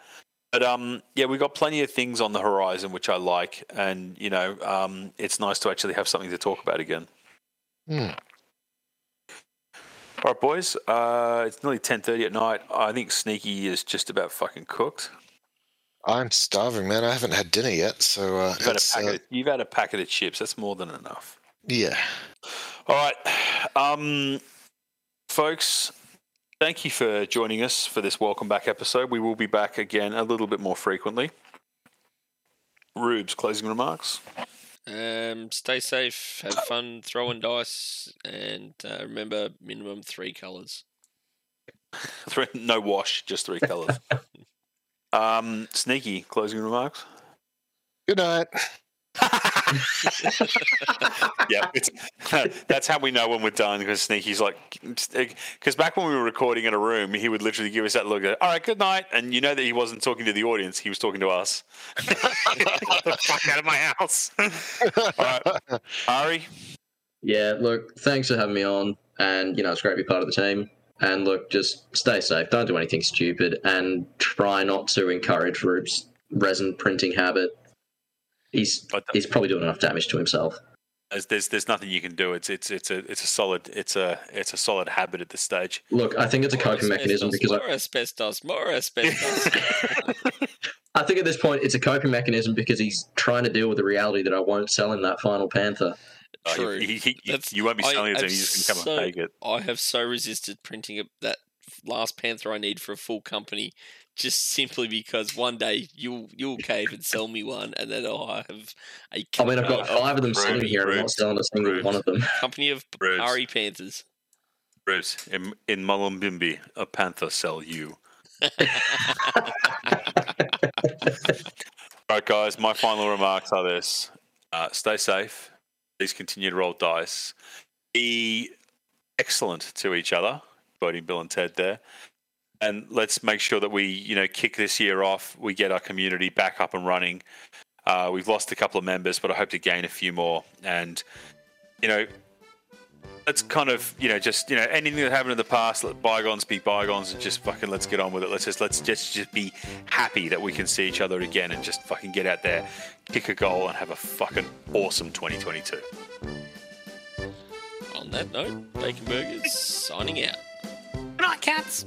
But um, yeah, we've got plenty of things on the horizon which I like, and you know, um, it's nice to actually have something to talk about again. Hmm. All right, boys. Uh, it's nearly ten thirty at night. I think Sneaky is just about fucking cooked. I'm starving, man. I haven't had dinner yet, so uh, You've had, uh, of, you've had a packet of chips. That's more than enough. yeah. All right, um, folks. Thank you for joining us for this welcome back episode. We will be back again a little bit more frequently. Rubes, closing remarks. Um, stay safe, have fun throwing dice, and uh, remember minimum three colours. Three, no wash, just three colours. um, sneaky closing remarks. Good night. yeah, that's how we know when we're done because Sneaky's like, because back when we were recording in a room, he would literally give us that look. All right, good night, and you know that he wasn't talking to the audience; he was talking to us. Fuck out of my house! All right, Ari. Yeah, look, thanks for having me on. And, you know, it's great to be part of the team. And look, just stay safe. Don't do anything stupid. And try not to encourage Rupe's resin printing habit. He's I don't- he's probably doing enough damage to himself. There's, there's there's nothing you can do. It's it's it's a it's a solid it's a it's a solid habit at this stage. Look, I think it's a More coping mechanism asbestos, because I, more asbestos, more asbestos. I think at this point it's a coping mechanism because he's trying to deal with the reality that I won't sell him that final Panther. Uh, he- True. he- he- you won't be I selling it to him. have You just can come so- and take it. I have so resisted printing that last Panther I need for a full company, just simply because one day you'll you'll cave and sell me one, and then I'll have a I mean, I've got five of them sitting here, and I'm not selling a single Rubes. one of them. company of Bruce. Ari Panthers. Bruce, in, in Mullumbimby, a panther sell you. All right, guys, my final remarks are this uh, stay safe. Please continue to roll dice. Be excellent to each other, quoting Bill and Ted there. And let's make sure that we, you know, kick this year off. We get our community back up and running. Uh, we've lost a couple of members, but I hope to gain a few more. And, you know, let's kind of you know just you know anything that happened in the past let bygones be bygones and just fucking let's get on with it let's just let's just just be happy that we can see each other again and just fucking get out there kick a goal and have a fucking awesome 2022 On that note, Bacon Burgers signing out not, cats.